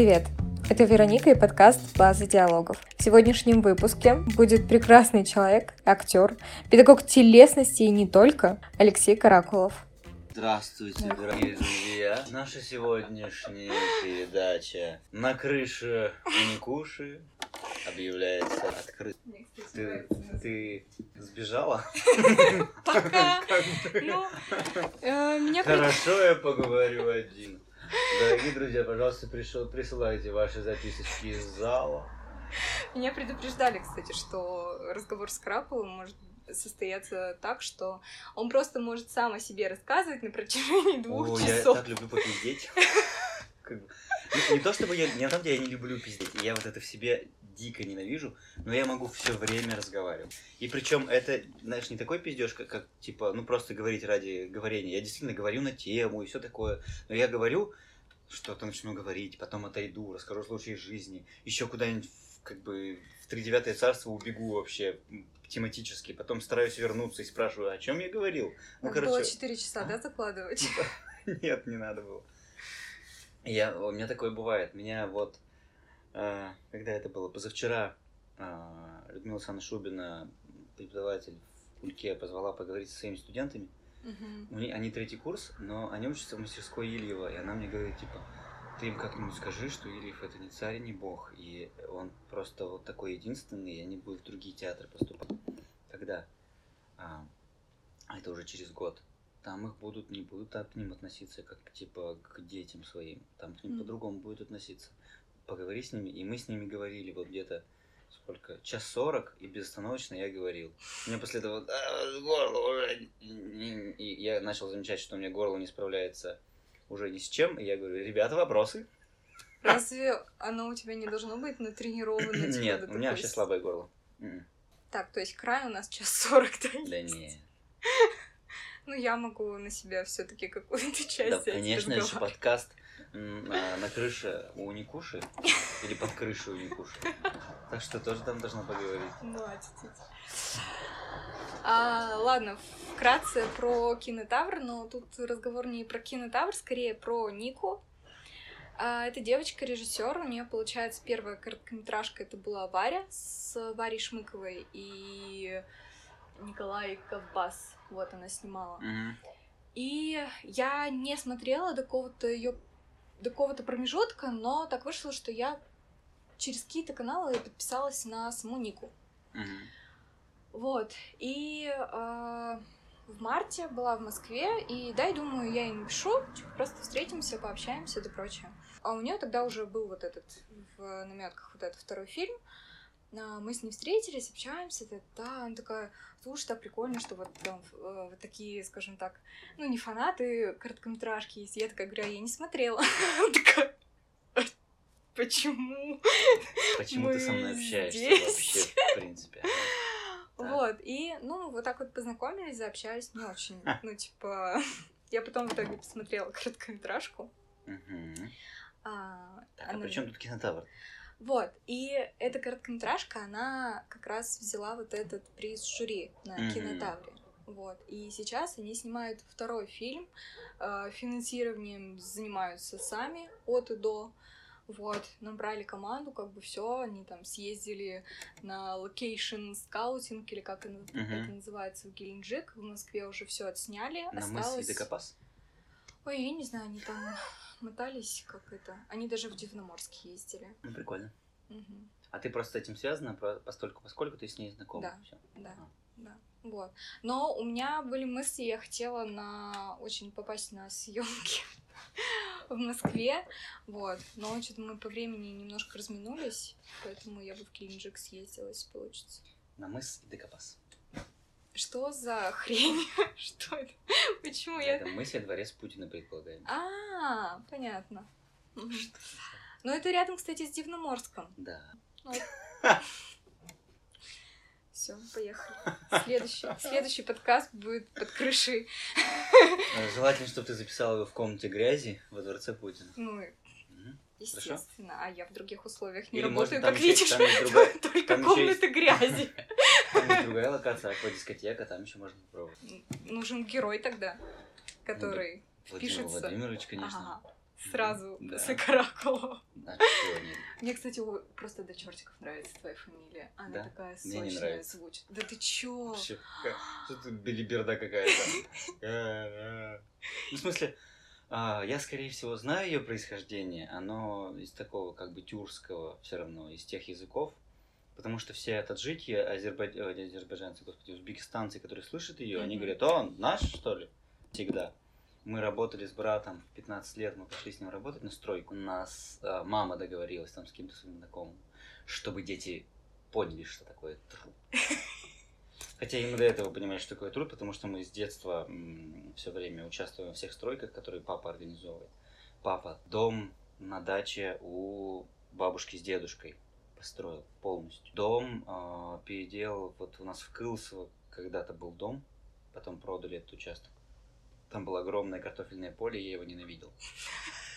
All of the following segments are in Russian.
Привет! Это Вероника и подкаст «База диалогов». В сегодняшнем выпуске будет прекрасный человек, актер, педагог телесности и не только, Алексей Каракулов. Здравствуйте, дорогие друзья! Наша сегодняшняя передача «На крыше Уникуши» объявляется открыт. Ты, ты сбежала? Пока. Ну, э. Хорошо, я поговорю один. Дорогие друзья, пожалуйста, пришел, присылайте ваши записочки из зала. Меня предупреждали, кстати, что разговор с Краповым может состояться так, что он просто может сам о себе рассказывать на протяжении двух О, часов. я так люблю попиздеть. Как бы, Не, не то чтобы я, не на самом деле я не люблю пиздеть, я вот это в себе дико ненавижу, но я могу все время разговаривать. И причем это, знаешь, не такой пиздеж, как, как типа, ну просто говорить ради говорения. Я действительно говорю на тему и все такое, но я говорю, что-то начну говорить, потом отойду, расскажу случаи жизни, еще куда-нибудь как бы в тридевятое царство убегу вообще тематически, потом стараюсь вернуться и спрашиваю, о чем я говорил. Ну, Надо было короче, 4 часа, да, закладывать? нет, не надо было. Я, у меня такое бывает. Меня вот, э, когда это было, позавчера, э, Людмила Александровна Шубина, преподаватель в Кульке, позвала поговорить со своими студентами. Мгм. У них- Они третий курс, но они учатся в мастерской Ильева, и она мне говорит, типа, ты им как-нибудь скажи, что Ильев это не царь и не бог, и он просто вот такой единственный, и они будут в другие театры поступать. Когда? А это уже через год. Там их будут, не будут так к ним относиться, как типа к детям своим. Там к ним Мгм. по-другому будут относиться. Поговори с ними, и мы с ними говорили вот где-то сколько? Час сорок, и безостановочно я говорил. Меня после этого «А, горло уже... не-». И я начал замечать, что у меня горло не справляется уже ни с чем. И я говорю, ребята, вопросы? Разве оно у тебя не должно быть натренировано? типа, Нет, у меня вообще слабое горло. Так, то есть край у нас час сорок, да? Да есть? Ну, я могу на себя все таки какую-то часть Да, конечно, разговаривать. подкаст а, на крыше у Никуши или под крышей у Никуши. Так что тоже там должна поговорить. Мать, А, ладно, вкратце про кинотавр, но тут разговор не про кинотавр, скорее про Нику. А, это девочка-режиссер, у нее получается первая короткометражка, это была Варя с Варей Шмыковой и Николай Ковбас, вот она снимала. Мгм. И я не смотрела до какого-то ее до какого-то промежутка, но так вышло, что я через какие-то каналы подписалась на саму Нику. Мгм. Вот. И э, в марте была в Москве, и дай, думаю, я ей напишу, типа, просто встретимся, пообщаемся, да прочее. А у нее тогда уже был вот этот в наметках вот этот второй фильм. А, Мы с ней встретились, общаемся, да, да, она такая, слушай, так прикольно, что вот там э, вот такие, скажем так, ну не фанаты короткометражки есть. Я такая говорю, а я не смотрела. Такая, «А почему? Почему ты со мной общаешься здесь. вообще, в принципе? Да. Вот, и, ну, вот так вот познакомились, заобщались, не очень, ну, типа, я потом в итоге посмотрела короткометражку. Мгм. а, Так, а она- при чем тут кинотавр? Вот, и эта короткометражка, она как раз взяла вот этот приз жюри на Мгм. кинотавре. Вот, и сейчас они снимают второй фильм, э, финансированием занимаются сами от и до. Вот, набрали команду, как бы все, они там съездили на location scouting, или как это, это называется, в Геленджик. В Москве уже все отсняли. На осталось... мысе Декапас? Ой, я не знаю, они там мотались, как это. Они даже в Дивноморск ездили. Ну, прикольно. Мгм. А ты просто с этим связана, постольку, поскольку ты с ней знакома? Да. Всё. Да, А. да. Вот. Но у меня были мысли, я хотела на очень попасть на съемки в Москве. Вот. Но что-то мы по времени немножко разминулись, поэтому я бы в Геленджик съездила, если получится. На мыс Декапас. Что за хрень? Что это? Почему Ну, я... Это мысли о дворец Путина, предполагаем. А, понятно. Мгм. Ну, это рядом, кстати, с Дивноморском. Да. Все, поехали. Следующий, следующий подкаст будет под крышей. Э, Желательно, чтобы ты записала его в комнате грази во дворце Путина. Ну, естественно. А я в других условиях не Или, работаю, как видишь. другая- Только там еще комнаты грязи. Там есть другая локация, аквадискотека, там еще можно попробовать. Нужен герой тогда, который Владимир впишется. Владимирович, конечно. Ага. Сразу Да. после каракула. Мне, кстати, просто до чертиков нравится твоя фамилия. Она Да? такая Мне не сочная нравится. звучит. Да ты чё? Вообще, Что ты белиберда какая-то? Ну, в смысле, а, я, скорее всего, знаю ее происхождение. Оно из такого, как бы, тюркского все равно, из тех языков. Потому что все таджики, азербай... э, азербайджанцы, господи, узбекистанцы, которые слышат ее, они Мгм. говорят, о, он наш, что ли? Всегда. Мы работали с братом в 15 лет, мы пошли с ним работать на стройку. У нас э, мама договорилась там с каким-то своим знакомым, чтобы дети поняли, что такое труд. Хотя и мы до этого понимали, что такое труд, потому что мы с детства все время участвуем во всех стройках, которые папа организовывает. Папа дом на даче у бабушки с дедушкой построил полностью. Дом э, переделал, вот у нас в Кылсово когда-то был дом, потом продали этот участок. Там было огромное картофельное поле, я его ненавидел.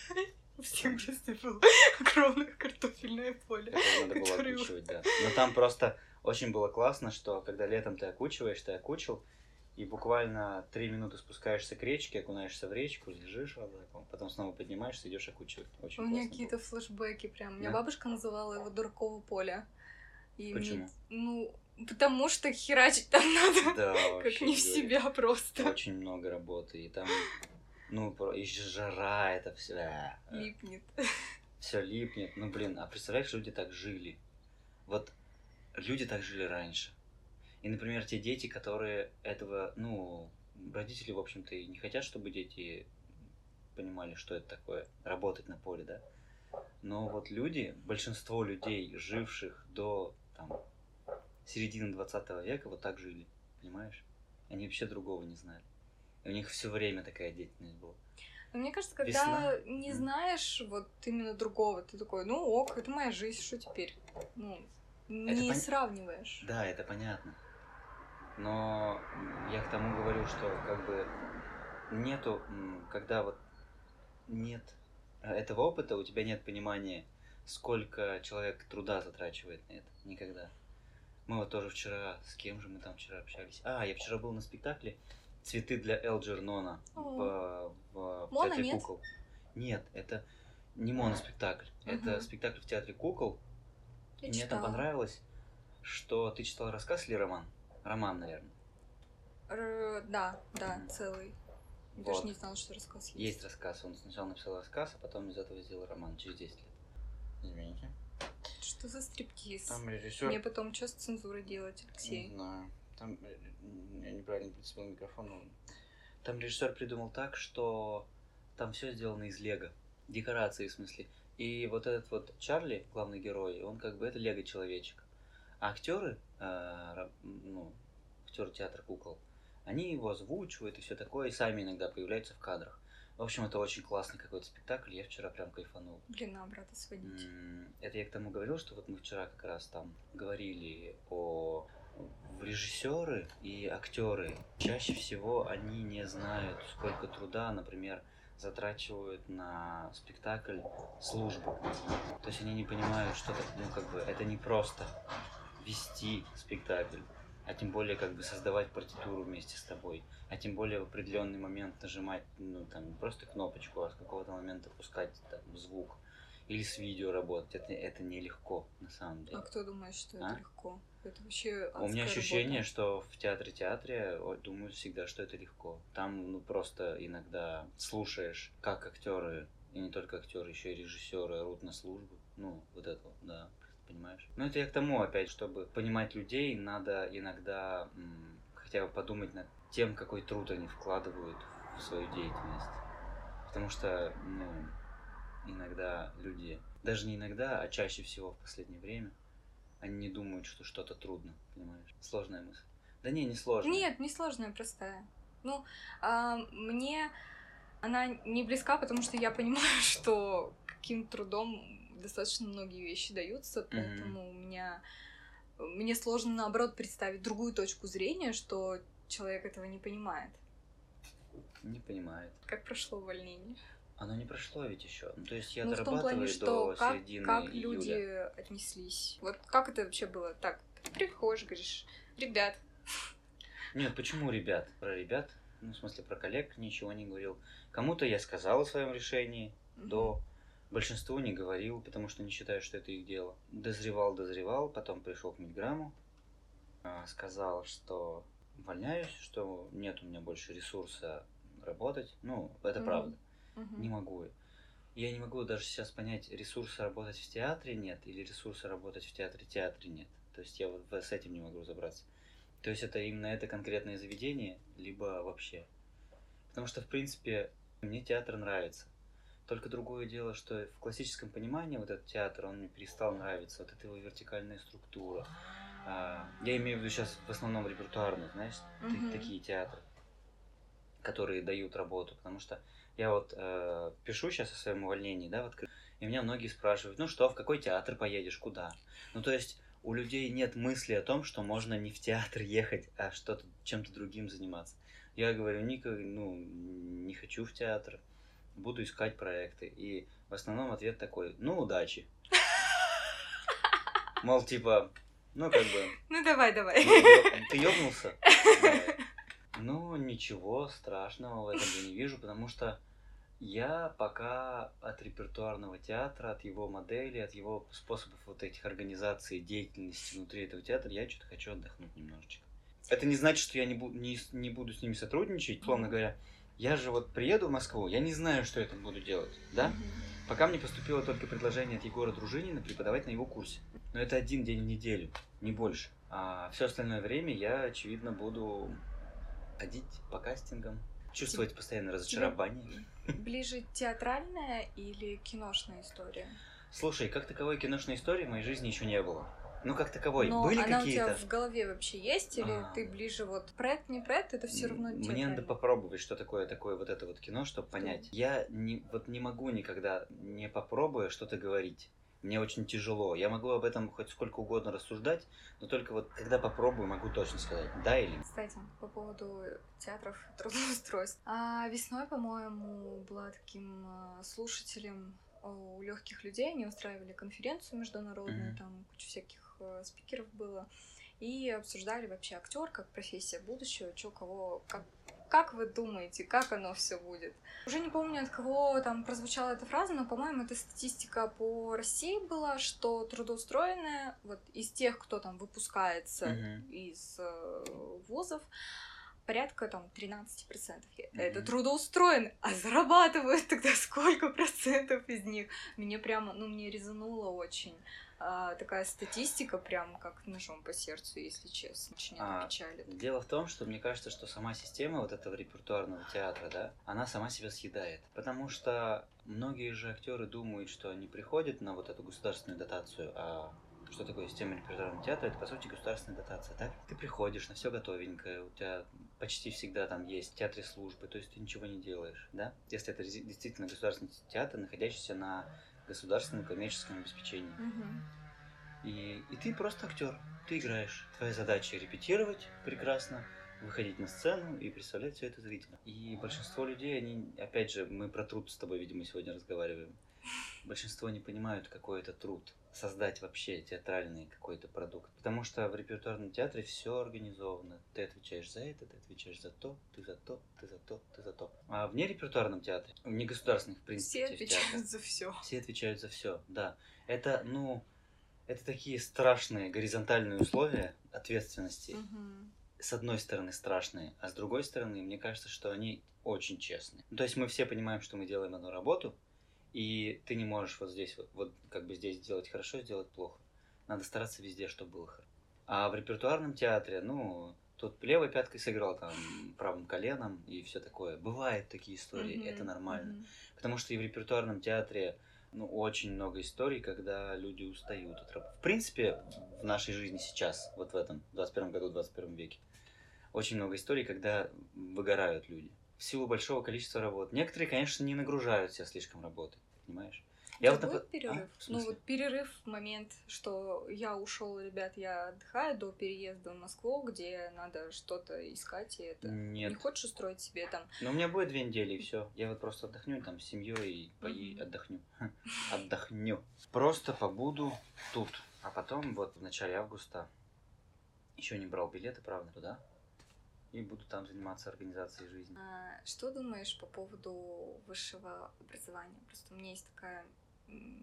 В всем детстве было огромное картофельное поле. Надо было окучивать, да. Но там просто очень было классно, что когда летом ты окучиваешь, ты окучил, и буквально три минуты спускаешься к речке, окунаешься в речку, лежишь так, потом снова поднимаешься, идешь окучивать. Очень У меня какие-то флешбеки прям. У меня Да? бабушка называла его дураково поле. И мне- Почему? ну, потому что херачить там надо. Да, Как не в себя просто. Очень много работы, и там, ну, и жара это все. Липнет. Все липнет. Ну, блин, а представляешь, люди так жили. Вот люди так жили раньше. И, например, те дети, которые этого, ну, родители, в общем-то, и не хотят, чтобы дети понимали, что это такое, работать на поле, да. Но вот люди, большинство людей, живших до там, середины 20 века, вот так жили, понимаешь? Они вообще другого не знали. И у них все время такая деятельность была. Но мне кажется, когда Весна. не знаешь вот именно другого, ты такой, ну ок, это моя жизнь, что теперь? Ну, не пон- сравниваешь. Да, это понятно. Но я к тому говорю, что как бы нету, когда вот нет этого опыта, у тебя нет понимания, сколько человек труда затрачивает на это. Никогда. Мы вот тоже вчера, с кем же мы там вчера общались? А, я вчера был на спектакле «Цветы для Элджернона» в, в, в Моно, Театре нет? кукол. Нет, это не моноспектакль. Это Мгм. спектакль в Театре кукол. Я мне там читала. понравилось, что ты читал рассказ или роман? Роман, наверное. Р- Да, да, целый. Вот. Даже не знала, что рассказ есть. Есть рассказ. Он сначала написал рассказ, а потом из этого сделал роман через 10 лет. Извините. Что за стриптиз? Там режиссер... Мне потом что с цензурой делать, Не Алексей? знаю. Там э, я неправильно прицепил микрофон. но Там режиссер придумал так, что там все сделано из лего. Декорации, в смысле. И вот этот вот Чарли, главный герой, он как бы это лего-человечек. А актеры, ну, актеры театра кукол, они его озвучивают и все такое, и сами иногда появляются в кадрах. В общем, это очень классный какой-то спектакль, я вчера прям кайфанул. Блин, на брата сводить. Это я к тому говорил, что вот мы вчера как раз там говорили о режиссеры и актеры. Чаще всего они не знают, сколько труда, например, затрачивают на спектакль службы. То есть они не понимают, что это, ну, как бы, это не просто вести спектакль, а тем более как бы создавать партитуру вместе с тобой, а тем более в определенный момент нажимать, ну там не просто кнопочку, а с какого-то момента пускать там звук или с видео работать. Это, это нелегко на самом деле. А кто думает, что А? это легко? Это вообще У меня ощущение, работа. что в театре-театре о, думают всегда, что это легко. Там ну просто иногда слушаешь, как актеры, и не только актеры, еще и режиссеры орут на службу. Ну, вот это, вот, да, понимаешь? Ну, это я к тому, опять, чтобы понимать людей, надо иногда м, хотя бы подумать над тем, какой труд они вкладывают в свою деятельность. Потому что, ну, иногда люди, даже не иногда, а чаще всего в последнее время, они не думают, что что-то трудно, понимаешь? Сложная мысль. Да не, не сложно. Нет, не сложная, простая. Ну, а, мне она не близка, потому что я понимаю, что каким трудом достаточно многие вещи даются, поэтому у меня мне сложно наоборот представить другую точку зрения, что человек этого не понимает. Не понимает. Как прошло увольнение? Оно не прошло ведь еще. Ну, то есть я ну, в том дорабатываю плане, что до как, середины как июля. люди отнеслись. Вот как это вообще было? Так, ты приходишь, говоришь, ребят, Нет, почему ребят? Про ребят, ну, в смысле, про коллег ничего не говорил. Кому-то я сказал о своем решении, до большинству не говорил, потому что не считаю, что это их дело. Дозревал, дозревал, потом пришел к Мидграмму, а, сказал, что увольняюсь, что нет у меня больше ресурса работать. Ну, это Мгм. правда. Мгм. Не могу. Я не могу даже сейчас понять, ресурса работать в театре нет или ресурса работать в театре театре нет. То есть я вот с этим не могу разобраться. То есть это именно это конкретное заведение, либо вообще. Потому что, в принципе, мне театр нравится. Только другое дело, что в классическом понимании вот этот театр, он мне перестал нравиться. Вот эта его вертикальная структура. А, я имею в виду сейчас в основном репертуарные, знаешь, Мгм. такие театры, которые дают работу. Потому что я вот э, пишу сейчас о своем увольнении, да, в откры- и меня многие спрашивают, ну что, в какой театр поедешь, куда? Ну то есть у людей нет мысли о том, что можно не в театр ехать, а что-то чем-то другим заниматься. Я говорю, Ника, ну не хочу в театр, буду искать проекты. И в основном ответ такой, ну удачи. Мол, типа, ну как бы, Ну давай, давай. ну, ты ёбнулся? Ну, ничего страшного в этом я не вижу, потому что я пока от репертуарного театра, от его модели, от его способов вот этих организаций, деятельности внутри этого театра, я что-то хочу отдохнуть немножечко. Это не значит, что я не, бу- не, не буду с ними сотрудничать, условно говоря. Я же вот приеду в Москву, я не знаю, что я там буду делать, да? Мгм. Пока мне поступило только предложение от Егора Дружинина преподавать на его курсе. Но это один день в неделю, не больше. А все остальное время я, очевидно, буду ходить по кастингам, чувствовать постоянное разочарование. Ближе театральная или киношная история? Слушай, как таковой киношной истории в моей жизни еще не было. Ну, как таковой. Но Были она у тебя какие-то? в голове вообще есть? Или А. ты ближе вот проект, не проект, это все равно Мне театрально? надо попробовать, что такое такое вот это вот кино, чтобы понять. Я не, вот не могу никогда, не попробуя что-то говорить. Мне очень тяжело. Я могу об этом хоть сколько угодно рассуждать, но только вот когда попробую, могу точно сказать, да или нет. Кстати, по поводу театров трудоустройств. А, весной, по-моему, была таким а, слушателем а, у легких людей. Они устраивали конференцию международную, Мгм. там куча всяких а, спикеров было. И обсуждали вообще актер как профессия будущего, что кого, как, как вы думаете, как оно все будет? Уже не помню, от кого там прозвучала эта фраза, но, по-моему, это статистика по России была, что трудоустроенная, вот из тех, кто там выпускается Мгм. из э, вузов, порядка там 13%. Мгм. Это трудоустроены, а зарабатывают тогда сколько процентов из них? Мне прямо, ну, мне резануло очень. А, такая статистика прям как ножом по сердцу, если честно. Очень это А, печалит. Дело в том, что мне кажется, что сама система вот этого репертуарного театра, да, она сама себя съедает. Потому что многие же актеры думают, что они приходят на вот эту государственную дотацию, а что такое система репертуарного театра? Это, по сути, государственная дотация, так? Ты приходишь на все готовенькое, у тебя почти всегда там есть в театре службы, то есть ты ничего не делаешь, да? Если это действительно государственный театр, находящийся на государственном коммерческом обеспечении. И, и ты просто актер, ты играешь. Твоя задача репетировать прекрасно, выходить на сцену и представлять все это зрителям. И большинство людей, они, опять же, мы про труд с тобой, видимо, сегодня разговариваем. Большинство не понимают, какой это труд создать вообще театральный какой-то продукт. Потому что в репертуарном театре все организовано. Ты отвечаешь за это, ты отвечаешь за то, ты за то, ты за то, ты за то. А в нерепертуарном театре, в негосударственных, в принципе, Все отвечают за все. все отвечают за все, да. Это, ну, это такие страшные горизонтальные условия ответственности. С одной стороны страшные, а с другой стороны, мне кажется, что они очень честные. Ну, то есть мы все понимаем, что мы делаем одну работу, и ты не можешь вот здесь, вот, вот как бы здесь сделать хорошо, сделать плохо. Надо стараться везде, чтобы было хорошо. А в репертуарном театре, ну, тут левой пяткой сыграл, там, правым коленом и все такое. Бывают такие истории, это нормально. Потому что и в репертуарном театре ну, очень много историй, когда люди устают от работы. В принципе, в нашей жизни сейчас, вот в этом, в 21 году, в 21 веке, очень много историй, когда выгорают люди. В силу большого количества работ. Некоторые, конечно, не нагружают себя слишком работой, понимаешь? Я вот, будет например- перерыв? А? Ну вот перерыв в момент, что я ушел, ребят, я отдыхаю до переезда в Москву, где надо что-то искать, и это. Не Нет. хочешь устроить себе там Но у меня будет две недели, и все. Я вот просто отдохну там с семьей и пои- Мгм. отдохню. Отдохню. Просто побуду тут. А потом, вот в начале августа, еще не брал билеты, правда, туда. И буду там заниматься организацией жизни. А, что думаешь по поводу высшего образования? Просто у меня есть такая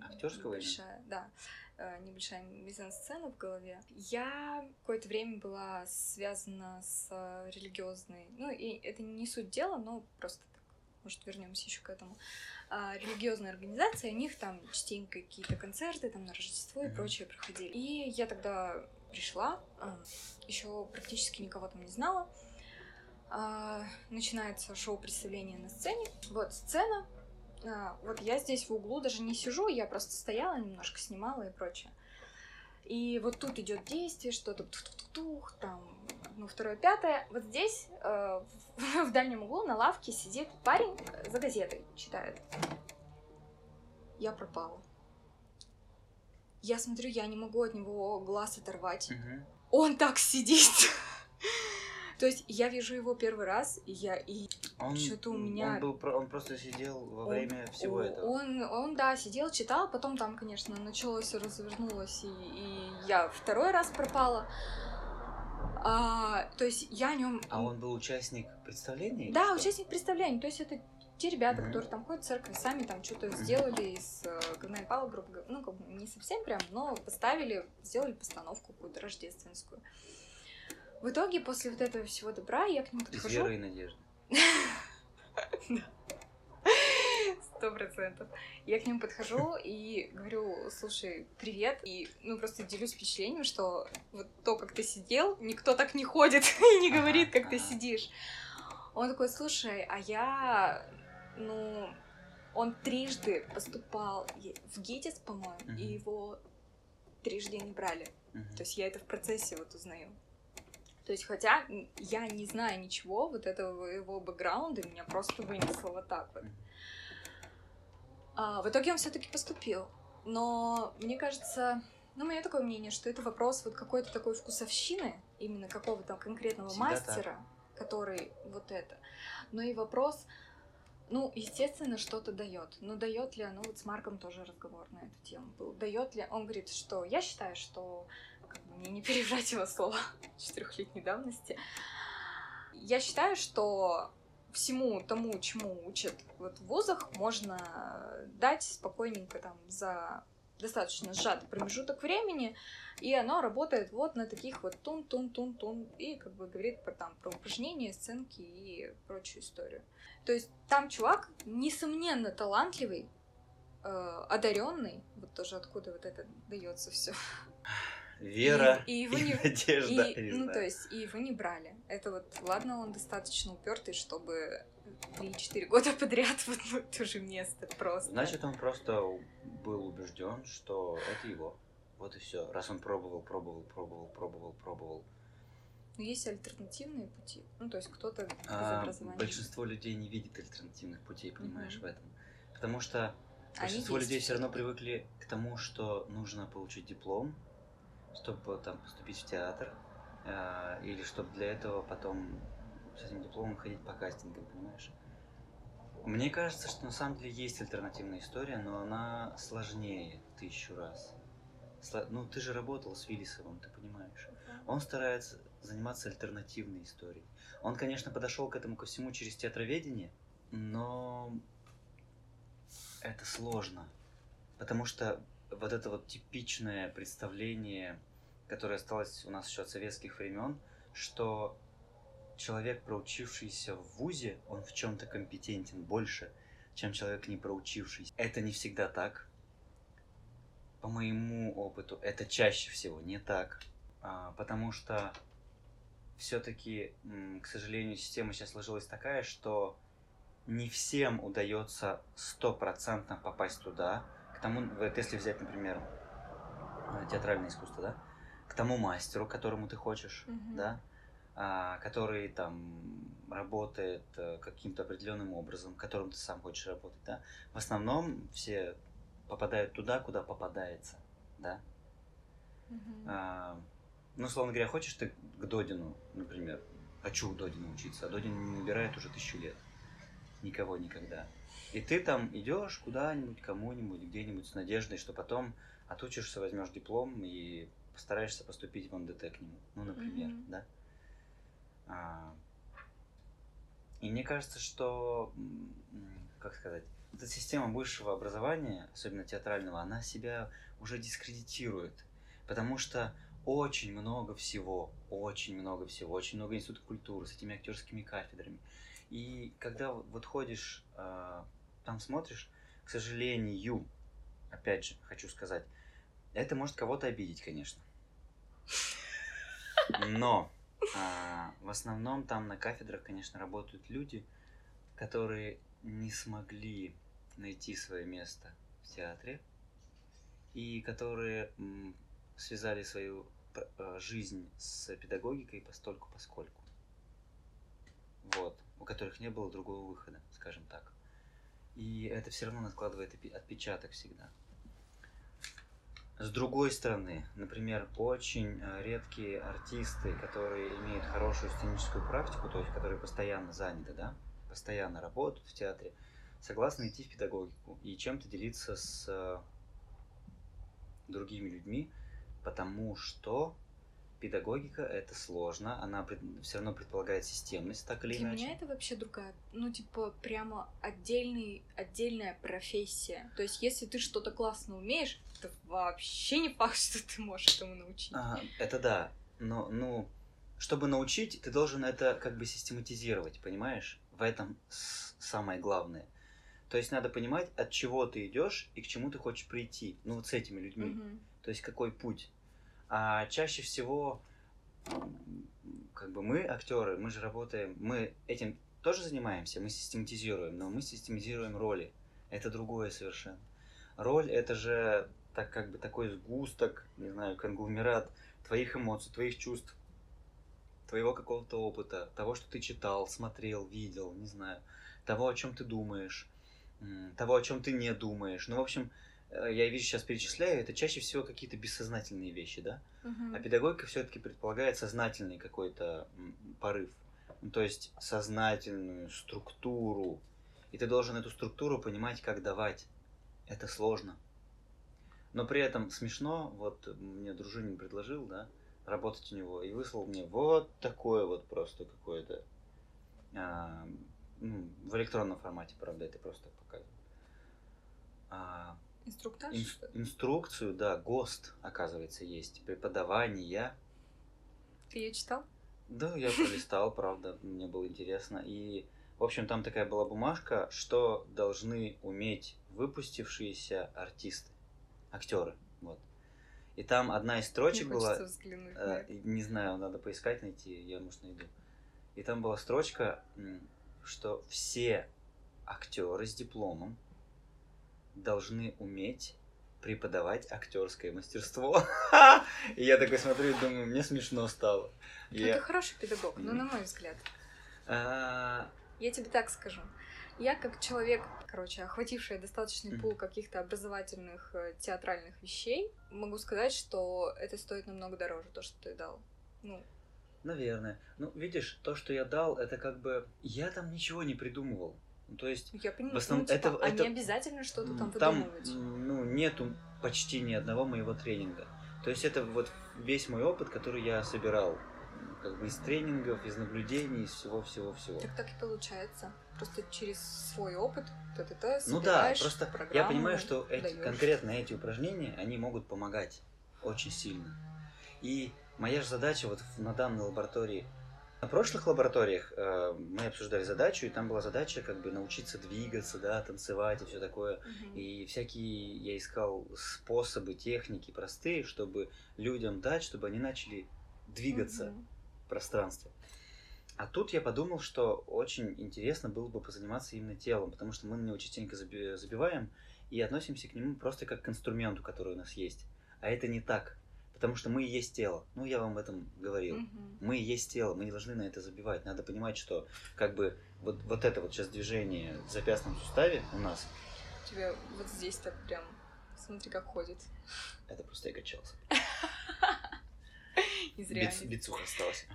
Актерского небольшая, да, э, небольшая мизансцена в голове. Я какое-то время была связана с религиозной, ну и это не суть дела, но просто так, может вернемся еще к этому. А, религиозная организация, у них там частенько какие-то концерты там на Рождество и mm-hmm. прочее проходили. И я тогда пришла, а, еще практически никого там не знала. А, начинается шоу представления на сцене. Вот сцена, а, вот я здесь в углу даже не сижу, я просто стояла, немножко снимала и прочее. И вот тут идет действие, что-то тух-тух-тух, там, ну, второе, пятое. Вот здесь, э, в, в дальнем углу, на лавке сидит парень за газетой, читает. Я пропала. Я смотрю, я не могу от него глаз оторвать. Угу. Он так сидит. То есть я вижу его первый раз, и я и он, что-то у меня. Он, был, он просто сидел во время он, всего этого. Он, он, да, сидел, читал, потом там, конечно, началось, развернулось, и, и я второй раз пропала. А, то есть я о нем. А он был участник представления? Да, участник представления. То есть это те ребята, mm-hmm. которые там ходят в церковь, сами там что-то сделали из э, говна и пала, грубо говоря. Ну, как бы не совсем прям, но поставили, сделали постановку какую-то рождественскую. В итоге, после вот этого всего добра, я к нему подхожу... Веры и надежды. Сто процентов. Я к нему подхожу и говорю, слушай, привет. И, ну, просто делюсь впечатлением, что вот то, как ты сидел, никто так не ходит и не говорит, как ты сидишь. Он такой, слушай, а я, ну, он трижды поступал в ГИТИС, по-моему, и его трижды не брали. То есть я это в процессе вот узнаю. То есть, хотя я не знаю ничего вот этого его бэкграунда, меня просто вынесло вот так вот. А, в итоге он все-таки поступил. Но мне кажется, ну, у меня такое мнение, что это вопрос вот какой-то такой вкусовщины, именно какого-то конкретного Всегда мастера, так. который вот это. Но и вопрос, ну, естественно, что-то дает. Но дает ли оно, вот с Марком тоже разговор на эту тему был. Дает ли, он говорит, что я считаю, что мне не пережать его слова четырехлетней давности. Я считаю, что всему тому, чему учат вот в вузах, можно дать спокойненько там за достаточно сжатый промежуток времени, и оно работает вот на таких вот тун-тун-тун-тун, и как бы говорит про, там, про упражнения, сценки и прочую историю. То есть там чувак, несомненно, талантливый, э, одаренный, вот тоже откуда вот это дается все вера и, и, его и не, надежда. И, ну, то есть, и его не брали. Это вот, ладно, он достаточно упертый, чтобы 3-4 года подряд вот в то же место просто. Значит, он просто был убежден, что это его. Вот и все. Раз он пробовал, пробовал, пробовал, пробовал, пробовал. Но есть альтернативные пути. Ну, то есть кто-то а, Большинство людей не видит альтернативных путей, понимаешь, угу. в этом. Потому что большинство Они людей все равно привыкли к тому, что нужно получить диплом, чтобы там поступить в театр, э, или чтобы для этого потом с этим дипломом ходить по кастингам, понимаешь? Мне кажется, что на самом деле есть альтернативная история, но она сложнее тысячу раз. Сло... Ну, ты же работал с Виллисовым, ты понимаешь. Он старается заниматься альтернативной историей. Он, конечно, подошел к этому ко всему через театроведение, но это сложно. Потому что вот это вот типичное представление, которое осталось у нас еще от советских времен, что человек, проучившийся в ВУЗе, он в чем-то компетентен больше, чем человек, не проучившийся. Это не всегда так. По моему опыту, это чаще всего не так. А, потому что все-таки, к сожалению, система сейчас сложилась такая, что не всем удается стопроцентно попасть туда, к тому, вот если взять, например, э, театральное искусство, да, к тому мастеру, которому ты хочешь, mm-hmm. да, а, который там работает а, каким-то определенным образом, которым ты сам хочешь работать, да. В основном все попадают туда, куда попадается, да. Mm-hmm. А, ну, словно говоря, хочешь ты к Додину, например, хочу к Додину учиться, а Додин не набирает уже тысячу лет. Никого никогда. И ты там идешь куда-нибудь, кому-нибудь, где-нибудь с надеждой, что потом отучишься, возьмешь диплом и постараешься поступить в МДТ к нему. Ну, например, mm-hmm. да. А, И мне кажется, что, как сказать, эта система высшего образования, особенно театрального, она себя уже дискредитирует. Потому что очень много всего, очень много всего, очень много институтов культуры с этими актерскими кафедрами. И когда вот вот ходишь, а, там смотришь, к сожалению, опять же, хочу сказать, это может кого-то обидеть, конечно. Но а, в основном там на кафедрах, конечно, работают люди, которые не смогли найти свое место в театре и которые м, связали свою э, жизнь с педагогикой постольку поскольку. Вот, у которых не было другого выхода, скажем так. И это все равно накладывает отпечаток всегда. С другой стороны, например, очень э, редкие артисты, которые имеют хорошую сценическую практику, то есть которые постоянно заняты, да, постоянно работают в театре, согласны идти в педагогику и чем-то делиться с э, другими людьми, потому что педагогика это сложно, она все равно предполагает системность, так или Для иначе. меня это вообще другая, ну, типа, прямо отдельный, отдельная профессия. То есть, если ты что-то классно умеешь, то вообще не факт, что ты можешь этому научить. А, это да, но, ну, чтобы научить, ты должен это как бы систематизировать, понимаешь? В этом самое главное. То есть надо понимать, от чего ты идешь и к чему ты хочешь прийти. Ну, вот с этими людьми. Мгм. То есть какой путь. А чаще всего, как бы мы, актеры, мы же работаем, мы этим тоже занимаемся, мы систематизируем, но мы систематизируем роли. Это другое совершенно. Роль это же так как бы такой сгусток, не знаю, конгломерат твоих эмоций, твоих чувств, твоего какого-то опыта, того, что ты читал, смотрел, видел, не знаю, того, о чем ты думаешь, того, о чем ты не думаешь. Ну, в общем, я вижу сейчас перечисляю, это чаще всего какие-то бессознательные вещи, да? Мгм. А педагогика все-таки предполагает сознательный какой-то порыв. Ну, то есть сознательную структуру. И ты должен эту структуру понимать, как давать. Это сложно. Но при этом смешно, вот мне дружинин предложил, да, работать у него, и выслал мне вот такое вот просто какое-то, а, ну, в электронном формате, правда, это просто показываю. А, Инструктаж? Инс- инструкцию, да, ГОСТ, оказывается, есть. Преподавание. Ты ее читал? Да, я пролистал, правда, мне было интересно. И, в общем, там такая была бумажка, что должны уметь выпустившиеся артисты, актеры. Вот. И там одна из строчек Мне была, взглянуть э, не знаю, надо поискать, найти, я, может, найду. И там была строчка, что все актеры с дипломом должны уметь преподавать актерское мастерство. И я такой смотрю и думаю, мне смешно стало. Ну, Я- Это хороший педагог, ну, на мой взгляд. А, Я тебе так скажу. Я как человек, короче, охвативший достаточный пул каких-то образовательных э, театральных вещей, могу сказать, что это стоит намного дороже, то, что ты дал. Ну, Наверное. Ну, видишь, то, что я дал, это как бы... Я там ничего не придумывал. Ну, То есть... я понимаю, В основном ну, типа, это- а это- обязательно что-то там Там, выдумывать. ну, нету почти ни одного моего тренинга. То есть это вот весь мой опыт, который я собирал. Как бы из тренингов, из наблюдений, из всего-всего-всего. Так так и получается. Просто через свой опыт т-т-т, Ну да, просто я понимаю, что эти, конкретно эти упражнения, они могут помогать очень сильно. И моя же задача вот на данной лаборатории, на прошлых лабораториях э, мы обсуждали задачу, и там была задача как бы научиться двигаться, да, танцевать и все такое. Мгм. И всякие я искал способы, техники простые, чтобы людям дать, чтобы они начали двигаться Мгм. в пространстве. А тут я подумал, что очень интересно было бы позаниматься именно телом, потому что мы на него частенько заби- забиваем и относимся к нему просто как к инструменту, который у нас есть. А это не так, потому что мы и есть тело. Ну, я вам об этом говорил. Мгм. Мы и есть тело, мы не должны на это забивать. Надо понимать, что как бы вот, вот это вот сейчас движение в запястном суставе у нас, У тебя вот здесь так прям, смотри, как ходит. это просто я качался. Биц- реальности. бицуха осталась.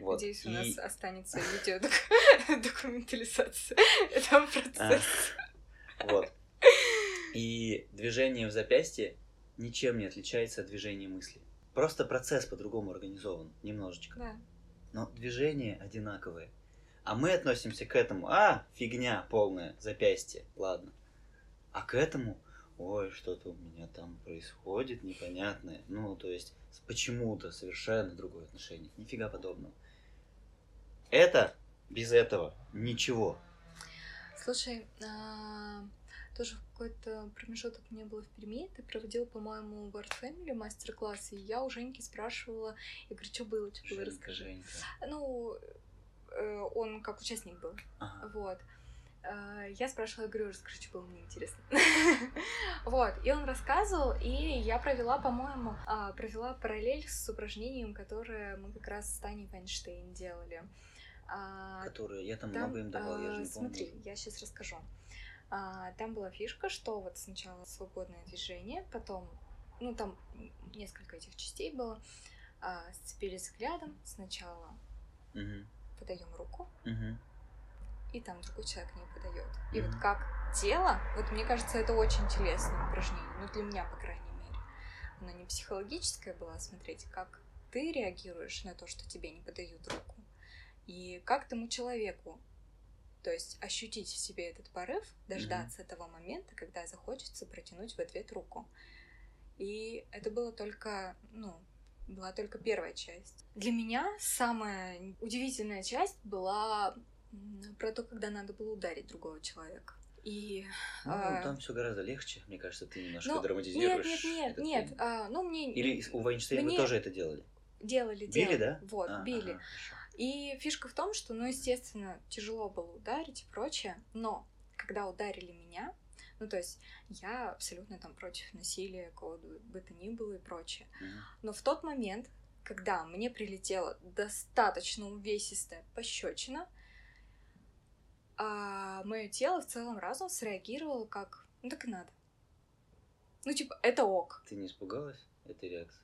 Вот. Надеюсь, у И- нас останется видео документализация этого процесса. Вот. И движение в запястье ничем не отличается от движения мысли. Просто процесс по-другому организован, немножечко. Да. Но движения одинаковые. А мы относимся к этому, а, фигня полная, запястье, ладно. А к этому, ой, что-то у меня там происходит непонятное. Ну, то есть, почему-то совершенно другое отношение. Нифига подобного. Это без этого ничего. Слушай, а, тоже в какой-то промежуток не было в Перми, ты проводил, по-моему, в Art Family мастер-класс, и я у Женьки спрашивала, я говорю, что было, что было, расскажи. Женька. Ну, э, он как участник был, Ага. вот. Э, Я спрашивала, я говорю, расскажи, что было, мне интересно. Вот, и он рассказывал, и я провела, по-моему, а, провела параллель с упражнением, которое мы как раз с Таней Вайнштейн делали. А, Которые я там, много им давал, я же а, не помню. Смотри, я сейчас расскажу. А, Там была фишка, что вот сначала свободное движение, потом, ну там несколько этих частей было, а, сцепились взглядом, сначала Мгм, подаем руку, мгм. и там другой человек не подает. И вот как тело, вот мне кажется, это очень телесное упражнение, ну для меня, по крайней мере. Оно не психологическое было, а смотреть, как ты реагируешь на то, что тебе не подают руку, и как тому человеку, то есть ощутить в себе этот порыв, дождаться того момента, когда захочется протянуть в ответ руку. И это было только, ну, была только первая часть. Для меня самая удивительная часть была про то, когда надо было ударить другого человека. И Ну, а, там все гораздо легче. Мне кажется, ты немножко ну, нет, драматизируешь. нет, нет, этот нет. фильм. а, ну, мне Или у Вайнштейна Мне- вы тоже это делали? делали, Били, делали. да? Вот, А, били. ага, хорошо. И фишка в том, что, ну, естественно, тяжело было ударить и прочее, но когда ударили меня, ну, то есть я абсолютно там против насилия, какого бы то ни было и прочее. Но в тот момент, когда мне прилетела достаточно увесистая пощечина, а мое тело в целом разум среагировало как, ну так и надо. Ну, типа, это ок. Ты не испугалась этой реакции?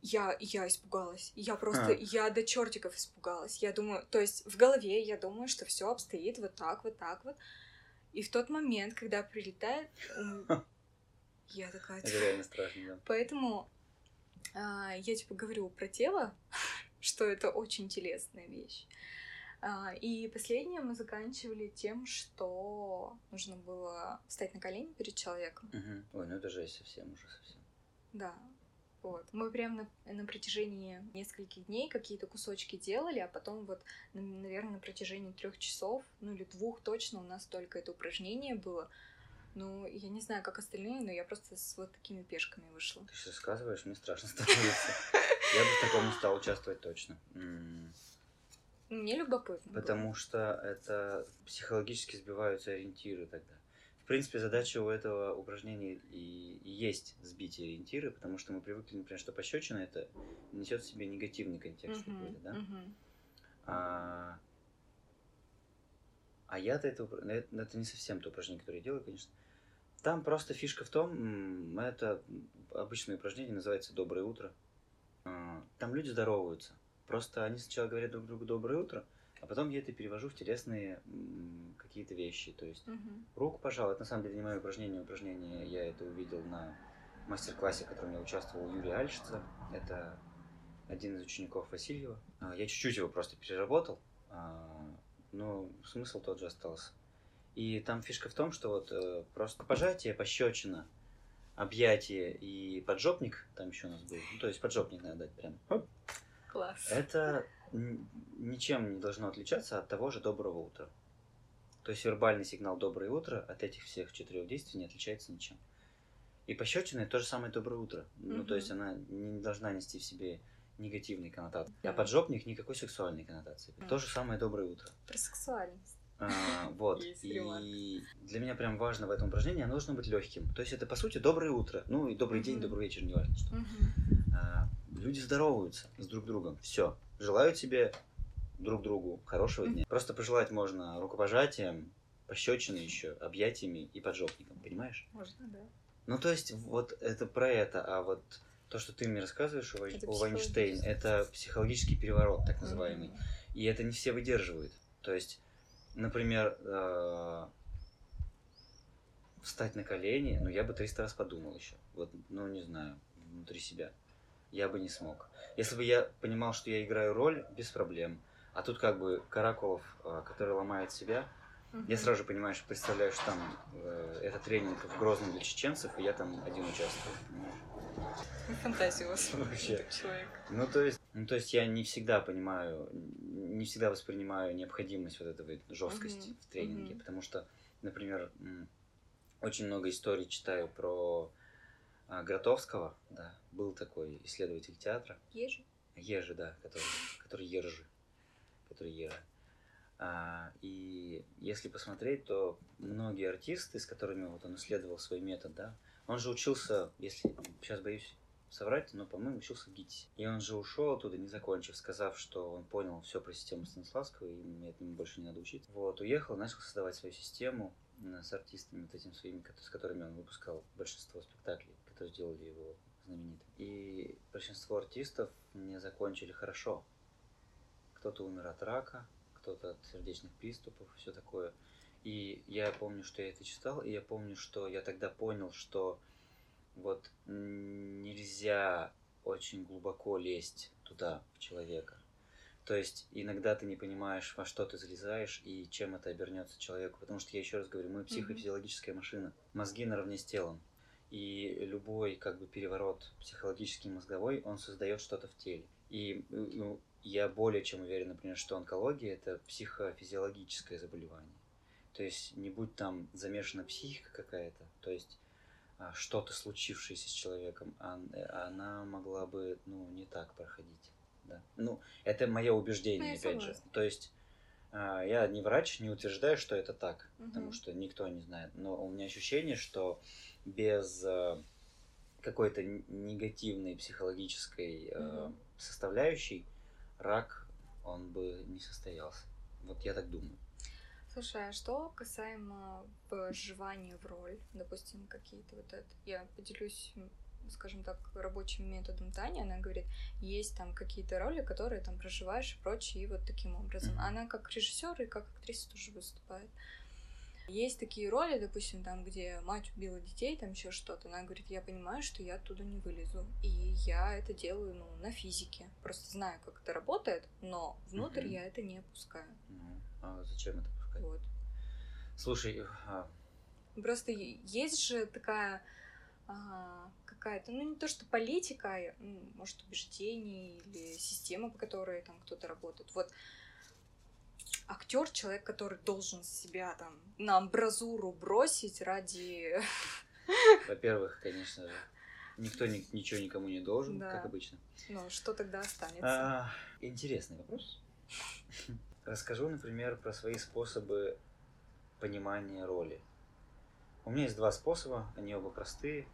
Я, я испугалась. Я просто, А. я до чертиков испугалась. Я думаю, то есть в голове я думаю, что все обстоит вот так, вот так вот. И в тот момент, когда прилетает, я такая... Это реально страшно, да. Поэтому а, я типа говорю про тело, что это очень телесная вещь. А, и последнее мы заканчивали тем, что нужно было встать на колени перед человеком. Мгм. Ой, ну это жесть совсем уже совсем. Да. Вот. Мы прям на, на протяжении нескольких дней какие-то кусочки делали, а потом вот, наверное, на протяжении трех часов, ну или двух точно у нас только это упражнение было. Ну, я не знаю, как остальные, но я просто с вот такими пешками вышла. Ты сейчас рассказываешь, мне страшно становится. Я бы в таком не стал участвовать точно. Мне любопытно. было. Потому что это психологически сбиваются ориентиры тогда. В принципе, задача у этого упражнения и, и есть сбить ориентиры, потому что мы привыкли, например, что пощечина это несет в себе негативный контекст Мгм, какой-то, да? мгм. А, а я-то это, это, это не совсем то упражнение, которое я делаю, конечно. Там просто фишка в том, это обычное упражнение, называется «Доброе утро». А, Там люди здороваются. Просто они сначала говорят друг другу «Доброе утро», а потом я это перевожу в телесные какие-то вещи. То есть Мгм. руку пожал. Это на самом деле не мое упражнение. Упражнение я это увидел на мастер-классе, в котором я участвовал у Юрия Альшица. Это один из учеников Васильева. А, Я чуть-чуть его просто переработал, а, но смысл тот же остался. И там фишка в том, что вот э, просто пожатие, пощечина, объятие и поджопник, там еще у нас был, ну, то есть поджопник надо дать прям. Класс. Это ничем не должно отличаться от того же доброго утра. То есть вербальный сигнал доброе утро от этих всех четырех действий не отличается ничем. И пощечина это то же самое доброе утро. Ну, то есть она не должна нести в себе негативной коннотации. А Да. поджопник никакой сексуальной коннотации. Мгм. То же самое доброе утро. Про сексуальность. А, вот. Есть И ремарка. для меня прям важно в этом упражнении, оно должно быть легким. То есть это по сути доброе утро. Ну и добрый день, Мгм. добрый вечер, неважно что. Мгм. А, люди здороваются с друг другом. Все. Желают себе друг другу хорошего дня. Просто пожелать можно рукопожатием, пощечиной еще, объятиями и поджопником, понимаешь? Можно, да. Ну, то есть, вот это про это, а вот то, что ты мне рассказываешь Вай- Это у Вайнштейн, это психологический переворот, так называемый. Мгм. И это не все выдерживают. То есть, например, э, встать на колени, ну, я бы 300 раз подумал еще. Вот, ну, не знаю, внутри себя. Я бы не смог. Если бы я понимал, что я играю роль, без проблем. А тут как бы Каракулов, э, который ломает себя, я сразу же понимаю, что представляю, что там э, это тренинг в Грозном для чеченцев, и я там один участвую. понимаешь? Фантазия у вас. Вообще. Человек. Ну, то есть, ну, то есть я не всегда понимаю, не всегда воспринимаю необходимость вот этой жесткости Мгм, в тренинге, мгм. потому что, например, очень много историй читаю про а, Гротовского, да, был такой исследователь театра, Ежи. Ежи, да, который, который Ержи, который Ежи. А, и если посмотреть, то многие артисты, с которыми вот он исследовал свой метод, да, он же учился, если сейчас боюсь соврать, но, по-моему, учился в ГИТИСе. И он же ушел оттуда, не закончив, сказав, что он понял все про систему Станиславского, и этому больше не надо учиться. Вот, уехал, начал создавать свою систему м, с артистами, вот этими своими, с которыми он выпускал большинство спектаклей, которые сделали его знаменитым. И большинство артистов не закончили хорошо. Кто-то умер от рака, кто-то от сердечных приступов, все такое. И я помню, что я это читал, и я помню, что я тогда понял, что вот нельзя очень глубоко лезть туда, в человека. То есть иногда ты не понимаешь, во что ты залезаешь и чем это обернется человеку. Потому что я еще раз говорю, мы психофизиологическая машина. Мозги наравне с телом. И любой как бы переворот психологический мозговой, он создает что-то в теле. И ну, я более чем уверен, например, что онкология это психофизиологическое заболевание. То есть не будь там замешана психика какая-то, то есть а, что-то случившееся с человеком, э, она могла бы ну, не так проходить. Да. Ну, это мое убеждение, Ну, опять же. То есть а, я не врач, не утверждаю, что это так, потому Мгм. что никто не знает. Но у меня ощущение, что без а, какой-то негативной психологической а, Мгм. составляющей рак он бы не состоялся. Вот я так думаю. Слушай, а что касаемо вживания в роль, допустим, какие-то вот это, я поделюсь, скажем так, рабочим методом Тани, она говорит, есть там какие-то роли, которые там проживаешь и прочее, и вот таким образом. Мгм. Она как режиссер и как актриса тоже выступает. Есть такие роли, допустим, там, где мать убила детей, там еще что-то. Она говорит, я понимаю, что я оттуда не вылезу. И я это делаю, ну, на физике. Просто знаю, как это работает, но внутрь Мгм. я это не опускаю. Ну, а зачем это пускать? Вот. Слушай, а, Просто есть же такая какая-то, ну не то что политика, а, может убеждение или система, по которой там кто-то работает. Вот актер человек, который должен себя там на амбразуру бросить ради... во-первых, конечно же, никто ни- ничего никому не должен, Да. как обычно. Ну, что тогда останется? А, интересный вопрос. Расскажу, например, про свои способы понимания роли. У меня есть два способа, они оба простые.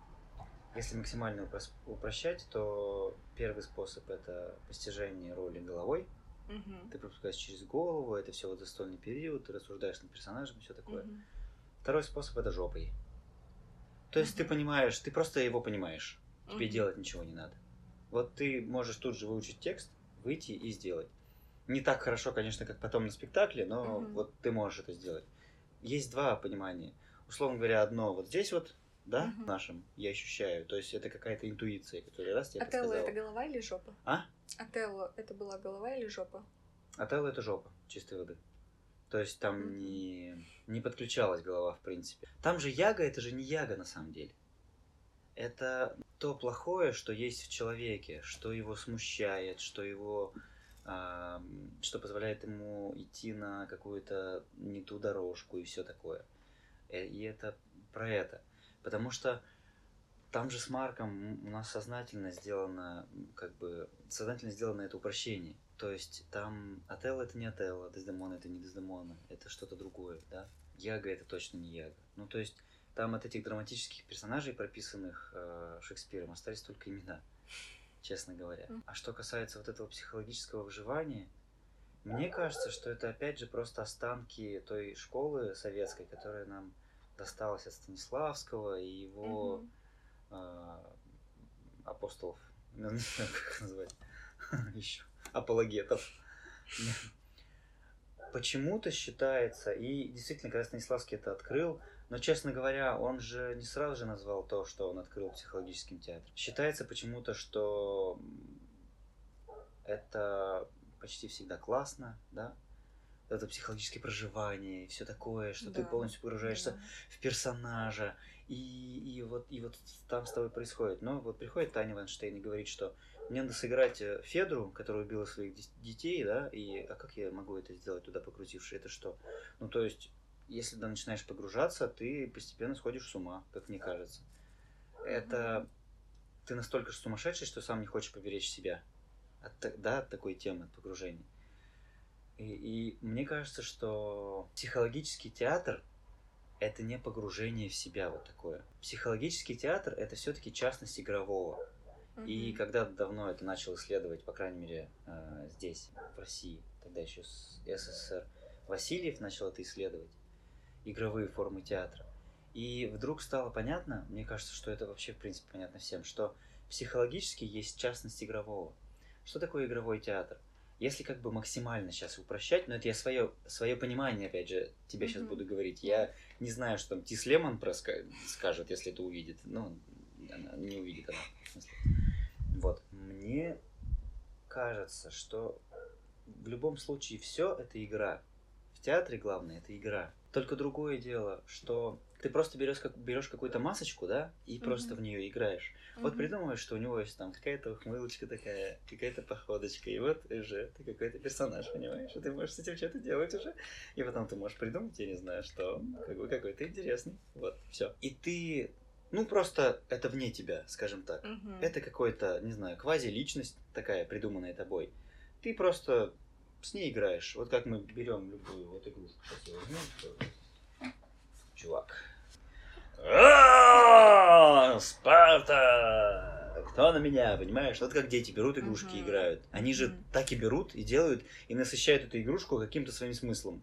Если максимально упрощать, то первый способ это постижение роли головой. Мгм. Ты пропускаешь через голову, это все вот застольный период, ты рассуждаешь над персонажем, все такое. Мгм. Второй способ это жопой. То есть ты понимаешь, ты просто его понимаешь. Тебе делать ничего не надо. Вот ты можешь тут же выучить текст, выйти и сделать. Не так хорошо, конечно, как потом на спектакле, но вот ты можешь это сделать. Есть два понимания. Условно говоря, одно вот здесь вот, да, Мгм. нашим, я ощущаю. То есть это какая-то интуиция, которая раз тебе Отелло подсказала. это голова или жопа? А? Отелло это была голова или жопа? Отелло это жопа чистой воды. То есть там Мгм. не, не подключалась голова, в принципе. Там же яга, это же не яга на самом деле. Это то плохое, что есть в человеке, что его смущает, что его что позволяет ему идти на какую-то не ту дорожку и все такое. Э, И это про это. Потому что там же с Марком у нас сознательно сделано, как бы, сознательно сделано это упрощение. То есть там Отелло это не Отелло, Дездемона это не Дездемона, это что-то другое, да? Яга это точно не Яга. Ну, то есть там от этих драматических персонажей, прописанных э, Шекспиром, остались только имена, честно говоря. А что касается вот этого психологического выживания, мне кажется, что это опять же просто останки той школы советской, которая нам досталась от Станиславского и его Мгм. а, апостолов, не знаю, как их назвать, еще, апологетов. Почему-то считается, и действительно, когда Станиславский это открыл, но, честно говоря, он же не сразу же назвал то, что он открыл психологическим театром. Считается почему-то, что это почти всегда классно, да? Это психологическое проживание, все такое, что ты Да, полностью погружаешься Да. в персонажа, и, и вот и вот там с тобой происходит. Но вот приходит Таня Вайнштейн и говорит, что мне надо сыграть э, Федру, которая убила своих детей, да, и а как я могу это сделать туда погрузившись? Это что? Ну, то есть, если ты начинаешь погружаться, ты постепенно сходишь с ума, как мне кажется. Это ты настолько сумасшедший, что сам не хочешь поберечь себя от, да, от такой темы, от погружения. И, и мне кажется, что психологический театр это не погружение в себя вот такое. Психологический театр это все-таки частность игрового. И когда давно это начал исследовать, по крайней мере, э, здесь, в России, тогда еще с СССР, Васильев начал это исследовать, игровые формы театра. И вдруг стало понятно, мне кажется, что это вообще, в принципе, понятно всем, что психологически есть частность игрового. Что такое игровой театр? Если как бы максимально сейчас упрощать, но это я свое, свое понимание, опять же, тебе сейчас Мгм. буду говорить. Я не знаю, что там Тис Лемон проска- скажет, если это увидит. Ну, она не увидит она. в смысле. Вот. Мне кажется, что в любом случае все это игра. В театре главное это игра. Только другое дело, что ты просто берешь, как, берешь какую-то масочку, да, и просто Мгм. в нее играешь. Вот Мгм. придумываешь, что у него есть там какая-то ухмылочка такая, какая-то походочка, и вот уже ты какой-то персонаж, понимаешь? И ты можешь с этим что-то делать уже. И потом ты можешь придумать, я не знаю, что он как бы какой-то интересный. Вот, все. И ты, ну просто это вне тебя, скажем так. Мгм. Это какой-то, не знаю, квази-личность такая, придуманная тобой. Ты просто с ней играешь. Вот как мы берем любую вот игрушку. Сейчас я возьму. Чувак. «А, Спарта! Кто на меня, понимаешь? Вот как дети берут игрушки и играют. Они же так и берут и делают, и насыщают эту игрушку каким-то своим смыслом.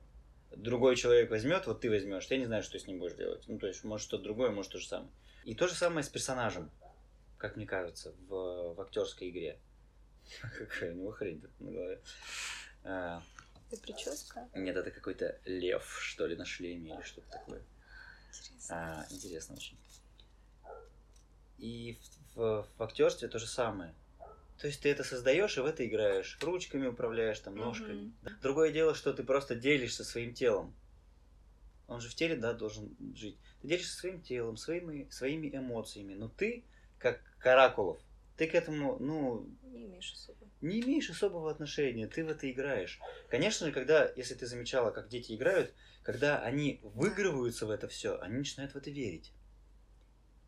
Другой человек возьмет, вот ты возьмешь, я не знаю, что с ним будешь делать. Ну, то есть, может, что-то другое, может, то же самое. И то же самое с персонажем, как мне кажется, в, в актерской игре. Какая у него хрень тут на голове. А, Это прическа? нет, это какой-то лев, что ли, на шлеме или что-то такое. Интересно. А, интересно очень. И в, в, в актерстве то же самое. То есть ты это создаешь и в это играешь. Ручками управляешь, там, ножками. Другое дело, что ты просто делишься своим телом. Он же в теле, да, должен жить. Ты делишься своим телом, своими, своими эмоциями. Но ты, как Каракулов, ты к этому, ну, Не имеешь особо. не имеешь особого отношения, ты в это играешь. Конечно же, когда, если ты замечала, как дети играют, когда они выигрываются в это все, они начинают в это верить.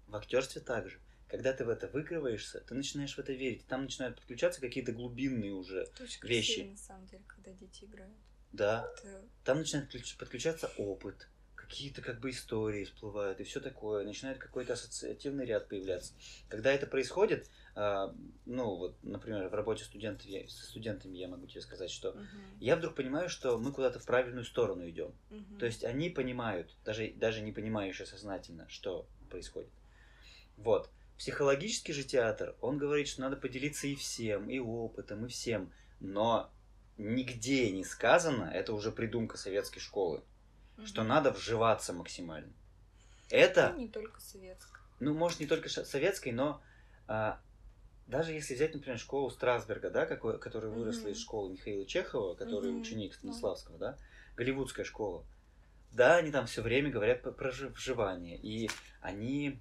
В актерстве также. Когда ты в это выигрываешься, ты начинаешь в это верить. Там начинают подключаться какие-то глубинные уже. Это очень Вещи. красиво, на самом деле, когда дети играют. Да. Это Там начинает ключ- подключаться опыт. Какие-то как бы истории всплывают и все такое. Начинает какой-то ассоциативный ряд появляться. Когда это происходит, а, ну вот, например, в работе студентов, я, со студентами я могу тебе сказать, что Мгм. я вдруг понимаю, что мы куда-то в правильную сторону идем. Мгм. То есть они понимают, даже, даже не понимающие сознательно, что происходит. Вот. Психологический же театр, он говорит, что надо поделиться и всем, и опытом, и всем. Но нигде не сказано, это уже придумка советской школы, что Мгм. надо вживаться максимально. Это, Ну, не только советская. ну, может, не только советской, но а, даже если взять, например, школу Страсберга, да, какой, которая выросла Мгм. из школы Михаила Чехова, который Мгм. ученик. Станиславского, да, голливудская школа. Да, они там все время говорят про, про жи- вживание, и они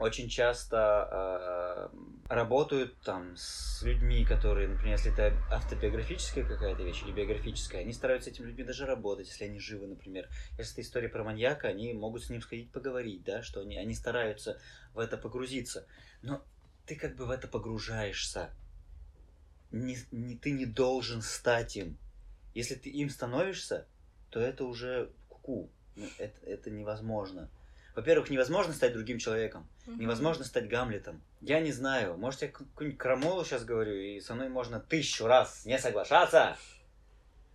очень часто а, работают там с людьми, которые, например, если это автобиографическая какая-то вещь или биографическая, они стараются с этими людьми даже работать, если они живы, например. Если это история про маньяка, они могут с ним сходить поговорить, да, что они, они стараются в это погрузиться. Но ты как бы в это погружаешься. Не, не, ты не должен стать им. Если ты им становишься, то это уже куку. Ну, Это, это невозможно. Во-первых, невозможно стать другим человеком. Мгм. Невозможно стать Гамлетом. Я не знаю. Может, я какую-нибудь крамолу сейчас говорю, и со мной можно тысячу раз не соглашаться.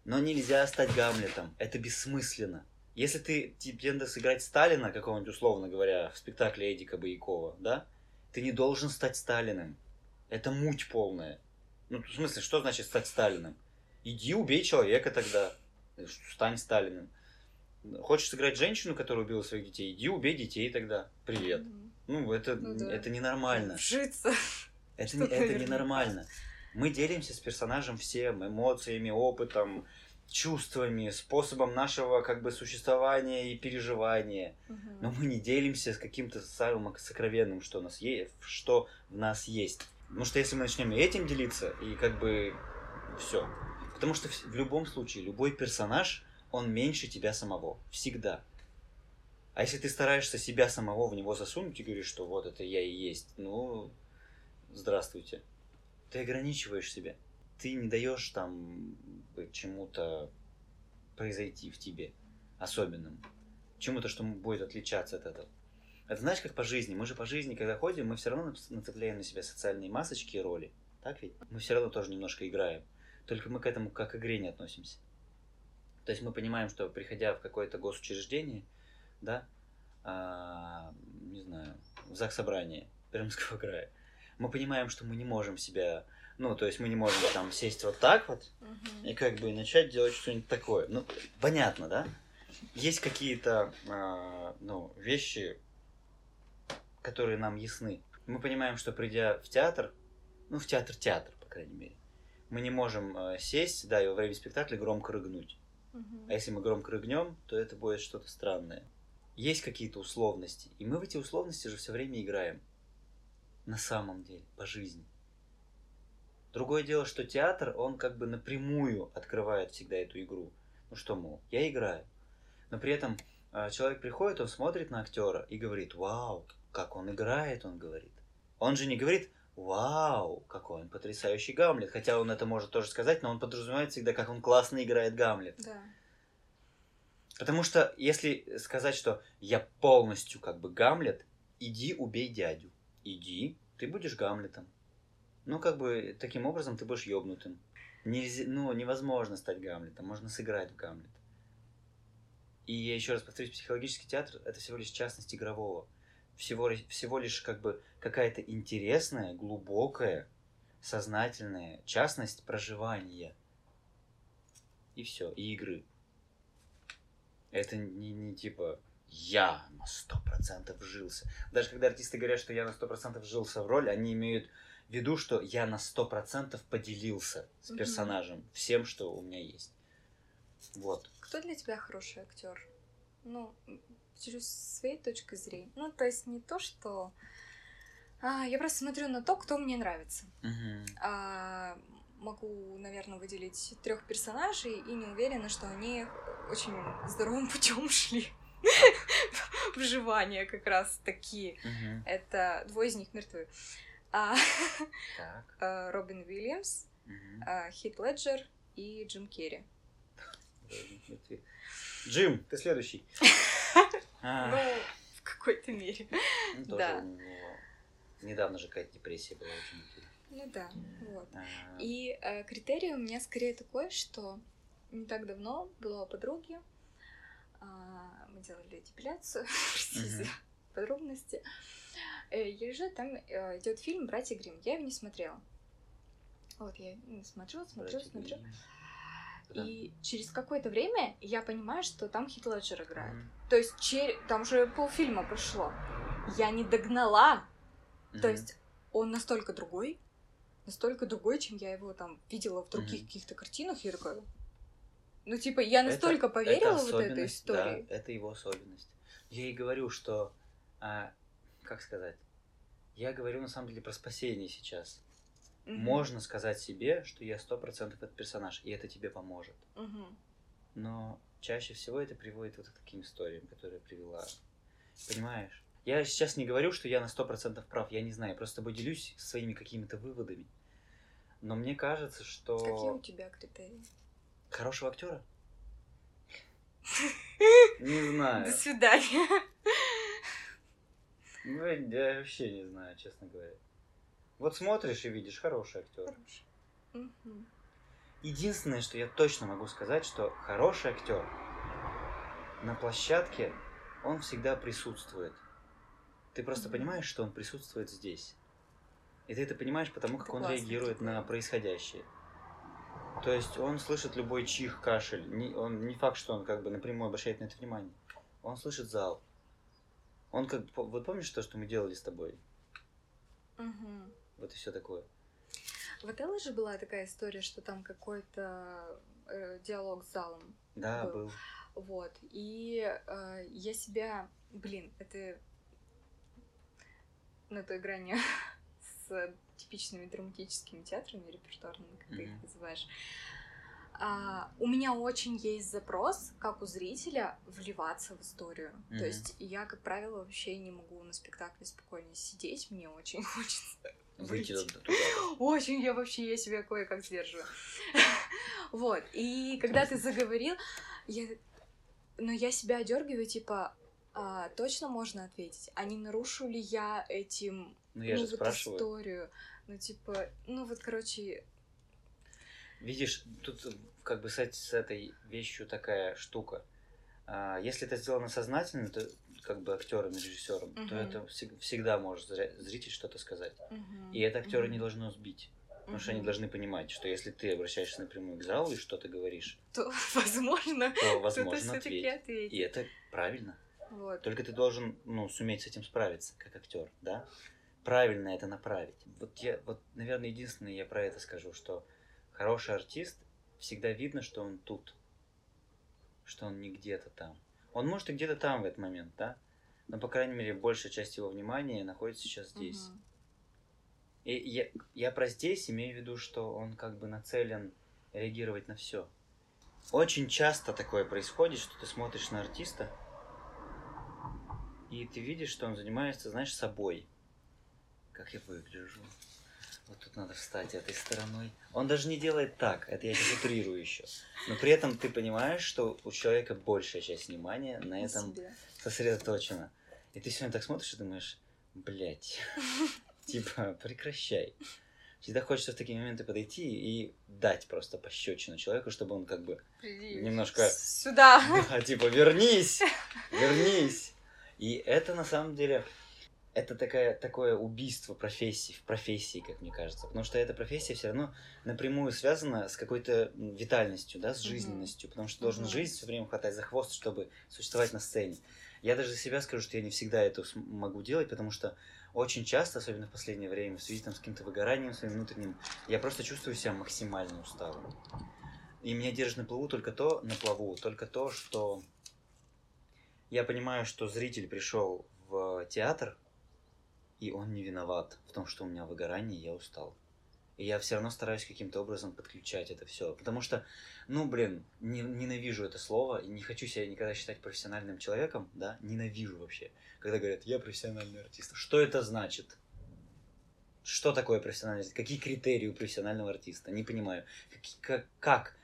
Но нельзя стать Гамлетом. Это бессмысленно. Если ты тебе надо сыграть Сталина, какого-нибудь, условно говоря, в спектакле Эдика Боякова, да, ты не должен стать Сталиным. Это муть полная. Ну, в смысле, что значит стать Сталиным? Иди убей человека тогда. Стань Сталиным. Хочешь сыграть женщину, которая убила своих детей? Иди убей детей тогда. Привет. Мгм. Ну, это, Ну да. это ненормально. Вжиться. Это, не, это ненормально. Мы делимся с персонажем всем эмоциями, опытом, чувствами, способом нашего как бы существования и переживания. Мгм. Но мы не делимся с каким-то самым сокровенным, что у нас есть, что в нас есть. Потому что если мы начнем этим делиться, и как бы все. Потому что в любом случае, любой персонаж, он меньше тебя самого. Всегда. А если ты стараешься себя самого в него засунуть и говоришь, что вот это я и есть, ну, здравствуйте. Ты ограничиваешь себя. Ты не даешь там чему-то произойти в тебе особенному. Чему-то, что будет отличаться от этого. Это знаешь, как по жизни. Мы же по жизни, когда ходим, мы все равно нацепляем на себя социальные масочки и роли. Так ведь? Мы все равно тоже немножко играем. Только мы к этому как к игре не относимся. То есть мы понимаем, что приходя в какое-то госучреждение, да, а, не знаю, в ЗАГС собрание Пермского края, мы понимаем, что мы не можем себя, ну, то есть мы не можем там сесть вот так вот и как бы начать делать что-нибудь такое. Ну, понятно, да? Есть какие-то, а, ну, вещи, которые нам ясны. Мы понимаем, что придя в театр, ну, в театр-театр, по крайней мере, мы не можем э, сесть, да, и во время спектакля громко рыгнуть. Мгм. А если мы громко рыгнем, то это будет что-то странное. Есть какие-то условности, и мы в эти условности же все время играем. На самом деле, по жизни. Другое дело, что театр, он как бы напрямую открывает всегда эту игру. Ну что, мол, я играю. Но при этом э, человек приходит, он смотрит на актера и говорит, вау, как он играет, он говорит. Он же не говорит, вау, какой он потрясающий Гамлет. Хотя он это может тоже сказать, но он подразумевает всегда, как он классно играет Гамлет. Да. Потому что если сказать, что я полностью как бы Гамлет, иди убей дядю. Иди, ты будешь Гамлетом. Ну, как бы, таким образом ты будешь ёбнутым. Нельзя, ну, невозможно стать Гамлетом, можно сыграть в Гамлет. И я еще раз повторюсь, психологический театр – это всего лишь частность игрового. Всего, всего лишь как бы какая-то интересная, глубокая, сознательная частность проживания. И все, и игры. Это не, не типа я на сто процентов вжился. Даже когда артисты говорят, что я на сто процентов вжился в роль, они имеют в виду, что я на сто процентов поделился с персонажем всем, что у меня есть. Вот. Кто для тебя хороший актер? Ну, через своей точки зрения. Ну, то есть не то, что... А, я просто смотрю на то, кто мне нравится. Мгм. А, могу, наверное, выделить трех персонажей и не уверена, что они очень здоровым путем шли. Выживание как раз такие. Это двое из них мертвы. А, а, Робин Уильямс, а, Хит Леджер и Джим Керри. Джим, ты следующий. А, Ну, в какой-то мере. ну, да. Недавно же какая-то депрессия была очень. Ну да, вот. А, И э, критерий у меня скорее такой, что не так давно была у подруги, а, мы делали депиляцию, простите подробности. Э, Я лежу, там э, идет фильм «Братья Грим. Я его не смотрела. Вот я ну, смотрю, смотрю, братья смотрю. Да. И через какое-то время я понимаю, что там Хит Леджер играет. Мгм. То есть чер- там уже полфильма прошло. Я не догнала. То Мгм. есть он настолько другой, настолько другой, чем я его там видела в других Мгм. каких-то картинах. Я такая... Ну, типа, я Это- настолько поверила это в вот этой истории. Да, это его особенность. Я и говорю, что, а, как сказать, я говорю на самом деле про спасение сейчас. Мгм. Можно сказать себе, что я сто процентов этот персонаж, и это тебе поможет. Мгм. Но чаще всего это приводит вот к таким историям, которые привела. Понимаешь? Я сейчас не говорю, что я на сто процентов прав, я не знаю, я просто с тобой делюсь своими какими-то выводами. Но мне кажется, что Какие у тебя критерии? хорошего актера. Не знаю. До свидания. Ну, я вообще не знаю, честно говоря. Вот смотришь и видишь хороший актер. Хорошо. Мгм. Единственное, что я точно могу сказать, что хороший актер на площадке, он всегда присутствует. Ты просто Мгм. понимаешь, что он присутствует здесь. И ты это понимаешь, потому как Это он классно реагирует на происходящее. То есть он слышит любой чих, кашель. Не, он, не факт, что он как бы напрямую обращает на это внимание. Он слышит зал. Он как... Вот помнишь то, что мы делали с тобой? Мгм. Вот и все такое. В Отелло же была такая история, что там какой-то э, диалог с залом. Да, был. был. Вот. И э, я себя... Блин, это на той грани с типичными драматическими театрами репертуарными, как ты их называешь. А, у меня очень есть запрос, как у зрителя, вливаться в историю. Мгм. То есть я, как правило, вообще не могу на спектакле спокойно сидеть. Мне очень хочется Выйти туда. Очень я вообще, я себя кое-как сдерживаю. Вот, и когда ты заговорил, я... Но я себя одергиваю, типа, а, точно можно ответить? А не нарушу ли я этим, Ну, я ну, же вот спрашиваю. историю? Ну, типа, ну, вот, короче, Видишь, тут как бы с, с этой вещью такая штука. А, если это сделано сознательно, то как бы актером и режиссером, то Мгм. это всег- всегда может зритель что-то сказать. мгм, И это актера не мгм, должно сбить. Потому что они должны понимать, что если ты обращаешься напрямую к залу и что-то говоришь, То, возможно, то возможно ответить. ответит. И это правильно. Вот. Только ты должен, ну, суметь с этим справиться, как актер, да? Правильно это направить. Вот я, вот, наверное, единственное я про это скажу, что хороший артист всегда видно, что он тут, что он не где-то там. Он может и где-то там в этот момент, да? Но, по крайней мере, большая часть его внимания находится сейчас здесь. Мгм. И я, я про здесь имею в виду, что он как бы нацелен реагировать на все. Очень часто такое происходит, что ты смотришь на артиста, и ты видишь, что он занимается, знаешь, собой. Как я выгляжу. Вот тут надо встать этой стороной. Он даже не делает так, это я сейчас утрирую еще. Но при этом ты понимаешь, что у человека большая часть внимания на этом себе. сосредоточена. И ты сегодня так смотришь и думаешь, блядь, типа, прекращай. Всегда хочется в такие моменты подойти и дать просто пощечину человеку, чтобы он как бы, Приди Немножко- Сюда. а, типа, вернись, вернись. И это на самом деле, это такая, такое убийство профессии, в профессии, как мне кажется. Потому что эта профессия все равно напрямую связана с какой-то витальностью, да, с жизненностью. Потому что должен Мгм. жизнь все время хватать за хвост, чтобы существовать на сцене. Я даже за себя скажу, что я не всегда это могу делать, потому что очень часто, особенно в последнее время, в связи там, с каким-то выгоранием своим внутренним, я просто чувствую себя максимально усталым. И меня держит на плаву только то, на плаву, только то, что я понимаю, что зритель пришел в театр, и он не виноват в том, что у меня выгорание, я устал. И я все равно стараюсь каким-то образом подключать это все. Потому что, ну, блин, не- ненавижу это слово, и не хочу себя никогда считать профессиональным человеком, да, ненавижу вообще. Когда говорят, я профессиональный артист. Что это значит? Что такое профессиональный артист? Какие критерии у профессионального артиста? Не понимаю. Каки- Как? как?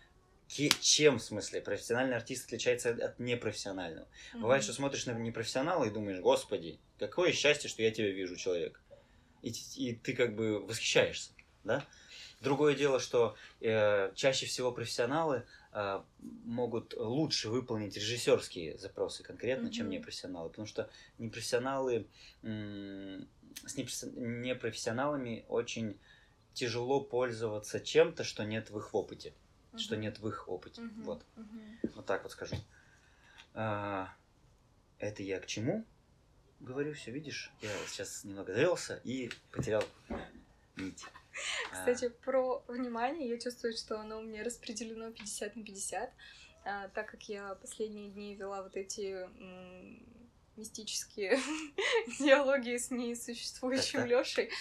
Чем, в смысле? Профессиональный артист отличается от непрофессионального. Бывает, что смотришь на непрофессионала и думаешь, господи, какое счастье, что я тебя вижу, человек. И, и ты как бы восхищаешься, да? Другое дело, что э, чаще всего профессионалы э, могут лучше выполнить режиссерские запросы конкретно, чем Мгм. непрофессионалы. Потому что непрофессионалы м, с непрофесси- непрофессионалами очень тяжело пользоваться чем-то, что нет в их опыте. Что Мгм. нет в их опыте. Мгм. Вот. Мгм. Вот так вот скажу. А, это я к чему? Говорю, все, видишь, я сейчас немного завелся и потерял нить. А, Кстати, про внимание, я чувствую, что оно у меня распределено 50 на 50, а, так как я последние дни вела вот эти мистические диалоги с несуществующим. Лешей,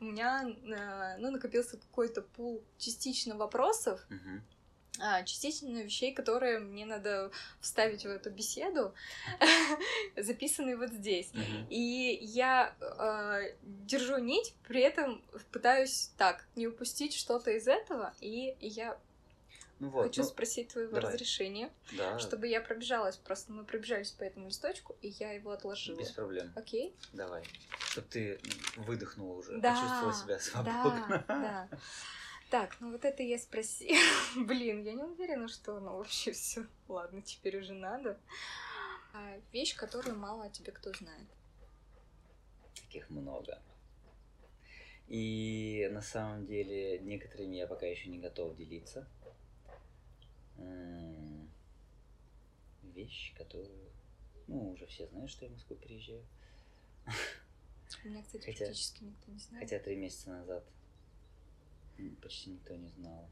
у меня а, ну, накопился какой-то пул частично вопросов, мгм. А, частично вещей, которые мне надо вставить в эту беседу, записанные вот здесь. Мгм. И я э, держу нить, при этом пытаюсь так, не упустить что-то из этого, и я Ну вот, хочу ну, спросить твоего давай. разрешения, да, чтобы я пробежалась, просто мы пробежались по этому листочку, и я его отложила. без проблем. Окей? Давай. Чтобы ты выдохнула уже, Да, почувствовала себя свободно. Да, да. Так, ну вот это я спросила. Блин, я не уверена, что оно вообще все. Ладно, теперь уже надо. А, вещь, которую мало о тебе кто знает. Таких много. И на самом деле некоторыми я пока еще не готов делиться. М, Вещь, которую... Ну, уже все знают, что я в Москву приезжаю. У меня, кстати, Хотя- практически никто не знает. Хотя три месяца назад м, почти никто не знал.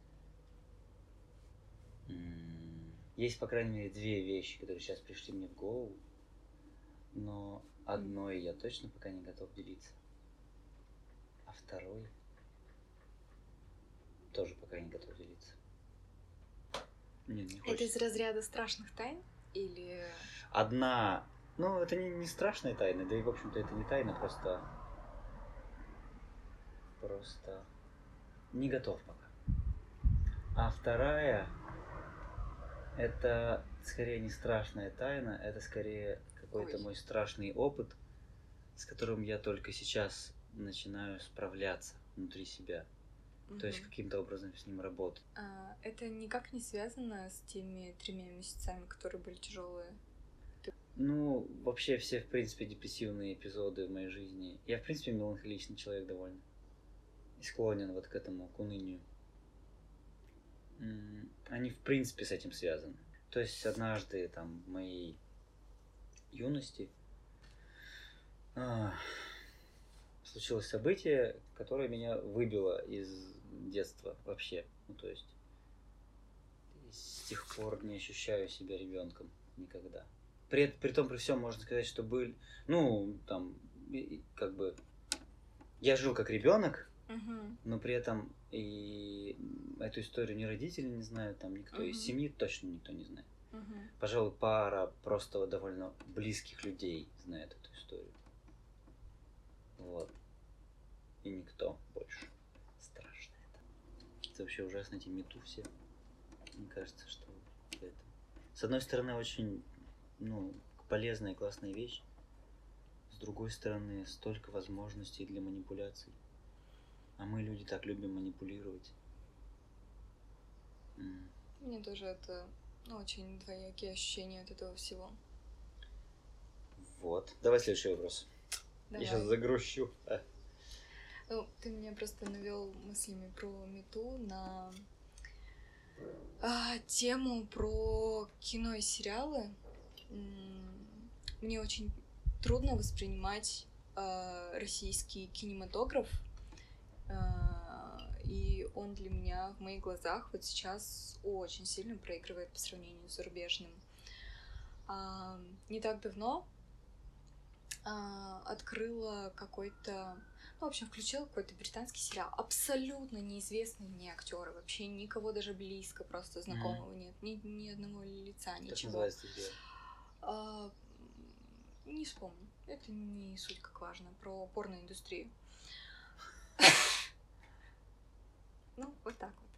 Есть, по крайней мере, две вещи, которые сейчас пришли мне в голову, но одной я точно пока не готов делиться, а второй тоже пока не готов делиться. Нет, не Это из хочется. разряда страшных тайн? Или... Одна, ну, это не, не страшная тайна, да и, в общем-то, это не тайна, просто... Просто не готов пока. А вторая, это скорее не страшная тайна, это скорее какой-то Ой. мой страшный опыт, с которым я только сейчас начинаю справляться внутри себя. То есть каким-то образом с ним работать. А, это никак не связано с теми тремя месяцами, которые были тяжелые. Ну, вообще все, в принципе, депрессивные эпизоды в моей жизни. Я, в принципе, меланхоличный человек довольно. И склонен вот к этому, к унынию. Они, в принципе, с этим связаны. То есть, однажды, там, в моей юности а, случилось событие, которое меня выбило из детства вообще. Ну, то есть, с тех пор не ощущаю себя ребенком никогда. При, при том, при всем, можно сказать, что были, ну, там, как бы, я жил как ребенок, Но при этом и эту историю ни родители не знают, там никто из Мгм. семьи точно никто не знает. Мгм. Пожалуй, пара просто довольно близких людей знает эту историю. Вот. И никто больше. Страшно это. Это вообще ужасно, эти мету все. Мне кажется, что это... С одной стороны, очень, ну, полезная и классная вещь. С другой стороны, столько возможностей для манипуляций. А мы, люди, так любим манипулировать. Мне тоже это ну, очень двоякие ощущения от этого всего. Вот. Давай следующий вопрос. Давай. Я сейчас загрущу. Ну, ты меня просто навел мыслями про мету на а, тему про кино и сериалы. Мне очень трудно воспринимать а, российский кинематограф, и он для меня в моих глазах вот сейчас очень сильно проигрывает по сравнению с зарубежным. А, Не так давно а, открыла какой-то ну, в общем, включила какой-то британский сериал. Абсолютно неизвестные мне актеры. Вообще никого даже близко просто знакомого нет. Ни, ни одного лица, Как ничего. называется это дело? А, не вспомню. Это не суть как важно. Про порноиндустрию. Ну, вот так вот.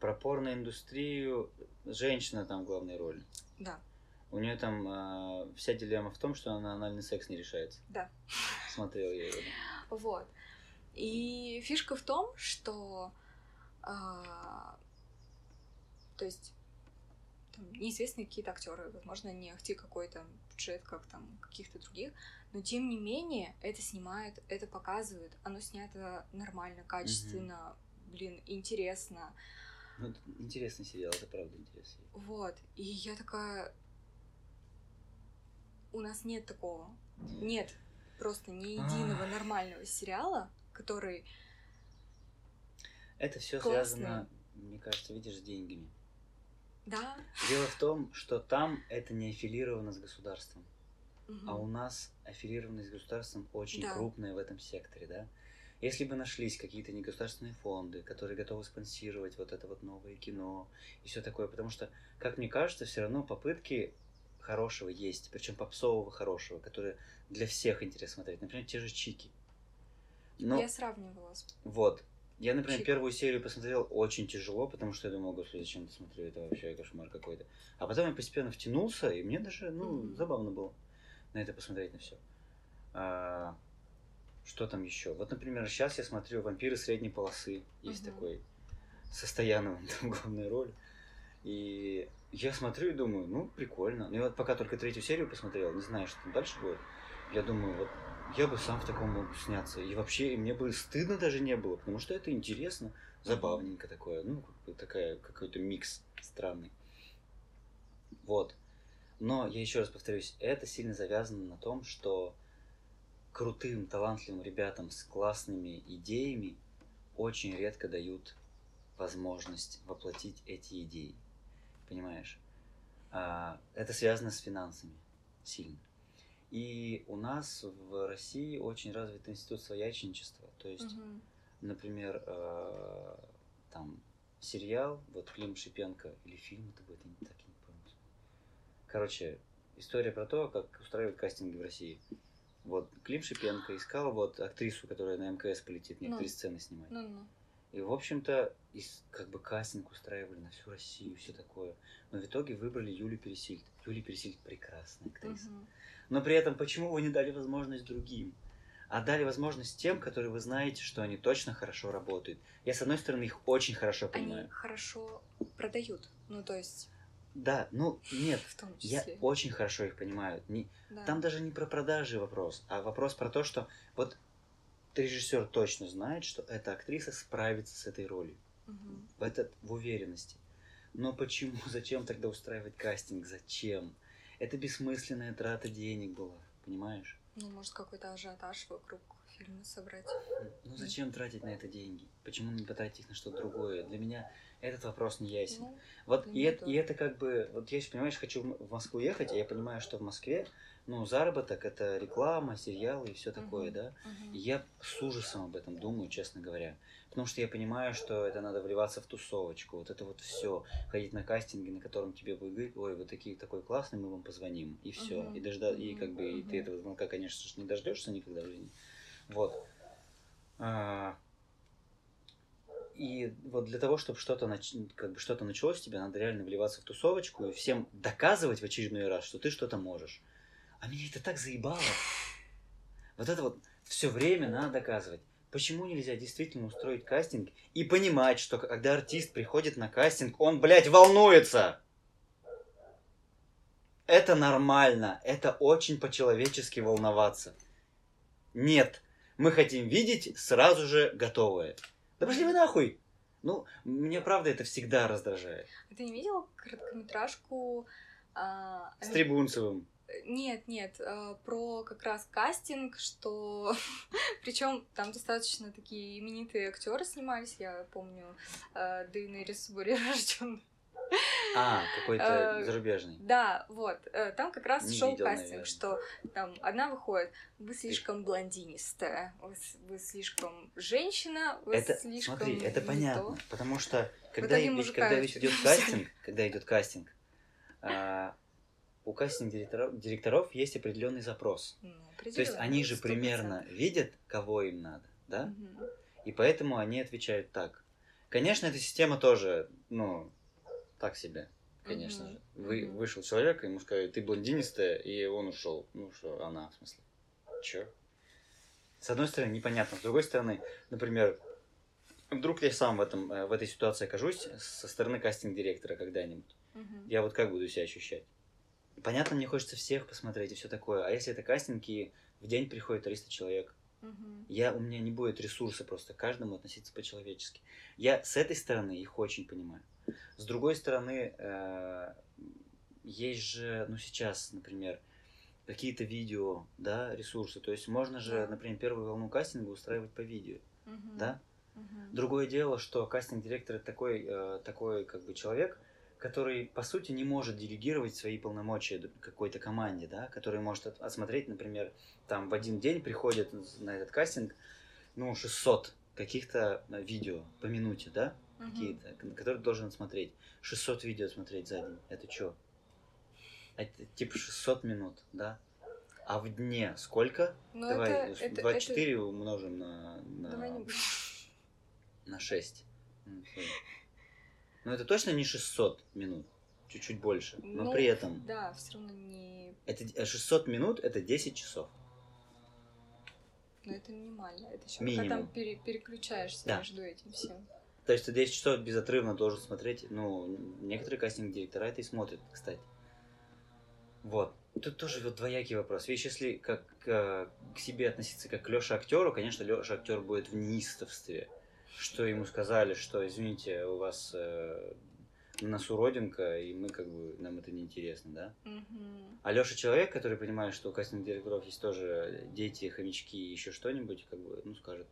Про порноиндустрию женщина там в главной роли. Да, У нее там а, вся дилемма в том, что она анальный секс не решается. да. Смотрел я его. Вот. И фишка в том, что а, то есть там, неизвестные какие-то актеры, возможно, не ахти какой-то бюджет, как там каких-то других, но тем не менее это снимает, это показывает, оно снято нормально, качественно, блин, интересно. Ну, это интересный сериал, это правда интересный. Вот. И я такая... У нас нет такого. Нет просто ни единого Ах. нормального сериала, который... Это все связано, мне кажется, видишь, с деньгами. Да. Дело в том, что там это не аффилировано с государством. мгм. А у нас аффилированность с государством очень Да. крупная в этом секторе, да? Если бы нашлись какие-то негосударственные фонды, которые готовы спонсировать вот это вот новое кино и все такое, потому что, как мне кажется, все равно попытки хорошего есть, причем попсового хорошего, которые для всех интересно смотреть. Например, те же Чики. Но Я сравнивала с... вот. Я, например, Чик. первую серию посмотрел очень тяжело, потому что я думал, господи, зачем я смотрю, это вообще кошмар какой-то. А потом я постепенно втянулся, и мне даже, ну, Мгм. забавно было на это посмотреть, на все. Что там еще? Вот, например, сейчас я смотрю «Вампиры средней полосы». Есть Мгм. такой со Стояновым там главная роль. И я смотрю и думаю, ну, прикольно. Ну, и вот пока только третью серию посмотрел, не знаю, что там дальше будет, я думаю, вот я бы сам в таком мог сняться. И вообще, и мне бы стыдно даже не было, потому что это интересно, забавненько такое. Ну, как бы такая, какой-то микс странный. Вот. Но, я еще раз повторюсь, это сильно завязано на том, что крутым, талантливым ребятам с классными идеями очень редко дают возможность воплотить эти идеи. Понимаешь? А, это связано с финансами сильно. И у нас в России очень развит институт своячничества. То есть, Мгм. например, э, там сериал, вот Клим Шипенко, или фильм это будет, я не так не помню. Короче, история про то, как устраивают кастинги в России. Вот Клим Шипенко искал вот актрису, которая на МКС полетит, некоторые Ну. сцены снимать. Ну-ну. И, в общем-то, из- как бы кастинг устраивали на всю Россию, все такое. Но в итоге выбрали Юлю Пересильд. Юлия Пересильд прекрасная актриса. Мгм. Но при этом, почему вы не дали возможность другим? А дали возможность тем, которые вы знаете, что они точно хорошо работают. Я, с одной стороны, их очень хорошо понимаю. Они хорошо продают. Ну, то есть, Да, ну, нет, в том я очень хорошо их понимаю. Не- Да. Там даже не про продажи вопрос, а вопрос про то, что вот режиссер точно знает, что эта актриса справится с этой ролью. Мгм. в, этот, в уверенности. Но почему, зачем тогда устраивать кастинг? Зачем? Это бессмысленная трата денег была, понимаешь? Ну, может, какой-то ажиотаж вокруг фильма собрать. Ну зачем тратить на это деньги? Почему не потратить их на что-то другое? Для меня этот вопрос не ясен. Ну, Вот и, это, и это как бы, вот я, понимаешь, хочу в Москву ехать, а я понимаю, что в Москве, ну, заработок это реклама, сериалы и все такое, Мгм. да? И я с ужасом об этом думаю, честно говоря. Потому что я понимаю, что это надо вливаться в тусовочку. Вот это вот все. Ходить на кастинги, на котором тебе говорить, ой, вы такие такой классный, мы вам позвоним. И все. Мгм, И дожда... и мгм, как бы и ты этого звонка, конечно же, не дождешься никогда в жизни. Вот. А, И вот для того, чтобы что-то нач... как бы что-то началось, тебе надо реально вливаться в тусовочку и всем доказывать в очередной раз, что ты что-то можешь. А меня это так заебало. Вот это вот все время надо доказывать. Почему нельзя действительно устроить кастинг и понимать, что когда артист приходит на кастинг, он, блядь, волнуется? Это нормально. Это очень по-человечески волноваться. Нет. Мы хотим видеть сразу же готовое. Да пошли вы нахуй! Ну, мне правда это всегда раздражает. А Ты не видел короткометражку? а, С Трибунцевым. Нет, нет, э, про как раз кастинг, что причем там достаточно такие именитые актеры снимались, я помню, э, Дейнерис рожден. А, какой-то Э, зарубежный. Да, вот, э, там как раз шел кастинг, что там одна выходит, вы слишком блондинистая, вы, слишком женщина, вы слишком смотри, это понятно, то». потому что когда, идет кастинг, когда идет кастинг, а, у кастинг директоров, директоров есть определенный запрос. Ну, То есть они же 100%. примерно видят, кого им надо, да? И поэтому они отвечают так. Конечно, эта система тоже, ну, так себе, конечно же. Вы, Мгм. Вышел человек, ему сказали, ты блондинистая, и он ушел. Ну что, она, в смысле. Чё? С одной стороны, непонятно. С другой стороны, например, вдруг я сам в, этом, э, в этой ситуации окажусь со стороны кастинг-директора когда-нибудь. Мгм. Я вот как буду себя ощущать? Понятно, мне хочется всех посмотреть и все такое. А если это кастинг, и в день приходит 300 человек, Мгм. я, у меня не будет ресурса просто к каждому относиться по-человечески. Я с этой стороны их очень понимаю. С другой стороны, э, есть же, ну сейчас, например, какие-то видео, да, ресурсы. То есть можно же, например, первую волну кастинга устраивать по видео, Мгм. да? Мгм. Другое дело, что кастинг-директор это такой, э, такой как бы человек, который, по сути, не может делегировать свои полномочия какой-то команде, да, который может от- осмотреть, например, там в один день приходит на этот кастинг, ну, 600 каких-то э, видео по минуте, да, Мгм. какие-то, к- которые должен отсмотреть. 600 видео смотреть за день, это что? Это типа 600 минут, да? А в дне сколько? Ну, Давай, это, это, 24 умножим на, на, это... Давай не на 6. М, sorry. Но это точно не 600 минут, чуть-чуть больше. Но Ну, при этом Да, все равно не... это д- 600 минут это 10 часов. Но это минимально. Это еще пока Минимум. там пере- переключаешься Да. между этим всем. То есть ты 10 часов безотрывно должен смотреть. Ну, некоторые кастинг-директора это и смотрят, кстати. Вот. Тут тоже вот двоякий вопрос. Видишь, если как э, к себе относиться как к Лёше актеру, конечно, Лёша актер будет в неистовстве. Что ему сказали, что, извините, у вас э, на носу родинка, и мы как бы, нам это неинтересно, да? Мгм. А Леша человек, который понимает, что у кастинг-директоров есть тоже дети, хомячки и еще что-нибудь, как бы, ну, скажет,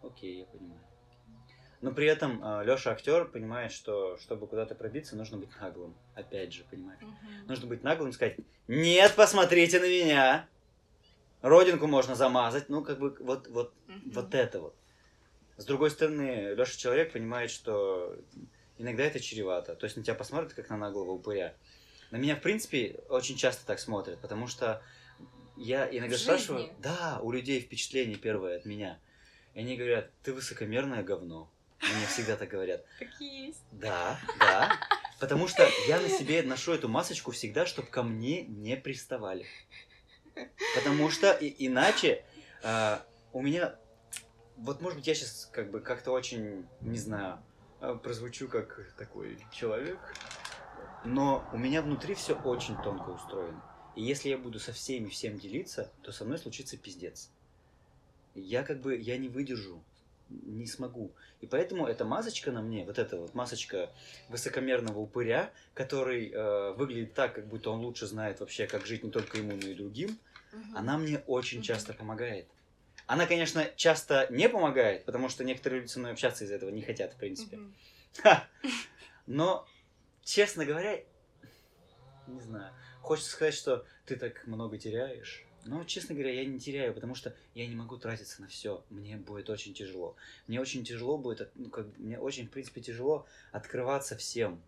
окей, я понимаю. Но при этом Леша актер понимает, что чтобы куда-то пробиться, нужно быть наглым. Опять же, понимаешь? Мгм. Нужно быть наглым и сказать, нет, посмотрите на меня. Родинку можно замазать. Ну, как бы вот, вот, Мгм. вот это вот. С другой стороны, Леша человек понимает, что иногда это чревато. То есть на тебя посмотрят, как на наглого упыря. На меня, в принципе, очень часто так смотрят, потому что я иногда В спрашиваю, жизни? да, у людей впечатление первое от меня. И они говорят, ты высокомерное говно. Мне всегда так говорят. Так и есть. Да, да. Потому что я на себе ношу эту масочку всегда, чтобы ко мне не приставали. Потому что и- иначе а, у меня... Вот, может быть, я сейчас как бы как-то очень, не знаю, а, прозвучу как такой человек, но у меня внутри все очень тонко устроено. И если я буду со всеми всем делиться, то со мной случится пиздец. Я как бы, я не выдержу, не смогу. И поэтому эта масочка на мне, вот эта вот масочка высокомерного упыря, который э, выглядит так, как будто он лучше знает вообще, как жить не только ему, но и другим, Мгм. она мне очень Мгм. часто помогает. Она, конечно, часто не помогает, потому что некоторые люди со мной общаться из-за этого не хотят, в принципе. Ха! Но, честно говоря, не знаю. Хочется сказать, что ты так много теряешь. Но, честно говоря, я не теряю, потому что я не могу тратиться на все. Мне будет очень тяжело. Мне очень тяжело будет, ну, как, мне очень, в принципе, тяжело открываться всем.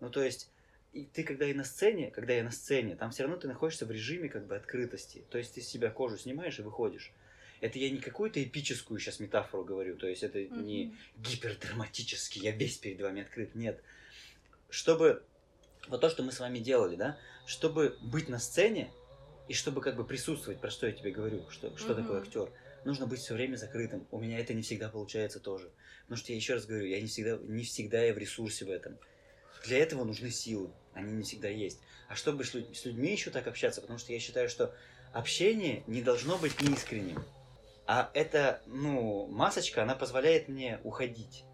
Ну, то есть, и ты когда и на сцене, когда я на сцене, там все равно ты находишься в режиме как бы открытости. То есть ты с себя кожу снимаешь и выходишь. Это я не какую-то эпическую сейчас метафору говорю, то есть это не Мгм. гипердраматически, я весь перед вами открыт. Нет. Чтобы вот то, что мы с вами делали, да, чтобы быть на сцене и чтобы как бы присутствовать, про что я тебе говорю, что, что Мгм. такое актер, нужно быть все время закрытым. У меня это не всегда получается тоже. Потому что я еще раз говорю, я не всегда, не всегда я в ресурсе в этом. Для этого нужны силы, они не всегда есть. А чтобы с людьми еще так общаться, потому что я считаю, что общение не должно быть неискренним. А эта, ну, масочка, она позволяет мне уходить.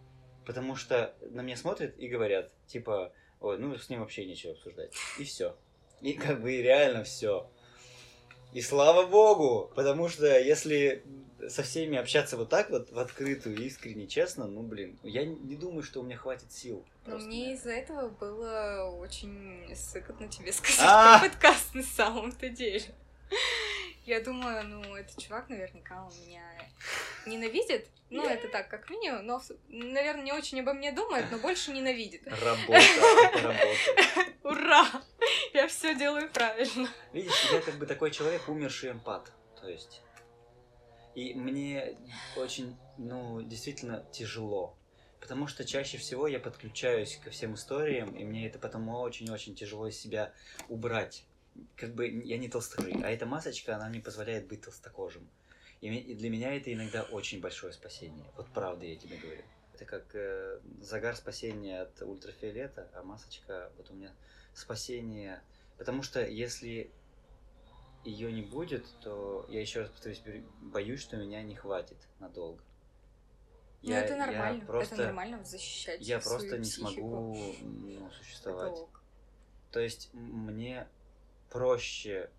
Потому что на меня смотрят и говорят, типа, ой, ну с ним вообще нечего обсуждать. И все. И как бы реально все. И слава богу, потому что если со всеми общаться вот так вот, в открытую, искренне, честно, ну, блин, я не думаю, что у меня хватит сил. Но мне из-за этого было очень сыкотно тебе сказать А! про подкаст на самом-то деле. Я думаю, ну, этот чувак наверняка он меня ненавидит. Ну, это так, как минимум, но, наверное, не очень обо мне думает, но больше ненавидит. Работа, работа. Ура! Я все делаю правильно. Видишь, я как бы такой человек, умерший эмпат. То есть. И мне очень, ну, действительно тяжело. Потому что чаще всего я подключаюсь ко всем историям, и мне это потом очень-очень тяжело из себя убрать. Как бы я не толстокожий, а эта масочка, она мне позволяет быть толстокожим. И для меня это иногда очень большое спасение. Вот правда я тебе говорю. Это как э, загар спасения от ультрафиолета, а масочка, вот у меня спасение. Потому что если ее не будет, то я еще раз повторюсь, боюсь, что меня не хватит надолго. Ну, это нормально. просто, Это нормально защищать я свою просто не психику. смогу ну, Это существовать. ок. То есть мне проще,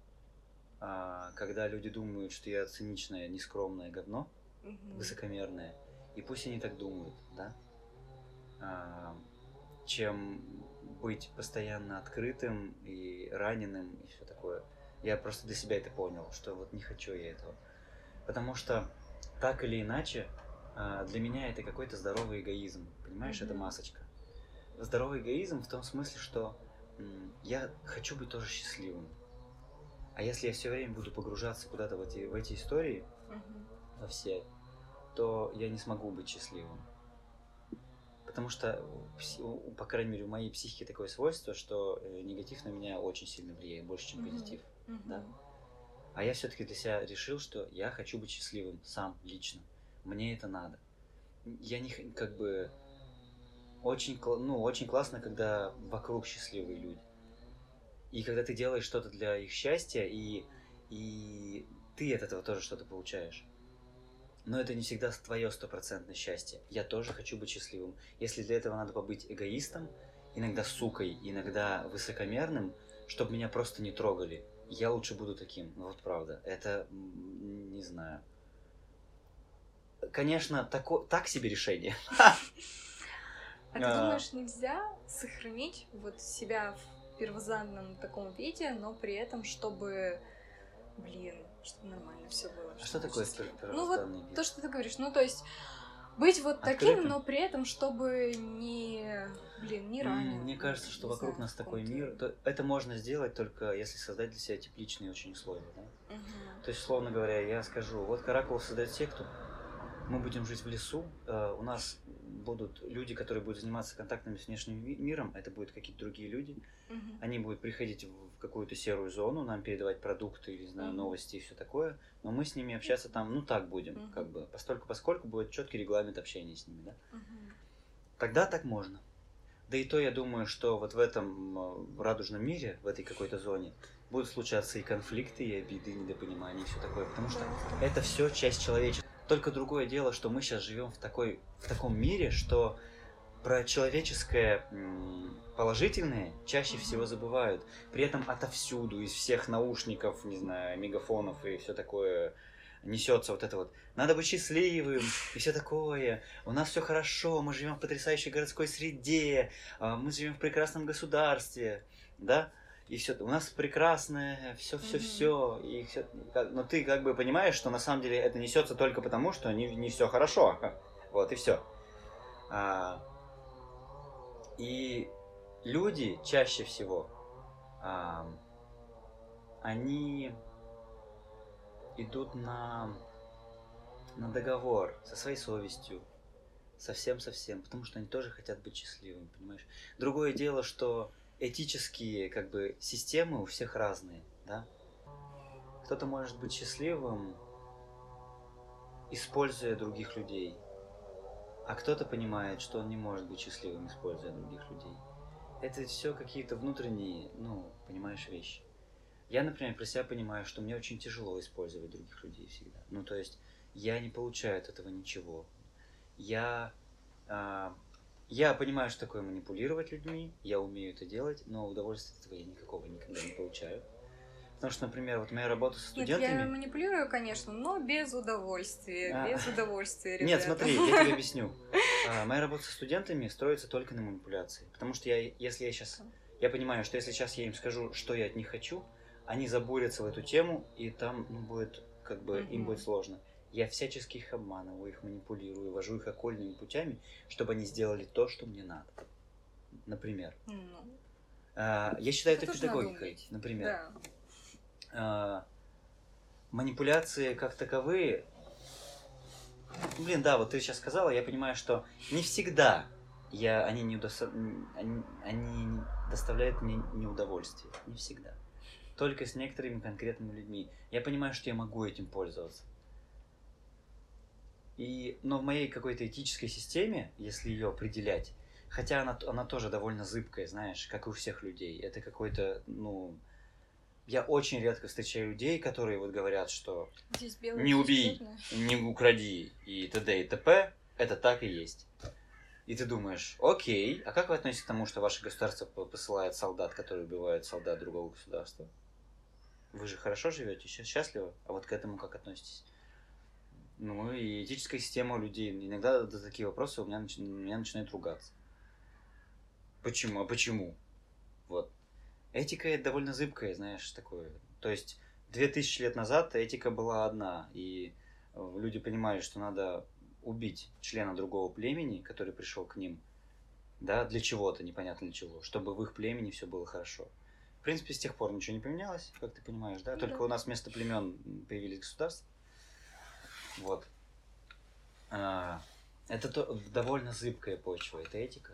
а, когда люди думают, что я циничное, нескромное говно, Мгм. высокомерное, и пусть они так думают, да, А, чем быть постоянно открытым и раненым и все такое. Я просто для себя это понял, что вот не хочу я этого. Потому что так или иначе, а, для меня это какой-то здоровый эгоизм. Понимаешь, это Мгм. масочка. Здоровый эгоизм в том смысле, что я хочу быть тоже счастливым. А если я все время буду погружаться куда-то в эти, в эти истории, Мгм. во все, то я не смогу быть счастливым. Потому что, у- по крайней мере, у моей психики такое свойство, что э, негатив на меня очень сильно влияет, больше, чем позитив. Мгм. Да. А я все-таки для себя решил, что я хочу быть счастливым сам, лично. Мне это надо. Я не как бы очень, ну, очень классно, когда вокруг счастливые люди. И когда ты делаешь что-то для их счастья, и, и ты от этого тоже что-то получаешь. Но это не всегда твое стопроцентное счастье. Я тоже хочу быть счастливым. Если для этого надо побыть эгоистом, иногда сукой, иногда высокомерным, чтобы меня просто не трогали, я лучше буду таким. Ну вот правда. Это, не знаю. конечно, тако... так себе решение. А ты думаешь, нельзя сохранить вот себя в первозданном таком виде, но при этом, чтобы, блин, чтобы нормально все было. А что такое Ну вот то, что ты говоришь, ну то есть быть вот таким, но при этом, чтобы не, блин, не ранен. Мне кажется, что вокруг нас такой мир, то это можно сделать только если создать для себя тепличные очень условия, да? Угу. То есть, условно говоря, я скажу, вот Каракул создает секту, мы будем жить в лесу, э, у нас будут люди, которые будут заниматься контактами с внешним миром, это будут какие-то другие люди, угу. они будут приходить в какую-то серую зону, нам передавать продукты, или, знаю, новости и все такое, но мы с ними общаться там, ну, так будем, угу. как бы, постольку поскольку будет четкий регламент общения с ними, да. Угу. Тогда так можно. Да и то я думаю, что вот в этом э, радужном мире, в этой какой-то зоне, будут случаться и конфликты, и обиды, и недопонимания, и все такое, потому что да. это все часть человечества. Только другое дело, что мы сейчас живем в, такой, в таком мире, что про человеческое положительное чаще всего забывают. При этом отовсюду, из всех наушников, не знаю, мегафонов и все такое несется вот это вот. Надо быть счастливым и все такое. У нас все хорошо, мы живем в потрясающей городской среде, а, мы живем в прекрасном государстве, да? И все, у нас прекрасное, все, все, все, и все, но ты как бы понимаешь, что на самом деле это несется только потому, что не, не все хорошо, вот и все. А, и люди чаще всего, а, они идут на, на договор со своей совестью, совсем-совсем, потому что они тоже хотят быть счастливыми, понимаешь? Другое дело, что этические как бы системы у всех разные, да? Кто-то может быть счастливым, используя других людей, а кто-то понимает, что он не может быть счастливым, используя других людей. Это все какие-то внутренние, ну, понимаешь, вещи. Я, например, про себя понимаю, что мне очень тяжело использовать других людей всегда. Ну, то есть, я не получаю от этого ничего. Я а, я понимаю, что такое манипулировать людьми, я умею это делать, но удовольствия от этого я никакого никогда не получаю. Потому что, например, вот моя работа с студентами... Нет, я манипулирую, конечно, но без удовольствия, а... без удовольствия, ребята. Нет, смотри, я тебе объясню. А, моя работа со студентами строится только на манипуляции. Потому что я, если я сейчас... Я понимаю, что если сейчас я им скажу, что я от них хочу, они забурятся в эту тему, и там ну, будет, как бы, угу. им будет сложно. Я всячески их обманываю, их манипулирую, вожу их окольными путями, чтобы они сделали то, что мне надо. Например. Ну, а, я считаю это, это педагогикой. Например. Да. А, манипуляции как таковые. Блин, да, вот ты сейчас сказала, я понимаю, что не всегда я, они, не удос... они, они доставляют мне неудовольствие. Не всегда. Только с некоторыми конкретными людьми. Я понимаю, что я могу этим пользоваться. И, но в моей какой-то этической системе, если ее определять, хотя она, она тоже довольно зыбкая, знаешь, как и у всех людей, это какой-то, ну, я очень редко встречаю людей, которые вот говорят, что не убей, не укради и т.д. и т.п. Это так и есть. И ты думаешь, окей, а как вы относитесь к тому, что ваше государство посылает солдат, которые убивают солдат другого государства? Вы же хорошо живете, счастливы, а вот к этому как относитесь? Ну и этическая система у людей. Иногда за такие вопросы у меня, нач... меня начинает ругаться. Почему? А почему? Вот. Этика это довольно зыбкая, знаешь, такое. То есть, две тысячи лет назад этика была одна, и э, люди понимали, что надо убить члена другого племени, который пришел к ним, да, для чего-то, непонятно для чего, чтобы в их племени все было хорошо. В принципе, с тех пор ничего не поменялось, как ты понимаешь, да? Только да. у нас вместо племен появились государства. Вот. А, это то, довольно зыбкая почва, это этика.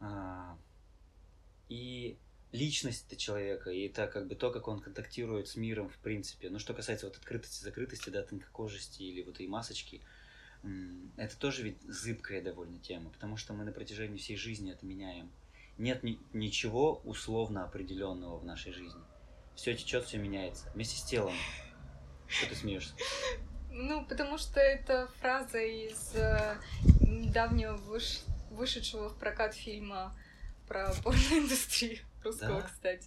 А, и личность человека, и это как бы то, как он контактирует с миром в принципе. Ну, что касается вот открытости, закрытости, да, тонкокожести или вот и масочки, это тоже ведь зыбкая довольно тема, потому что мы на протяжении всей жизни это меняем. Нет ни, ничего условно определенного в нашей жизни. Все течет, все меняется. Вместе с телом. Что ты смеешься? Ну, потому что это фраза из э, недавнего выш... вышедшего в прокат фильма про порноиндустрию. русского, Да? кстати.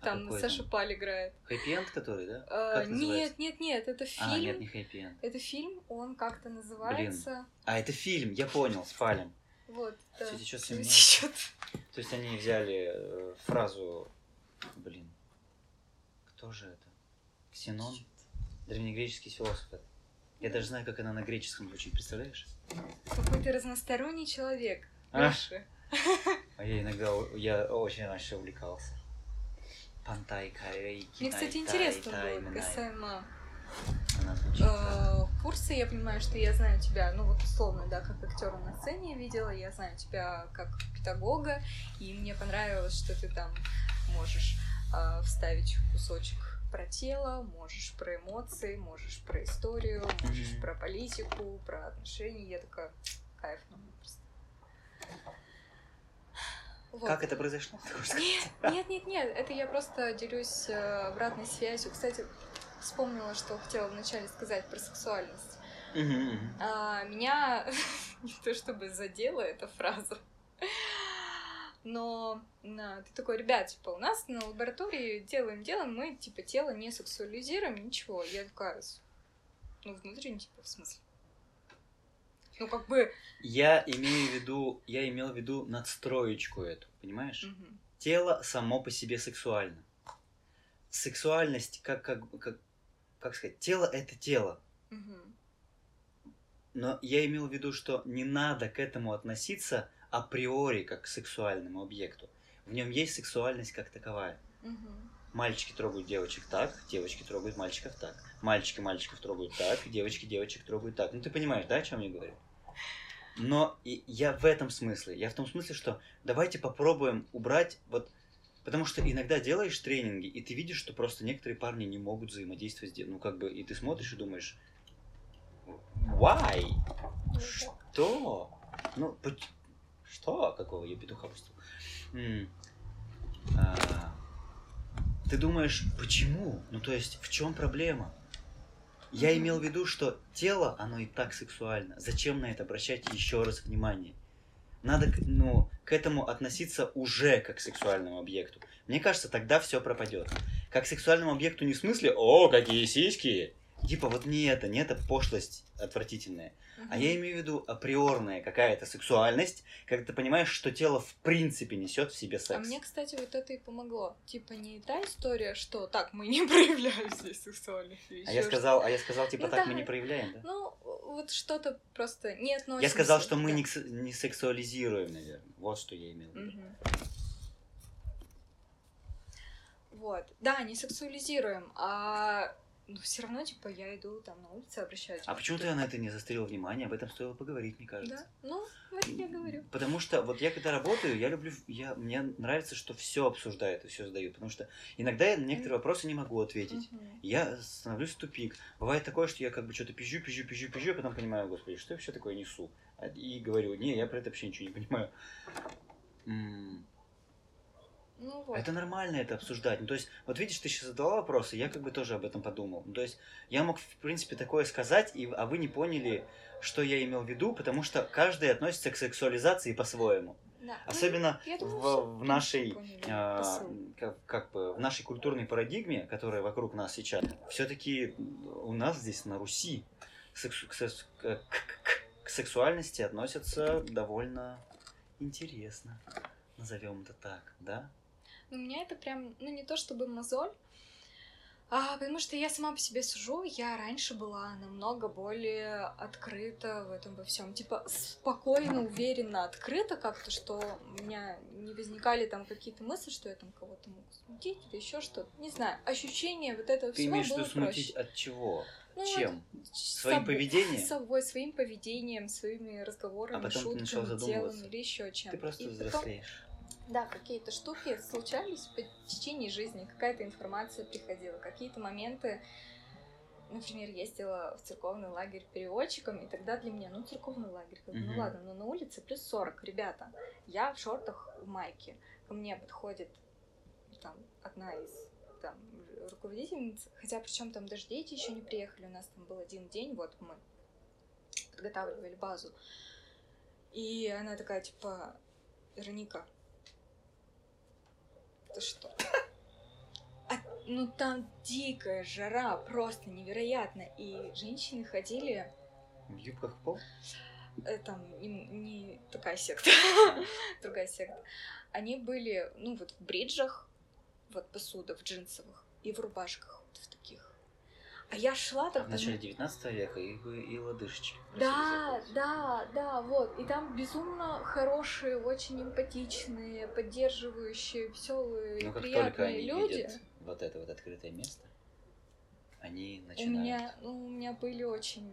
А Там какой Саша там? Паль играет. Хэппи-энд который, да? А, называется? нет, нет, нет, это фильм. А, нет, не хэппи-энд. Это фильм, он как-то называется. А, это фильм, я понял, с Фалем. Вот, да. Всё течёт Всё семья. течёт. То есть они взяли э, фразу, блин, кто же это? Ксенон? Древнегреческий философ это. Я даже знаю, как она на греческом звучит, представляешь? Какой ты разносторонний человек. А? А я иногда, я очень раньше увлекался. Пантай, Кай, Мне, кстати, интересно было касаемо э, курса. Я понимаю, что я знаю тебя, ну вот условно, да, как актера на сцене видела, я знаю тебя как педагога, и мне понравилось, что ты там можешь э, вставить кусочек про тело, можешь про эмоции, можешь про историю, можешь Мгм. про политику, про отношения. Я такая, кайф, ну просто. Вот. Как это произошло? Нет, нет, нет, нет, это я просто делюсь э, обратной связью. Кстати, вспомнила, что хотела вначале сказать про сексуальность. Мгм. А, меня не то чтобы задела эта фраза, но на, ты такой, ребят, типа, у нас на лаборатории делаем делаем, мы типа тело не сексуализируем, ничего. Я такая, «С- ну внутренне, типа, в смысле? Ну, как бы... Я имею в виду, я имел в виду надстроечку эту, понимаешь? мгм. Тело само по себе сексуально. Сексуальность, как, как, как, как сказать, тело это тело. Мгм. Но я имел в виду, что не надо к этому относиться априори как к сексуальному объекту. В нем есть сексуальность как таковая. Мгм. Мальчики трогают девочек так, девочки трогают мальчиков так. Мальчики мальчиков трогают так, девочки девочек трогают так. Ну ты понимаешь, да, о чем я говорю? Но и я в этом смысле. Я в том смысле, что давайте попробуем убрать вот Потому что иногда делаешь тренинги, и ты видишь, что просто некоторые парни не могут взаимодействовать с Ну, как бы, и ты смотришь и думаешь, why? Что? Ну, что? Какого я петуха пустил? А, Ты думаешь, почему? Ну, то есть, в чем проблема? Я имел в виду, что тело, оно и так сексуально. Зачем на это обращать еще раз внимание? Надо, ну, к этому относиться уже как к сексуальному объекту. Мне кажется, тогда все пропадет. Как к сексуальному объекту не в смысле, о, какие сиськи. Типа вот не это, не это пошлость отвратительная. А я имею в виду априорная какая-то сексуальность, когда ты понимаешь, что тело в принципе несет в себе секс. А мне, кстати, вот это и помогло. Типа не та история, что так, мы не проявляем здесь сексуальных вещей. А я сказал, а я сказал, типа, Ну так мы да. не проявляем, да? Ну, вот что-то просто не относимся. Я сказал, что мы не, не сексуализируем, наверное. Вот что я имел в виду. Мгм. Вот. Да, не сексуализируем, а ну, все равно, типа, я иду там на улице, обращаюсь. А почему ты на это не застрелил внимание? Об этом стоило поговорить, мне кажется. Да? Ну, вот я говорю. Потому что вот я когда работаю, я люблю, я, мне нравится, что все обсуждают и все задают. Потому что иногда я на некоторые вопросы не могу ответить. Мгм. Я становлюсь в тупик. Бывает такое, что я как бы что-то пизжу, пизжу, пизжу, пизжу, а потом понимаю, господи, что я вообще такое несу? А- И говорю, не, я про это вообще ничего не понимаю. Ну вот. Это нормально это обсуждать. Ну, то есть, вот видишь, ты сейчас задала вопросы, я как бы тоже об этом подумал. Ну, то есть, я мог, в принципе, такое сказать, и, а вы не поняли, что я имел в виду, потому что каждый относится к сексуализации по-своему. Да. Ну, Особенно думаю, в, в нашей посыл. как, как бы в нашей культурной парадигме, которая вокруг нас сейчас, все-таки у нас здесь на Руси сексу- к, к- к- к сексуальности относятся довольно интересно, назовем это так, да? Ну, у меня это прям, ну, не то чтобы мозоль, а, потому что я сама по себе сужу, я раньше была намного более открыта в этом во всем. Типа, спокойно, уверенно, открыто как-то, что у меня не возникали там какие-то мысли, что я там кого-то могу смутить или еще что-то. Не знаю, ощущение вот этого Ты всего имеешь было смутить проще. от чего? Ну, Чем? с Своим собой- поведением? Собой, своим поведением, своими разговорами, А потом ты шутками, задумываться. делом или еще чем-то. Ты просто И потом- взрослеешь. Да, какие-то штуки случались в течение жизни, какая-то информация приходила, какие-то моменты. Например, ездила в церковный лагерь переводчиком, и тогда для меня, ну, церковный лагерь, как бы, ну ладно, но на улице плюс 40, ребята. Я в шортах, в майке. Ко мне подходит там одна из там руководительниц, хотя причем там даже дети еще не приехали, у нас там был один день, вот мы подготавливали базу. И она такая, типа, Вероника, Ты что? А, ну там дикая жара, просто невероятно. И женщины ходили В юбках в пол? э, там не, не такая секта, другая секта. Они были, ну вот в бриджах, вот посуда, в джинсовых и в рубашках вот в таких. А я шла В так... начале 19 века и, и лодыжечки. Да, да, да, вот. И там безумно хорошие, очень эмпатичные, поддерживающие, веселые, Ну, как приятные только они люди. видят вот это вот открытое место, они У начинают... меня, ну, у меня были очень,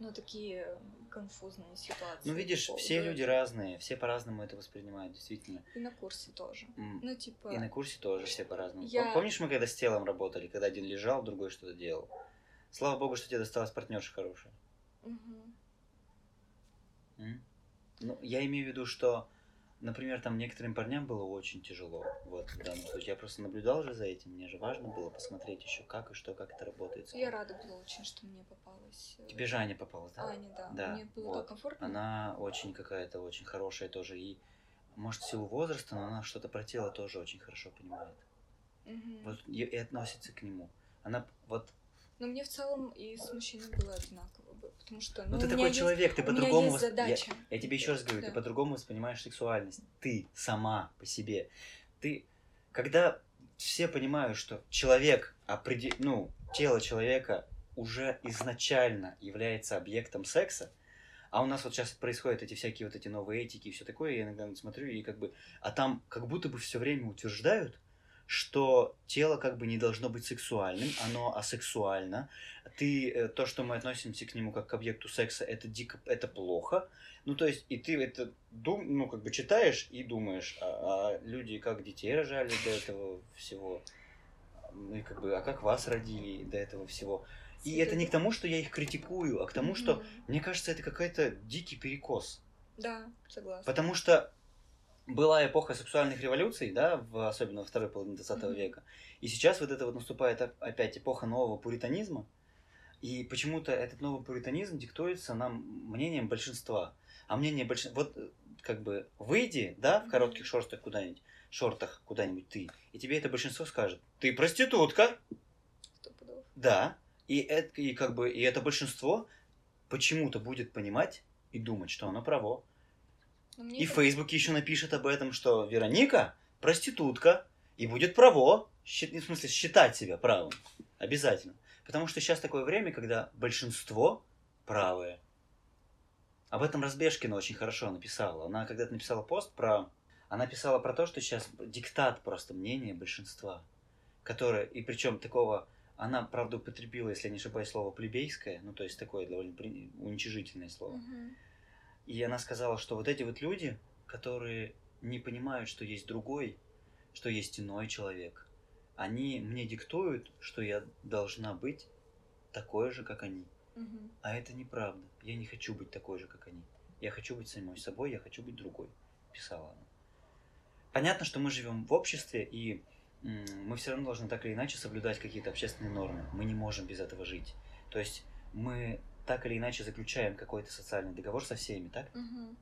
ну, такие конфузные ситуации. Ну, видишь, все люди разные, все по-разному это воспринимают, действительно. И на курсе тоже. М, Ну, типа... И на курсе тоже все по-разному. Я- Помнишь, мы когда с телом работали, когда один лежал, другой что-то делал? Слава богу, что тебе досталась партнерша хорошая. Мгм. М? Ну, я имею в виду, что, например, там некоторым парням было очень тяжело. Вот, в данном случае. Я просто наблюдал же за этим. Мне же важно было посмотреть еще, как и что, как это работает. Я рада была очень, что мне попалась. э, Тебе Жаня попалась, да? Аня, да. Да, Мне было вот. так комфортно. Она очень какая-то очень хорошая тоже. И, может, в силу возраста, но она что-то про тело тоже очень хорошо понимает. Мгм. Вот и, и относится к нему. Она вот. Но мне в целом и с мужчиной было одинаково потому что... Ну, у ты такой есть- человек, ты по-другому. есть вос- я- задача. Я, тебе еще раз говорю, ты Да. по-другому воспринимаешь сексуальность. Ты сама по себе. Ты, когда все понимают, что человек, определ... ну, тело человека уже изначально является объектом секса, а у нас вот сейчас происходят эти всякие вот эти новые этики и все такое, я иногда смотрю и как бы, а там как будто бы все время утверждают, что тело как бы не должно быть сексуальным, оно асексуально. Ты, э, то, что мы относимся к нему как к объекту секса, это дико, это плохо. Ну, то есть, и ты это дум, ну, как бы читаешь и думаешь, а, а люди как детей рожали до этого всего, ну, и как бы, а как вас родили до этого всего. И это не к тому, что я их критикую, а к тому, что, мне кажется, это какой-то дикий перекос. Да, согласна. Потому что была эпоха сексуальных революций, да, в, особенно во второй половине 20 Мгм. века. И сейчас вот это вот наступает оп- опять эпоха нового пуританизма. И почему-то этот новый пуританизм диктуется нам мнением большинства. А мнение большинства... Вот э, как бы выйди, да, в коротких шортах куда-нибудь, шортах куда-нибудь ты, и тебе это большинство скажет, ты проститутка, да, и это, и как бы, и это большинство почему-то будет понимать и думать, что оно право. Мне И в Фейсбуке еще напишет об этом, что Вероника проститутка и будет право, щи- в смысле считать себя правым. Обязательно. Потому что сейчас такое время, когда большинство правое. Об этом Разбежкина очень хорошо написала. Она когда-то написала пост про... Она писала про то, что сейчас диктат просто мнения большинства. Которое... И причем такого... Она, правда, употребила, если я не ошибаюсь, слово плебейское, ну, то есть такое довольно при- уничижительное слово. Мгм. И она сказала, что вот эти вот люди, которые не понимают, что есть другой, что есть иной человек, они мне диктуют, что я должна быть такой же, как они. Мгм. А это неправда. Я не хочу быть такой же, как они. Я хочу быть самой собой, я хочу быть другой, писала она. Понятно, что мы живем в обществе, и мы все равно должны так или иначе соблюдать какие-то общественные нормы. Мы не можем без этого жить. То есть мы так или иначе заключаем какой-то социальный договор со всеми, так? Мгм.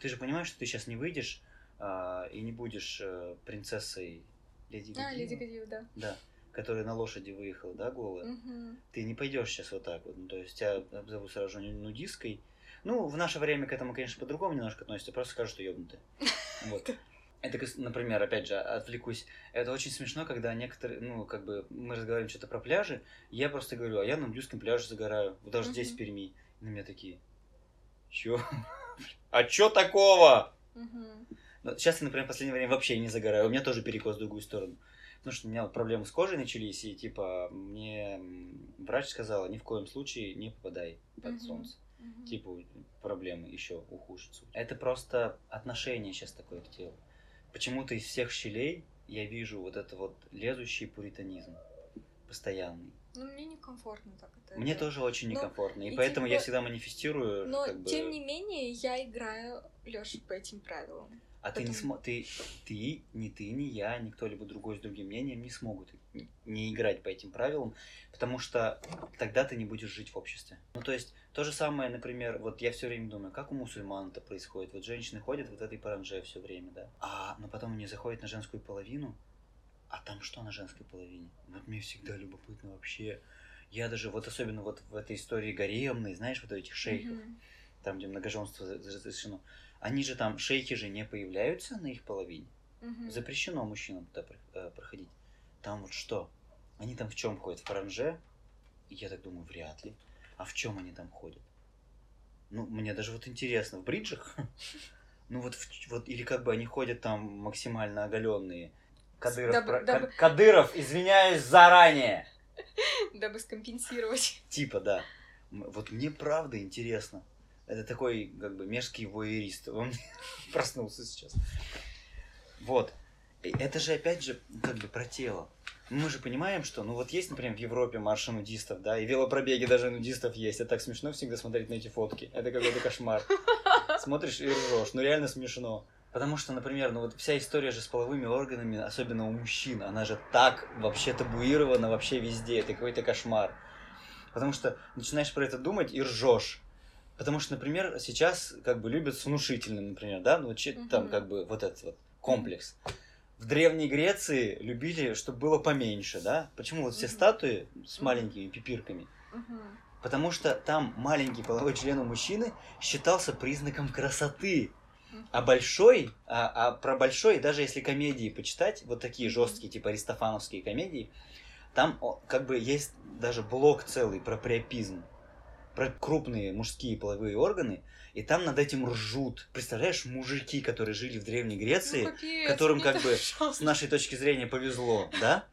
Ты же понимаешь, что ты сейчас не выйдешь а, и не будешь э, принцессой Леди А, Гадиева, Леди Гадиева, да. Да, которая на лошади выехала, да, голая? Мгм. Ты не пойдешь сейчас вот так вот. Ну, то есть тебя обзовут сразу же нудисткой. Ну, в наше время к этому, конечно, по-другому немножко относятся, просто скажут, что ёбнутые. Вот. Это, например, опять же, отвлекусь. Это очень смешно, когда некоторые, ну, как бы, мы разговариваем что-то про пляжи, я просто говорю, а я на нудистском пляже загораю, вот даже здесь, в. Перми. И на меня такие, чё? А чё такого? Ну, Сейчас я, например, в последнее время вообще не загораю. У меня тоже перекос в другую сторону. Потому что у меня вот проблемы с кожей начались, и типа мне врач сказала, ни в коем случае не попадай под солнце. Типа проблемы еще ухудшатся. Это просто отношение сейчас такое к телу. Почему-то из всех щелей я вижу вот это вот лезущий пуританизм постоянный. Ну, мне некомфортно так это. Мне тоже очень Ну, некомфортно, и, и поэтому я типа- всегда манифестирую, Но, как бы... тем не менее, я играю, Лёша, по этим правилам. А ты не смо... ты, ты, ни ты, ни я, ни кто-либо другой с другим мнением не смогут не играть по этим правилам, потому что тогда ты не будешь жить в обществе. Ну, то есть, то же самое, например, вот я все время думаю, как у мусульман это происходит. Вот женщины ходят вот этой паранже все время, да, а, но потом они заходят на женскую половину, а там что на женской половине? Вот мне всегда любопытно вообще. Я даже, вот особенно вот в этой истории гаремной, знаешь, вот этих шейхов, Мгм. там, где многоженство за- разрешено, они же там, шейхи же не появляются на их половине. Мгм. Запрещено мужчинам туда э, проходить. Там вот что? Они там в чем ходят? В паранже? Я так думаю, вряд ли. А в чем они там ходят? Ну, мне даже вот интересно, в бриджах? Ну вот, вот или как бы они ходят там максимально оголенные. Кадыров, Дабы- про- дабы- Ка- Кадыров, извиняюсь заранее. Дабы скомпенсировать. Типа, да. Вот мне правда интересно. Это такой, как бы, мерзкий воерист. Он проснулся сейчас. Вот. Это же, опять же, как бы про тело. Мы же понимаем, что, ну вот есть, например, в Европе марши нудистов, да, и велопробеги даже нудистов есть. Это так смешно всегда смотреть на эти фотки. Это какой-то кошмар. Смотришь и ржешь. Ну реально смешно. Потому что, например, ну вот вся история же с половыми органами, особенно у мужчин, она же так вообще табуирована вообще везде. Это какой-то кошмар. Потому что начинаешь про это думать и ржешь. Потому что, например, сейчас как бы любят с внушительным, например, да, ну че- там Мгм. как бы вот этот вот комплекс. В Древней Греции любили, чтобы было поменьше, да? Почему вот все Мгм. статуи с маленькими пипирками? Мгм. Потому что там маленький половой член у мужчины считался признаком красоты. А большой, а, а про большой, даже если комедии почитать, вот такие жесткие, типа аристофановские комедии, там как бы есть даже блок целый про приопизм, про крупные мужские половые органы, и там над этим ржут. Представляешь, мужики, которые жили в Древней Греции, Ну, капец, которым как бы с нашей точки зрения повезло, да?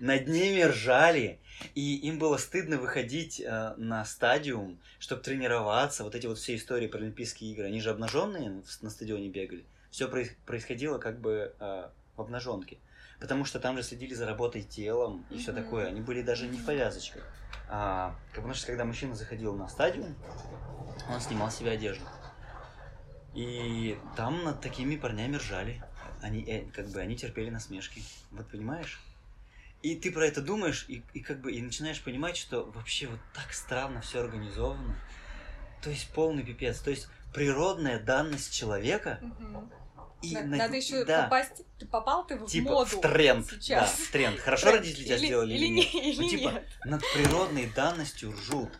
Над ними ржали, и им было стыдно выходить э, на стадиум, чтобы тренироваться. Вот эти вот все истории про Олимпийские игры, они же обнаженные на стадионе бегали. Все происходило как бы э, в обнаженке. Потому что там же следили за работой телом и все Мгм. такое. Они были даже не в повязочках. А, потому что когда мужчина заходил на стадиум, он снимал с себя одежду. И там над такими парнями ржали. Они, э, как бы, они терпели насмешки. Вот понимаешь? И ты про это думаешь, и, и как бы и начинаешь понимать, что вообще вот так странно все организовано. То есть полный пипец. То есть природная данность человека. Мгм. И На- на- Надо еще да, попасть. Ты попал ты в типа моду в тренд. сейчас. Да, в тренд. Хорошо родители тебя Или- сделали или или нет? не- или Ну, типа, нет. над природной данностью ржут.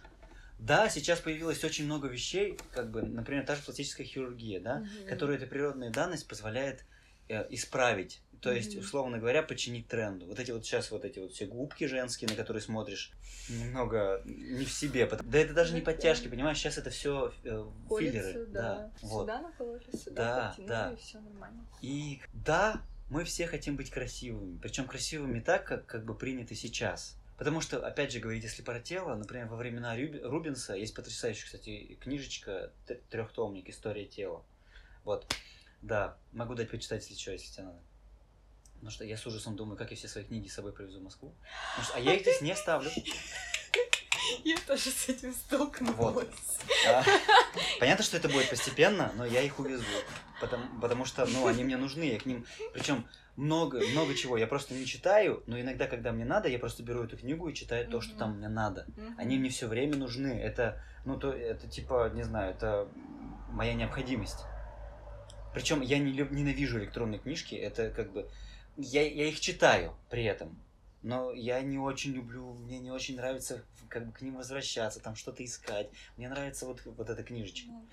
Да, сейчас появилось очень много вещей, как бы, например, та же пластическая хирургия, да, Мгм. которая эта природная данность позволяет э, исправить. То есть, условно говоря, починить тренду. Вот эти вот сейчас вот эти вот все губки женские, на которые смотришь, немного не в себе. Да это даже не да. подтяжки, понимаешь, сейчас это все Колется, филлеры. да. вот. Сюда накололи, сюда Да, да. и все нормально. И да, мы все хотим быть красивыми. Причем красивыми так, как, как бы принято сейчас. Потому что, опять же, говорить, если про тело, например, во времена Рубинса есть потрясающая, кстати, книжечка, трехтомник «История тела». Вот, да, могу дать почитать, если что, если тебе надо. Потому что я с ужасом думаю, как я все свои книги с собой привезу в Москву. Что- а я их здесь не ставлю. Я тоже с этим столкнулась. А, Понятно, что это будет постепенно, но я их увезу. Потому, потому что, ну, они мне нужны, я к ним... Причем много, много чего я просто не читаю, но иногда, когда мне надо, я просто беру эту книгу и читаю то, что там мне надо. Они мне все время нужны. Это, ну, то, это типа, не знаю, это моя необходимость. Причем я не люб- ненавижу электронные книжки, это как бы... Я, я их читаю при этом, но я не очень люблю, мне не очень нравится как бы к ним возвращаться, там что-то искать. Мне нравится вот, вот эта книжечка. Ну,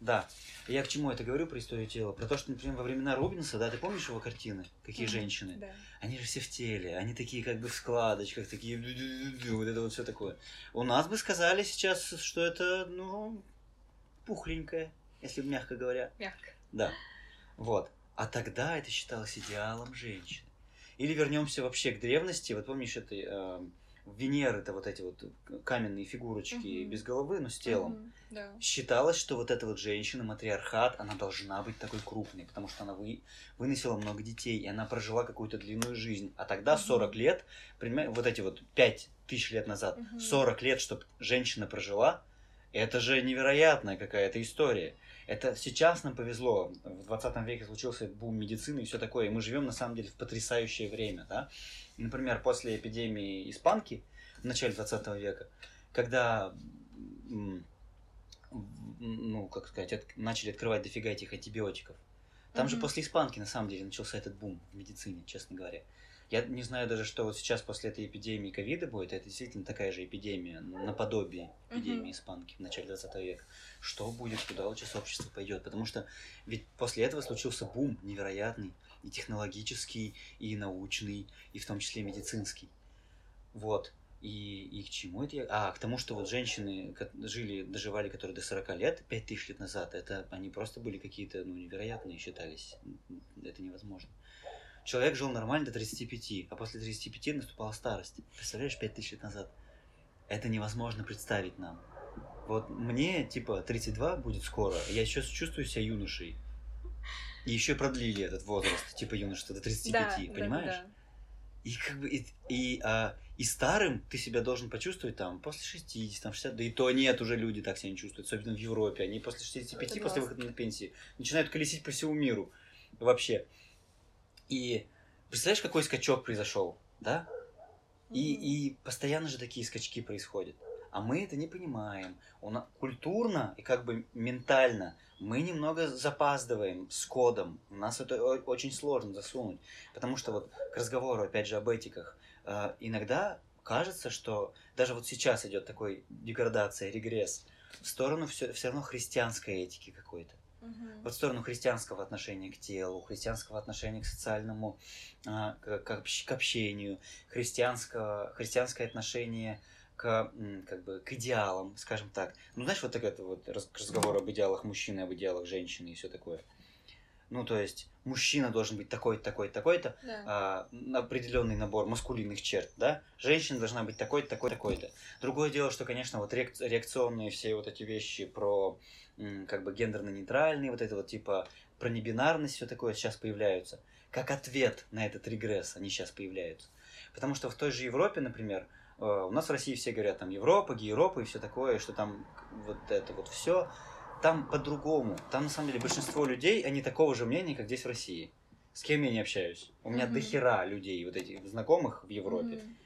Да. Я к чему это говорю про историю тела? Про то, что, например, во времена Рубинса, да, ты помнишь его картины? Какие Мгм. женщины? Да. Они же все в теле, они такие как бы в складочках, такие вот это вот все такое. У нас бы сказали сейчас, что это, ну, пухленькое, если мягко говоря. Мягко. Да. Вот. А тогда это считалось идеалом женщины. Или вернемся вообще к древности. Вот помнишь, это э, Венеры, это вот эти вот каменные фигурочки Мгм. без головы, но с телом. Мгм. Да. Считалось, что вот эта вот женщина, матриархат, она должна быть такой крупной, потому что она вы, выносила много детей, и она прожила какую-то длинную жизнь. А тогда Мгм. 40 лет, вот эти вот 5 тысяч лет назад, Мгм. 40 лет, чтобы женщина прожила, Это же невероятная какая-то история. Это сейчас нам повезло. В 20 веке случился бум медицины и все такое. И мы живем на самом деле в потрясающее время. Да? Например, после эпидемии испанки в начале 20 века, когда ну, как сказать, от, начали открывать дофига этих антибиотиков. Там mm-hmm. же после испанки, на самом деле, начался этот бум в медицине, честно говоря. Я не знаю даже, что вот сейчас после этой эпидемии ковида будет. Это действительно такая же эпидемия, наподобие эпидемии испанки в начале 20 века. Что будет, куда лучше общество пойдет? Потому что ведь после этого случился бум невероятный, и технологический, и научный, и в том числе медицинский. Вот. И, и к чему это я? А, к тому, что вот женщины жили, доживали, которые до 40 лет, 5000 лет назад, это они просто были какие-то, ну, невероятные считались. Это невозможно. Человек жил нормально до 35, а после 35 наступала старость. Представляешь, 5000 лет назад? Это невозможно представить нам. Вот мне, типа, 32 будет скоро, я сейчас чувствую себя юношей. И еще продлили этот возраст, типа юношества, до 35, да, понимаешь? Да, да. И как бы, и, и, а, и старым ты себя должен почувствовать там после 60, там 60, да и то нет, уже люди так себя не чувствуют, особенно в Европе. Они после 65, Это после выхода на пенсии, начинают колесить по всему миру вообще. И представляешь, какой скачок произошел, да? И, и постоянно же такие скачки происходят. А мы это не понимаем. У нас, культурно и как бы ментально мы немного запаздываем с кодом. У нас это очень сложно засунуть. Потому что вот к разговору, опять же, об этиках. Э, иногда кажется, что даже вот сейчас идет такой деградация, регресс в сторону все, все равно христианской этики какой-то. Угу. Вот в сторону христианского отношения к телу, христианского отношения к социальному, а, к, к, к общению, христианского, христианское отношение к, как бы, к идеалам, скажем так. Ну, знаешь, вот так это вот разговор об идеалах мужчины, об идеалах женщины и все такое. Ну, то есть, мужчина должен быть такой-то, такой-то, такой-то, да. а, определенный набор маскулинных черт, да? Женщина должна быть такой-то, такой-то, такой-то. Другое дело, что, конечно, вот реакционные все вот эти вещи про, как бы, гендерно-нейтральные, вот это вот, типа, про небинарность, все такое сейчас появляются. Как ответ на этот регресс они сейчас появляются. Потому что в той же Европе, например, э, у нас в России все говорят там Европа, Гейропа и все такое, что там вот это вот все там по-другому. Там, на самом деле, большинство людей, они такого же мнения, как здесь в России. С кем я не общаюсь. У меня mm-hmm. дохера людей, вот этих знакомых в Европе. Mm-hmm.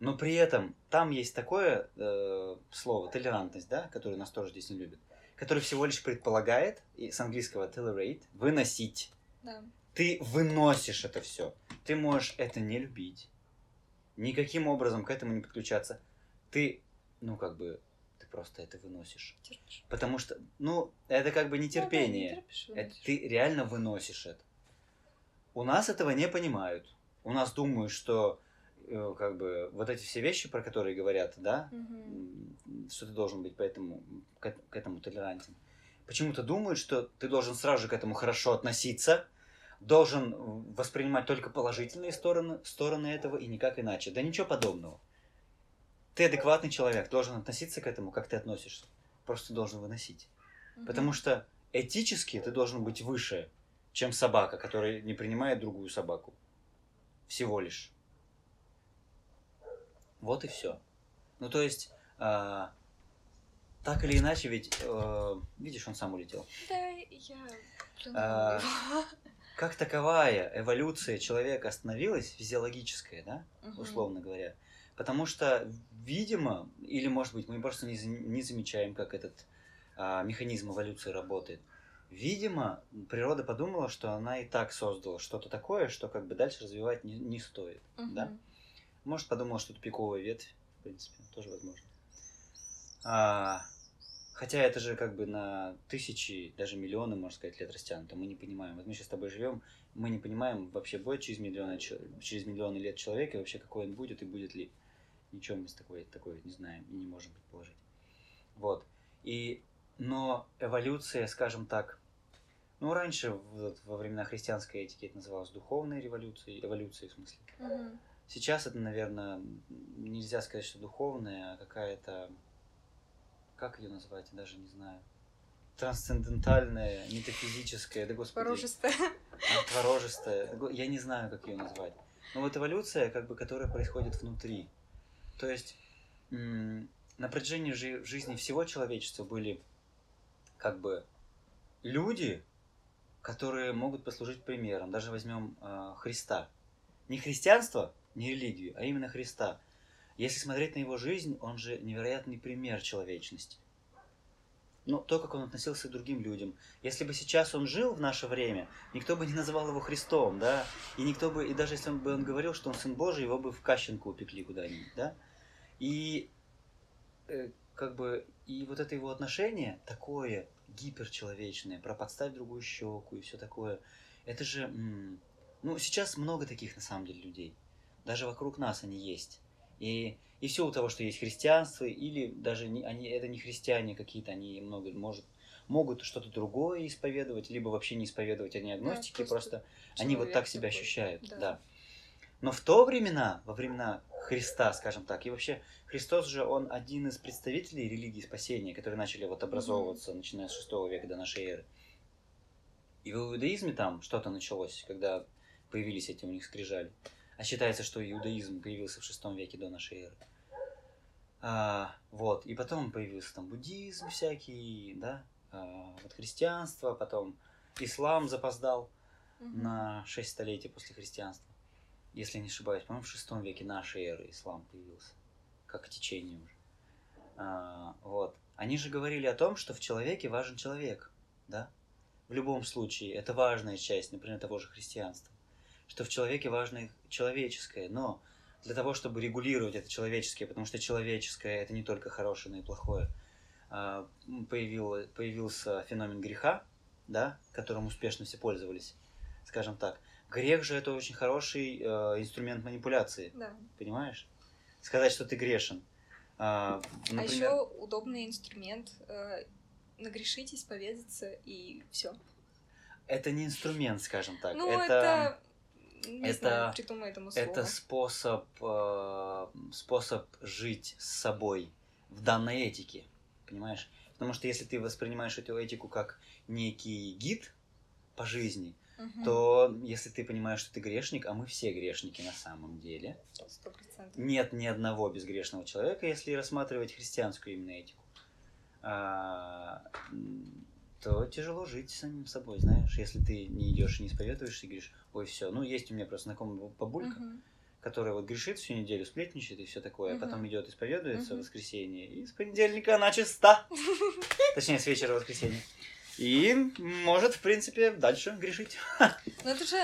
Но при этом там есть такое э, слово толерантность, да, которое нас тоже здесь не любят, которое всего лишь предполагает, и с английского tolerate, выносить. Да. Ты выносишь это все. Ты можешь это не любить. Никаким образом к этому не подключаться. Ты, ну, как бы, просто это выносишь. Терпишь. Потому что, ну, это как бы не терпение. Ну, да, не терпишь, это, ты реально выносишь это. У нас этого не понимают. У нас думают, что как бы вот эти все вещи, про которые говорят, да, угу. что ты должен быть поэтому, к, к этому толерантен. Почему-то думают, что ты должен сразу же к этому хорошо относиться, должен воспринимать только положительные стороны, стороны этого и никак иначе. Да ничего подобного. Ты адекватный человек, должен относиться к этому, как ты относишься. Просто должен выносить. Угу. Потому что этически ты должен быть выше, чем собака, которая не принимает другую собаку. Всего лишь. Вот и все. Ну, то есть, э, так или иначе, ведь, э, видишь, он сам улетел. Да, я э, Как таковая эволюция человека остановилась, физиологическая, да, угу. условно говоря, Потому что, видимо, или может быть, мы просто не, не замечаем, как этот а, механизм эволюции работает. Видимо, природа подумала, что она и так создала что-то такое, что как бы дальше развивать не, не стоит. Угу. Да? Может, подумала, что тупиковая ветвь, в принципе, тоже возможно. А, хотя это же как бы на тысячи, даже миллионы, можно сказать, лет растянуто. Мы не понимаем. Вот мы сейчас с тобой живем, мы не понимаем вообще, будет через миллионы, через миллионы лет человека, и вообще какой он будет и будет ли. Ничего мы с такой, такой не знаем и не можем предположить. Вот. И, но эволюция, скажем так, ну, раньше, вот, во времена христианской этики это называлось духовной революцией, эволюцией в смысле. Угу. Сейчас это, наверное, нельзя сказать, что духовная, а какая-то, как ее назвать, я даже не знаю. Трансцендентальная, метафизическая, да господи. Творожистая. А, творожистая. Я не знаю, как ее назвать. Но вот эволюция, как бы, которая происходит внутри. То есть на протяжении жи- жизни всего человечества были как бы люди, которые могут послужить примером. Даже возьмем э, Христа. Не христианство, не религию, а именно Христа. Если смотреть на его жизнь, он же невероятный пример человечности. Ну, то, как он относился к другим людям. Если бы сейчас он жил в наше время, никто бы не называл его Христом, да? И никто бы, и даже если он бы он говорил, что он Сын Божий, его бы в Кащенку упекли куда-нибудь, да? И э, как бы, и вот это его отношение такое гиперчеловечное, про подставь другую щеку и все такое, это же, ну, сейчас много таких, на самом деле, людей. Даже вокруг нас они есть. И, и все у того, что есть христианство, или даже не, они, это не христиане какие-то, они много, может, могут что-то другое исповедовать, либо вообще не исповедовать, они агностики, просто просто они вот так себя такой. ощущают, Да. да. Но в то времена, во времена Христа, скажем так, и вообще Христос же, он один из представителей религии спасения, которые начали вот образовываться, начиная с 6 века до нашей эры. И в иудаизме там что-то началось, когда появились эти у них скрижали. А считается, что иудаизм появился в шестом веке до нашей эры. А, вот, и потом появился там буддизм всякий, да, а, вот христианство, потом ислам запоздал Мгм. на 6 столетий после христианства. Если не ошибаюсь, по-моему, в шестом веке нашей эры ислам появился, как течение уже. А, вот. Они же говорили о том, что в человеке важен человек, да? В любом случае, это важная часть, например, того же христианства. Что в человеке важно человеческое, но для того, чтобы регулировать это человеческое, потому что человеческое это не только хорошее, но и плохое, а, появил, появился феномен греха, да, которым успешно все пользовались, скажем так. Грех же это очень хороший э, инструмент манипуляции, Да. понимаешь? Сказать, что ты грешен. А, А например, еще удобный инструмент э, нагрешить, исповедаться и все. это не инструмент, скажем так. Ну, это, это, не это- знаю, придумай этому слово. это способ, э, способ жить с собой в данной этике, понимаешь? Потому что если ты воспринимаешь эту этику как некий гид по жизни, Мгм. то если ты понимаешь, что ты грешник, а мы все грешники на самом деле, Сто процентов. нет ни одного безгрешного человека, если рассматривать христианскую именно этику, а, то тяжело жить самим собой, знаешь, если ты не идешь и не исповедуешься и говоришь, ой, все, ну есть у меня просто знакомый бабулька, Мгм. которая вот грешит всю неделю, сплетничает и все такое, а потом идет исповедуется в Мгм. воскресенье, и с понедельника она чиста. Точнее, с вечера воскресенья. И может, в принципе, дальше грешить. Ну, это же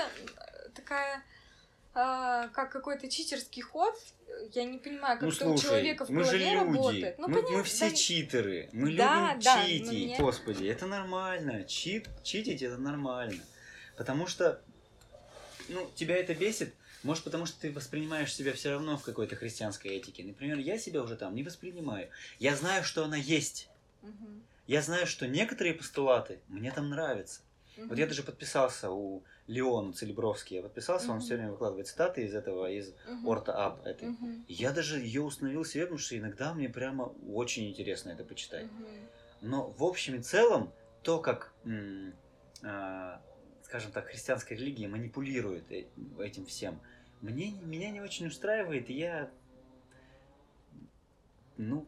такая, а, как какой-то читерский ход. Я не понимаю, как Ну это у слушай, человека в мы же голове люди, работает. Ну, мы, понятно, мы все да, читеры, мы Да, любим да, читить. мне- Господи, это нормально, Чит, читить это нормально. Потому что, ну, тебя это бесит, может, потому что ты воспринимаешь себя все равно в какой-то христианской этике. Например, я себя уже там не воспринимаю. Я знаю, что она есть. Мгм. Я знаю, что некоторые постулаты мне там нравятся. Вот я даже подписался у Леона Целебровский, я подписался, он Мгм. все время выкладывает цитаты из этого, из Мгм. Орта Ап этой. И Я даже ее установил себе, потому что иногда мне прямо очень интересно это почитать. Мгм. Но в общем и целом, то, как, м, а, скажем так, христианская религия манипулирует э- этим всем, мне, меня не очень устраивает, и я, ну,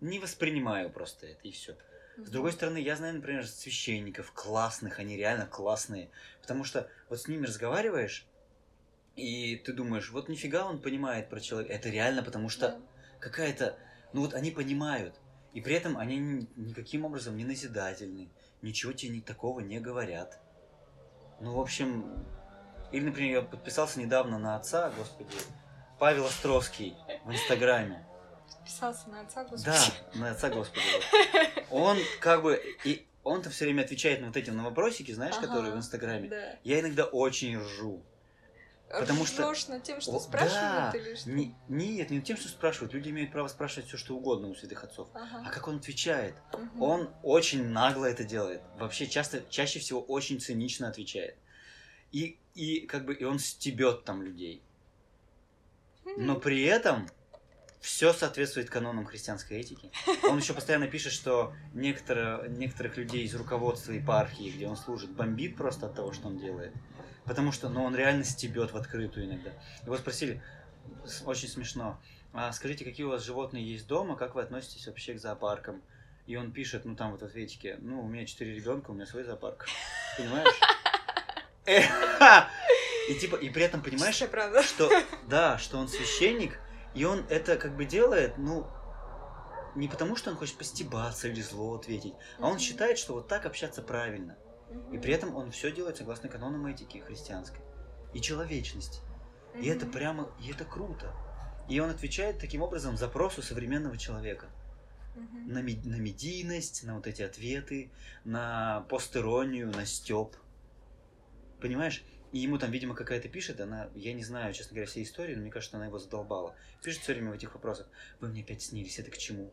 не воспринимаю просто это, и все. С другой стороны, я знаю, например, священников классных, они реально классные. Потому что вот с ними разговариваешь, и ты думаешь, вот нифига он понимает про человека. Это реально, потому что Да. какая-то... Ну вот они понимают. И при этом они ни- никаким образом не назидательны. Ничего тебе ни- такого не говорят. Ну, в общем... Или, например, я подписался недавно на отца, господи, Павел Островский в Инстаграме. Подписался на отца, господи. Да, на отца Господа. Он как бы... И он-то все время отвечает на вот эти на вопросики, знаешь, Ага, которые в Инстаграме. Да. Я иногда очень ржу. Потому что- Ржёшь над тем, что Вот, спрашивают да, или что? Не, нет, не тем, что спрашивают. Люди имеют право спрашивать все, что угодно у святых отцов. А Ага. как он отвечает? Мгм. Он очень нагло это делает. Вообще часто, чаще всего очень цинично отвечает. И, и как бы и он стебет там людей. Но при этом все соответствует канонам христианской этики. Он еще постоянно пишет, что некоторые, некоторых людей из руководства епархии, где он служит, бомбит просто от того, что он делает. Потому что ну, он реально стебет в открытую иногда. Его спросили, очень смешно, а скажите, какие у вас животные есть дома, как вы относитесь вообще к зоопаркам? И он пишет, ну там вот в ответике, ну у меня четыре ребенка, у меня свой зоопарк. Понимаешь? И типа, и при этом понимаешь, что, да, что он священник, и он это как бы делает, ну, не потому, что он хочет постебаться или зло ответить, а он считает, что вот так общаться правильно. И при этом он все делает согласно канонам этики христианской и человечности. И это прямо, и это круто. И он отвечает таким образом запросу современного человека Мгм. на, ме- на медийность, на вот эти ответы, на постеронию, на стёб. Понимаешь? И ему там, видимо, какая-то пишет, она, я не знаю, честно говоря, всей истории, но мне кажется, она его задолбала. Пишет все время в этих вопросах, вы мне опять снились, это к чему?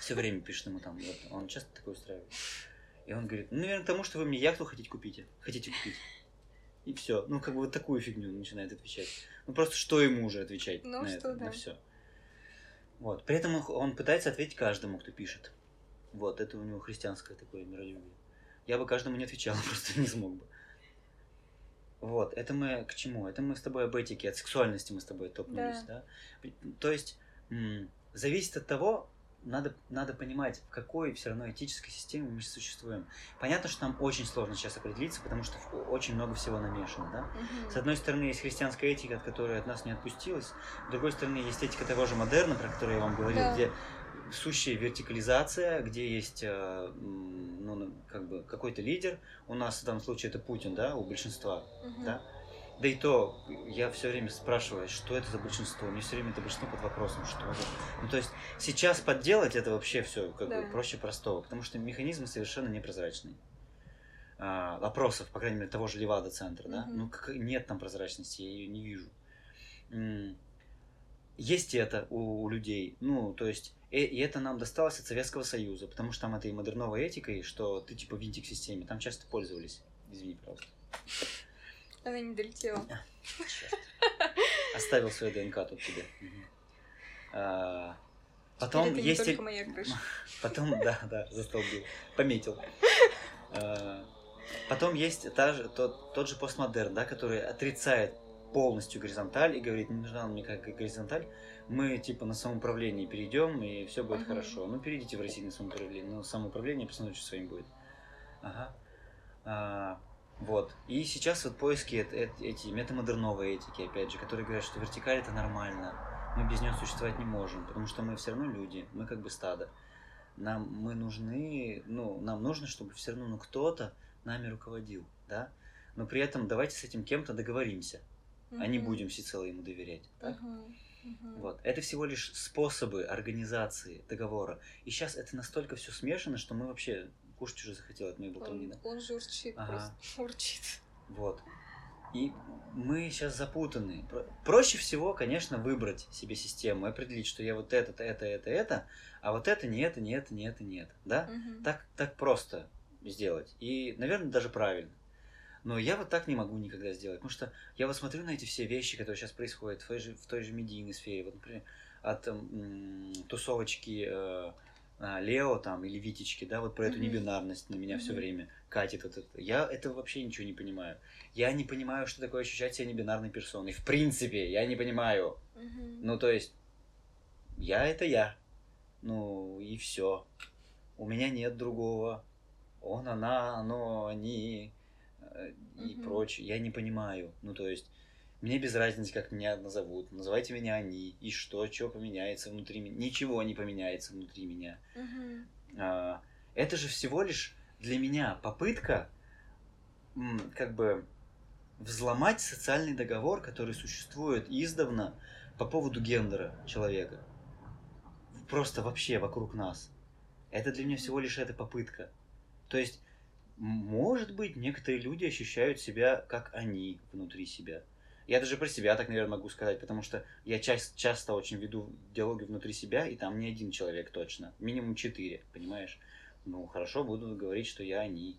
Все время пишет ему там, вот, он часто такое устраивает. И он говорит, ну, наверное, тому, что вы мне яхту хотите купить, хотите купить. И все. Ну, как бы вот такую фигню начинает отвечать. Ну, просто что ему уже отвечать Ну, на что это, да. на все. Вот. При этом он, он пытается ответить каждому, кто пишет. Вот, это у него христианское такое миролюбие. Я бы каждому не отвечал, просто не смог бы. Вот, это мы к чему? Это мы с тобой об этике, от сексуальности мы с тобой топнулись, да? То есть, зависит от того, надо, надо понимать, в какой все равно этической системе мы существуем. Понятно, что нам очень сложно сейчас определиться, потому что очень много всего намешано, да? Мгм. С одной стороны, есть христианская этика, от которой от нас не отпустилась. С другой стороны, есть этика того же модерна, про которую я вам говорил, Да. где сущая вертикализация, где есть э, ну, как бы какой-то лидер. У нас в данном случае это Путин, да, у большинства, Мгм. да. Да и то, я все время спрашиваю, что это за большинство. Мне все время это большинство под вопросом, что это. Ну, то есть, сейчас подделать это вообще все как бы Да. проще простого, потому что механизмы совершенно непрозрачные. А, опросов, по крайней мере, того же Левада-центра, да? Мгм. Ну, как, нет там прозрачности, я ее не вижу. Есть это у, у людей, ну, то есть, э- и это нам досталось от Советского Союза, потому что там этой модерновой этикой, что ты типа винтик в системе, там часто пользовались. Извини, пожалуйста. Она не долетела. Черт. Оставил свою ДНК тут тебе. А, Потом Теперь это есть... не только моя крыша. Потом, да, да, застолбил. Пометил. А, Потом есть та же, тот, тот же постмодерн, да, который отрицает полностью горизонталь и говорит, не нужна мне как горизонталь, мы типа на самоуправление перейдем, и все будет Мгм. хорошо. Ну, перейдите в Россию на самоуправление, но самоуправление, посмотрите, что с вами будет. Ага. А, вот. И сейчас вот поиски эт- эт- эти метамодерновой этики, опять же, которые говорят, что вертикаль это нормально, мы без нее существовать не можем, потому что мы все равно люди, мы как бы стадо. Нам мы нужны, ну, нам нужно, чтобы все равно ну, кто-то нами руководил, да? Но при этом давайте с этим кем-то договоримся, а не будем всецело ему доверять. так? Мгм. Мгм. Вот. Это всего лишь способы организации договора. И сейчас это настолько все смешано, что мы вообще кушать уже захотел от моей болтовни, да? Он, же урчит Ага. просто. Урчит. Вот. И мы сейчас запутаны. Про- Проще всего, конечно, выбрать себе систему и определить, что я вот это, это, это, это, а вот это, не это, не это, не это, не это. Да? Мгм. Так, так просто сделать. И, наверное, даже правильно. Но я вот так не могу никогда сделать. Потому что я вот смотрю на эти все вещи, которые сейчас происходят в той же, в той же медийной сфере. Вот, например, от м, тусовочки э, а, Лео там или Витечки, да, вот про эту небинарность на меня все время катит вот это. Я этого вообще ничего не понимаю. Я не понимаю, что такое ощущать себя небинарной персоной. В принципе, я не понимаю. Ну, то есть, я это я. Ну, и все. У меня нет другого. Он, она, оно, они и Мгм. прочее. Я не понимаю. Ну, то есть, мне без разницы, как меня назовут. Называйте меня они. И что, что поменяется внутри меня. Ничего не поменяется внутри меня. Мгм. А, это же всего лишь для меня попытка как бы взломать социальный договор, который существует издавна по поводу гендера человека. Просто вообще вокруг нас. Это для меня всего лишь эта попытка. То есть, может быть, некоторые люди ощущают себя как они внутри себя. Я даже про себя так, наверное, могу сказать, потому что я часто, часто очень веду диалоги внутри себя, и там не один человек точно. Минимум четыре, понимаешь? Ну, хорошо, буду говорить, что я они.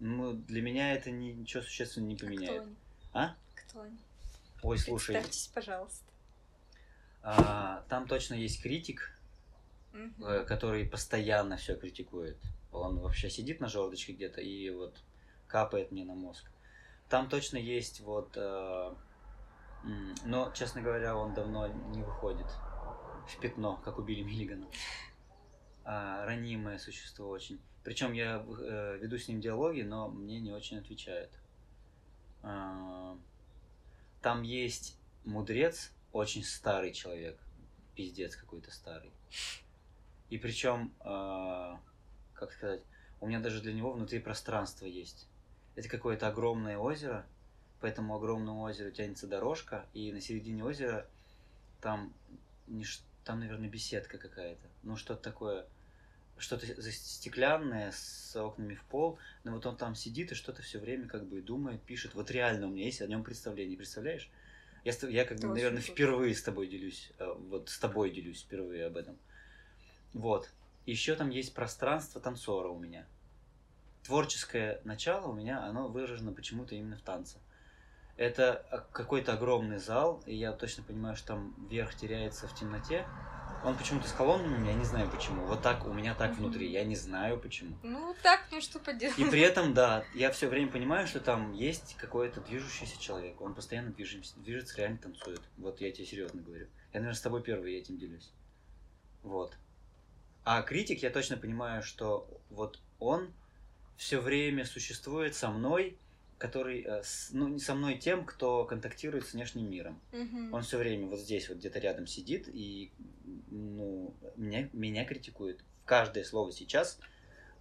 Ну, для меня это ни- ничего существенно не А поменяет. Кто они? А? Кто они? Ой, слушай, Представьтесь, пожалуйста. а, там точно есть критик, э, который постоянно все критикует. Он вообще сидит на желудочке где-то и вот капает мне на мозг. Там точно есть вот э, Но, честно говоря, он давно не выходит в пятно, как убили Миллигана. А, ранимое существо очень. Причем я э, веду с ним диалоги, но мне не очень отвечает. А, там есть мудрец, очень старый человек. Пиздец какой-то старый. И причем, а, как сказать, у меня даже для него внутри пространство есть. Это какое-то огромное озеро, по этому огромному озеру тянется дорожка, и на середине озера там, не там наверное, беседка какая-то. Ну, что-то такое, что-то стеклянное с окнами в пол, но вот он там сидит и что-то все время как бы думает, пишет. Вот реально у меня есть о нем представление, представляешь? Я, я как бы, наверное, круто. впервые с тобой делюсь, э, вот с тобой делюсь впервые об этом. Вот. Еще там есть пространство танцора у меня. Творческое начало у меня, оно выражено почему-то именно в танце. Это а, какой-то огромный зал, и я точно понимаю, что там верх теряется в темноте. Он почему-то с колоннами, я не знаю почему. Вот так у меня так Мгм. внутри, я не знаю почему. Ну, так, ну что поделать. И при этом, да, я все время понимаю, что там есть какой-то движущийся человек. Он постоянно движется, движется, реально танцует. Вот я тебе серьезно говорю. Я, наверное, с тобой первый этим делюсь. Вот. А критик, я точно понимаю, что вот он все время существует со мной, который, э, ну, не со мной тем, кто контактирует с внешним миром. Мгм. Он все время вот здесь вот где-то рядом сидит и ну, меня, меня критикует. Каждое слово сейчас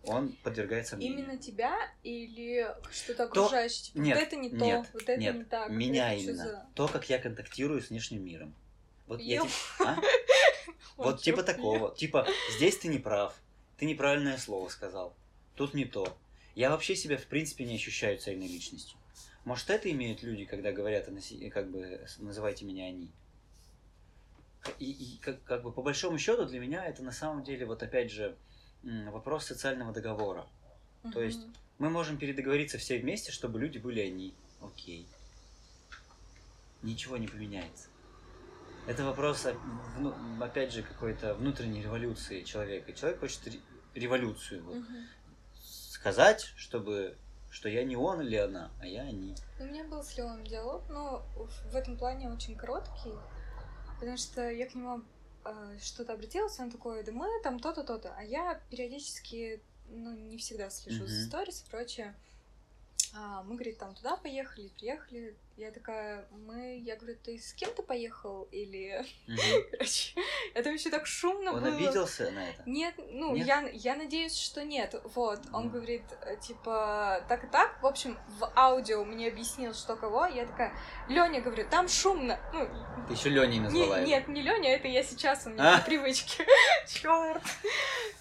он подвергает сомнению. Именно тебя или что-то То- окружающее? Типа, Нет, вот это не то, нет, вот это нет, не так. Меня это именно. за- То, как я контактирую с внешним миром. Вот я а? Вот типа такого. Типа, здесь ты не прав. Ты неправильное слово сказал. Тут не то. Я вообще себя, в принципе, не ощущаю цельной личностью. Может, это имеют люди, когда говорят, как бы, называйте меня они. И, и как, как бы, по большому счету, для меня это на самом деле, вот опять же, вопрос социального договора. то есть. Мы можем передоговориться все вместе, чтобы люди были они. Окей. Ничего не поменяется. Это вопрос, о- вну- опять же, какой-то внутренней революции человека. Человек хочет ре- революцию. вот. Мгм. Сказать, чтобы что я не он или она, а я они. У меня был с Левом диалог, но в этом плане очень короткий, потому что я к нему э, что-то обратилась, он такой, да мы там то-то, то-то, а я периодически, ну, не всегда слежу за Мгм. сторис и прочее. А, мы, говорит, там туда поехали, приехали. Я такая, мы, я говорю, ты с кем-то поехал или, короче, это еще так шумно Он было. обиделся на это? Нет, ну, Нет? Я, я надеюсь, что нет. Вот, он говорит, э, типа, так и так. В общем, в аудио мне объяснил, что кого. Я такая, Лёня, говорю, там шумно. Ну, Ты еще Леней не- назвала его. нет, не Лёня, это я сейчас, у меня А. по привычке. Чёрт.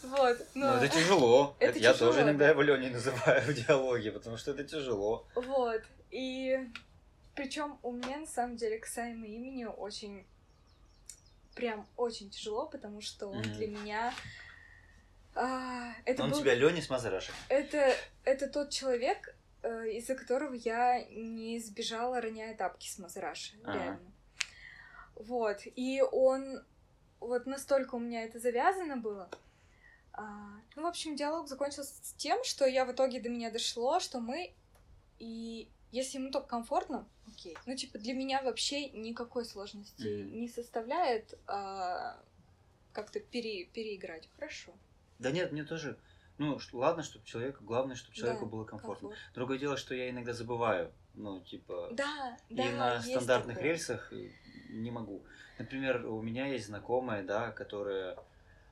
Вот, Ну, ну, это тяжело. Это Это я тяжело, тоже иногда да. его Леней называю в диалоге, потому что это тяжело. вот. И причем у меня, на самом деле, касаемо имени очень прям очень тяжело, потому что он Мгм. для меня... а, это Он был тебя Леня с Мазарашек. Это, это тот человек, э, из-за которого я не сбежала, роняя тапки с Мазераши. Ага. Реально. Вот. И он... Вот настолько у меня это завязано было. А, ну, в общем, диалог закончился с тем, что я в итоге до меня дошло, что мы... И если ему только комфортно, окей. Ну, типа, для меня вообще никакой сложности Мгм. не составляет а, как-то пере, переиграть. Хорошо. Да нет, мне тоже... Ну, ладно, чтобы человеку... Главное, чтобы человеку Да, было комфортно. комфорт. Другое дело, что я иногда забываю. Ну, типа... Да, и да, на стандартных такое. рельсах э, не могу. Например, у меня есть знакомая, да, которая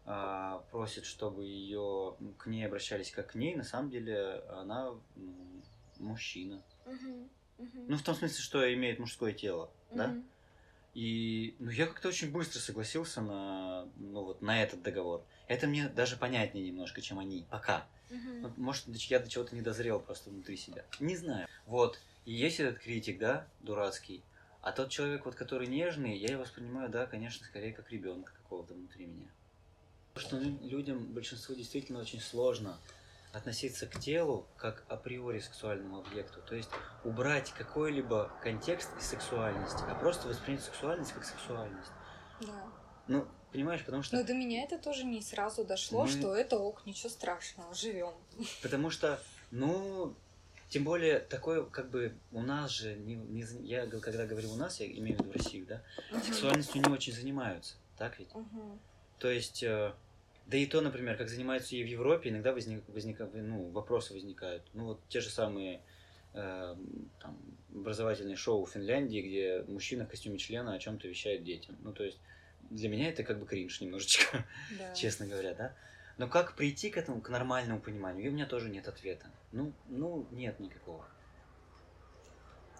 а, просит, чтобы ее к ней обращались как к ней. На самом деле она ну, мужчина. Мгм, мгм, Ну, в том смысле, что имеет мужское тело, да? мгм. И ну, я как-то очень быстро согласился на, ну, вот, на этот договор. Это мне даже понятнее немножко, чем они. Пока. Ну, Может, я до чего-то не дозрел просто внутри себя. Не знаю. Вот. И есть этот критик, да, дурацкий. А тот человек, вот, который нежный, я его воспринимаю, да, конечно, скорее как ребенка какого-то внутри меня. Потому что лю- людям, большинству действительно очень сложно относиться к телу как априори сексуальному объекту. То есть убрать какой-либо контекст из сексуальности, а просто воспринять сексуальность как сексуальность. Да. Ну, понимаешь, потому что... Но до меня это тоже не сразу дошло, Мы- что это ок, ничего страшного, живем. Потому что, ну, Тем более, такое, как бы, у нас же, не, не, я когда говорю у нас, я имею в виду Россию, да, сексуальностью не очень занимаются, так ведь? Мгм. То есть, э, да и то, например, как занимаются и в Европе, иногда возник, возника- ну, вопросы возникают. Ну, вот те же самые э, там, образовательные шоу в Финляндии, где мужчина в костюме члена о чем-то вещает детям. Ну, то есть, для меня это как бы кринж немножечко, Да. честно говоря, да. Но как прийти к этому, к нормальному пониманию? И у меня тоже нет ответа. Ну, ну, нет никакого.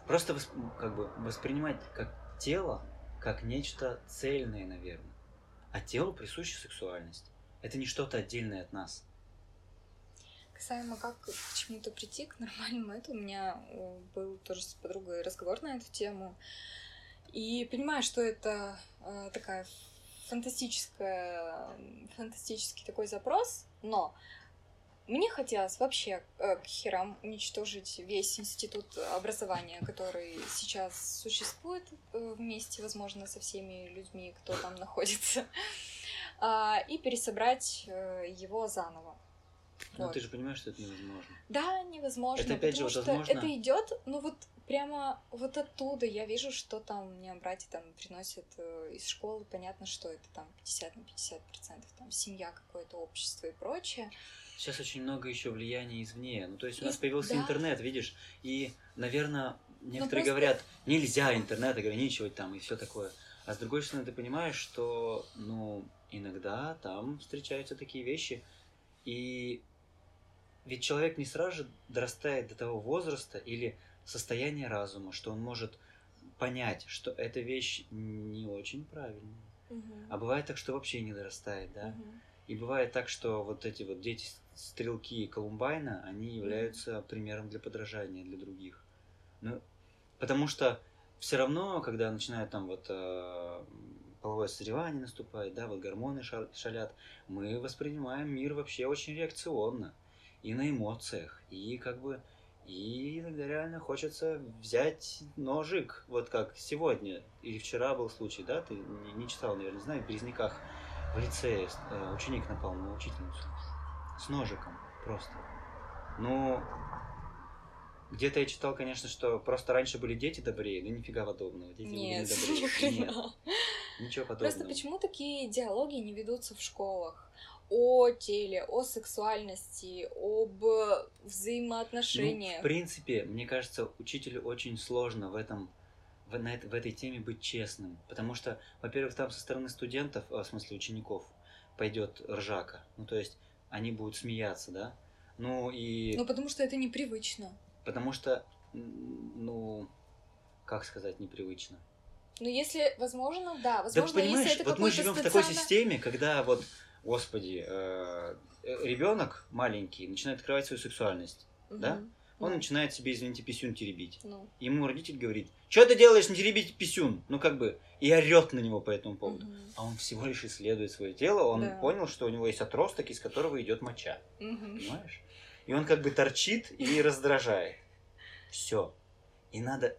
Просто восп- как бы воспринимать как тело, как нечто цельное, наверное. А телу присуща сексуальность. Это не что-то отдельное от нас. Касаемо как к чему-то прийти, к нормальному, это у меня был тоже с подругой разговор на эту тему. И понимаю, что это э, такая фантастическая, фантастический такой запрос, но мне хотелось вообще э, к херам уничтожить весь институт образования, который сейчас существует э, вместе, возможно, со всеми людьми, кто там находится, и пересобрать э, его заново. Но Вот. ты же понимаешь, что это невозможно. Да, невозможно. Это, опять же, вот возможно- это идет, ну вот прямо вот оттуда я вижу, что там мне братья там приносят э, из школы, понятно, что это там 50 на 50 процентов, там семья, какое-то общество и прочее. Сейчас очень много еще влияния извне. Ну, то есть у нас Из- появился да. интернет, видишь, и, наверное, некоторые просто- говорят, нельзя интернет ограничивать там и все такое. А с другой стороны, ты понимаешь, что, ну, иногда там встречаются такие вещи, и ведь человек не сразу же дорастает до того возраста или состояния разума, что он может понять, что эта вещь не очень правильная. А бывает так, что вообще не дорастает, да? Мгм. И бывает так, что вот эти вот дети стрелки Колумбайна, они являются примером для подражания для других. Ну, потому что все равно, когда начинают там вот э, половое созревание наступает, да, вот гормоны ша- шалят, мы воспринимаем мир вообще очень реакционно и на эмоциях, и как бы и иногда реально хочется взять ножик, вот как сегодня или вчера был случай, да, ты не, не читал, наверное, знаю, в Березняках в лицее э, ученик напал на учительницу с ножиком просто. Ну, где-то я читал, конечно, что просто раньше были дети добрее, но нифига подобного. Дети были Нет, не ни добрее. Нет. Ничего подобного. Просто почему такие диалоги не ведутся в школах? О теле, о сексуальности, об Ну, взаимоотношениях. в принципе, мне кажется, учителю очень сложно в этом в, на в этой теме быть честным. Потому что, во-первых, там со стороны студентов, а, в смысле учеников, пойдет ржака. Ну, то есть, они будут смеяться, да? Ну, и... Ну, потому что это непривычно. Потому что, ну, как сказать, непривычно. Ну, если возможно, да. Да Возможно, понимаешь, если это вот мы живем в такой стационар- системе, когда вот, господи, ребенок маленький начинает открывать свою сексуальность. да? Мгм. Он Ну, начинает себе, извините, писюн теребить. ну, Ему родитель говорит, что ты делаешь, не теребить писюн? Ну, как бы, и орет на него по этому поводу. мгм, А он всего лишь исследует свое тело, он Да. понял, что у него есть отросток, из которого идет моча. мгм. Понимаешь? И он как бы торчит и раздражает. Все. И надо,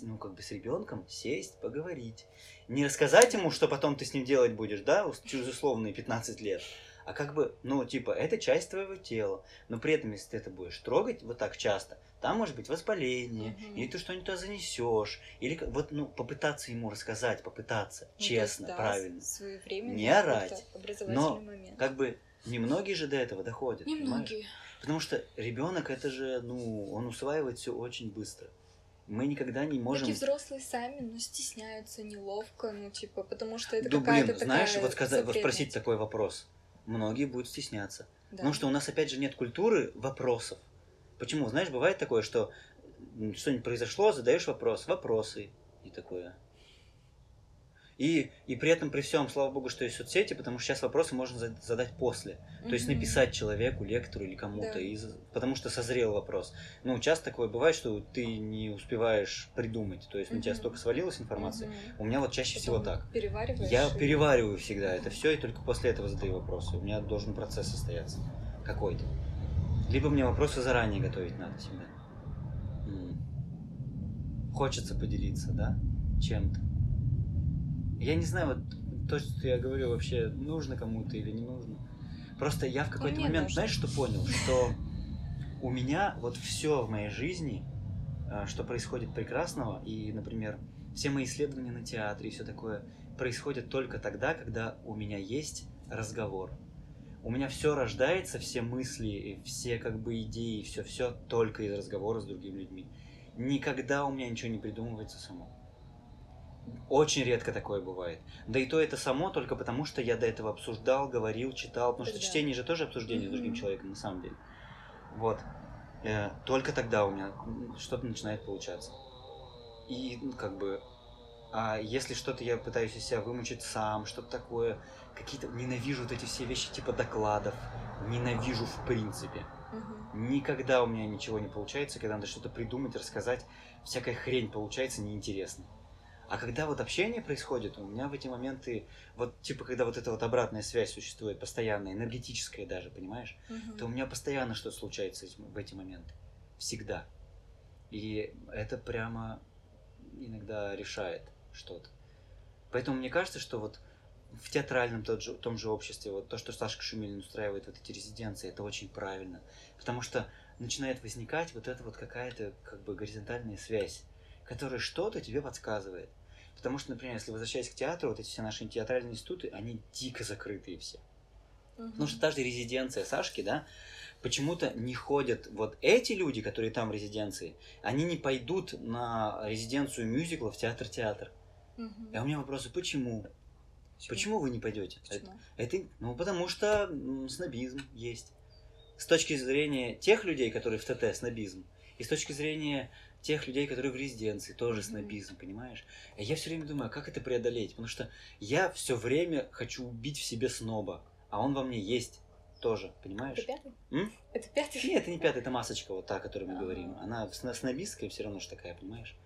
ну, как бы с ребенком сесть, поговорить. Не рассказать ему, что потом ты с ним делать будешь, да, через условные 15 лет. А как бы, ну, типа, это часть твоего тела. Но при этом, если ты это будешь трогать вот так часто, там может быть воспаление, Мгм. или ты что-нибудь туда занесешь, или вот, ну, попытаться ему рассказать, попытаться, Ну, то есть, честно, да, правильно. Не орать, образовательный момент. Как бы немногие же до этого доходят. понимаешь? Немногие. Потому что ребенок это же, ну, он усваивает все очень быстро. Мы никогда не можем. Такие взрослые сами, но стесняются, неловко, ну, типа, потому что это Да, какая-то блин, знаешь, такая вот, сказать, вот спросить такой вопрос. Многие будут стесняться. Да. Потому что у нас, опять же, нет культуры вопросов. Почему? Знаешь, бывает такое, что что-нибудь произошло, задаешь вопрос, вопросы и такое. И, и при этом, при всем, слава богу, что есть соцсети, потому что сейчас вопросы можно за- задать после. То есть написать человеку, лектору или кому-то, Да. и потому что созрел вопрос. Ну, часто такое бывает, что ты не успеваешь придумать. То есть на тебя столько свалилась информация. Мгм. У меня вот чаще всего Потом так. Перевариваешь. Я и- перевариваю всегда это все, и только после этого задаю вопросы. У меня должен процесс состояться какой-то. Либо мне вопросы заранее готовить надо всегда. М. Хочется поделиться, да, чем-то. Я не знаю, вот то, что я говорю, вообще нужно кому-то или не нужно. Просто я в какой-то момент, нужно. знаешь, что понял? Что у меня вот все в моей жизни, а, что происходит прекрасного, и, например, все мои исследования на театре и все такое, происходят только тогда, когда у меня есть разговор. У меня все рождается, все мысли, все как бы идеи, все, все только из разговора с другими людьми. Никогда у меня ничего не придумывается само. Очень редко такое бывает. Да и то это само только потому, что я до этого обсуждал, говорил, читал. Потому что Да. чтение же тоже обсуждение с другим человеком на самом деле. Вот. Э, Только тогда у меня что-то начинает получаться. И ну, как бы... А если что-то я пытаюсь из себя вымучить сам, что-то такое, какие-то... Ненавижу вот эти все вещи типа докладов. Ненавижу в принципе. Мгм. Никогда у меня ничего не получается, когда надо что-то придумать, рассказать. Всякая хрень получается неинтересно. А когда вот общение происходит, у меня в эти моменты, вот типа когда вот эта вот обратная связь существует, постоянная, энергетическая даже, понимаешь, Мгм. то у меня постоянно что-то случается в эти моменты. Всегда. И это прямо иногда решает что-то. Поэтому мне кажется, что вот в театральном тот же, том же обществе, вот то, что Сашка Шумилин устраивает вот эти резиденции, это очень правильно. Потому что начинает возникать вот эта вот какая-то как бы горизонтальная связь, которая что-то тебе подсказывает. Потому что, например, если возвращаясь к театру, вот эти все наши театральные институты, они дико закрытые все. Мгм. Потому что та же резиденция Сашки, да, почему-то не ходят вот эти люди, которые там в резиденции, они не пойдут на резиденцию мюзикла в театр-театр. Мгм. А у меня вопросы, почему? Почему вы не пойдете? Почему? Это, ну, потому что снобизм есть. С точки зрения тех людей, которые в ТТ, снобизм. И с точки зрения тех людей, которые в резиденции, тоже снобизм, понимаешь? И я все время думаю, а как это преодолеть? Потому что я все время хочу убить в себе сноба, а он во мне есть тоже, понимаешь? Это пятый? М? Это пятый? Нет, это не пятая, это масочка, вот та, о которой мы Ага. говорим. Она снобистская все равно же такая, понимаешь?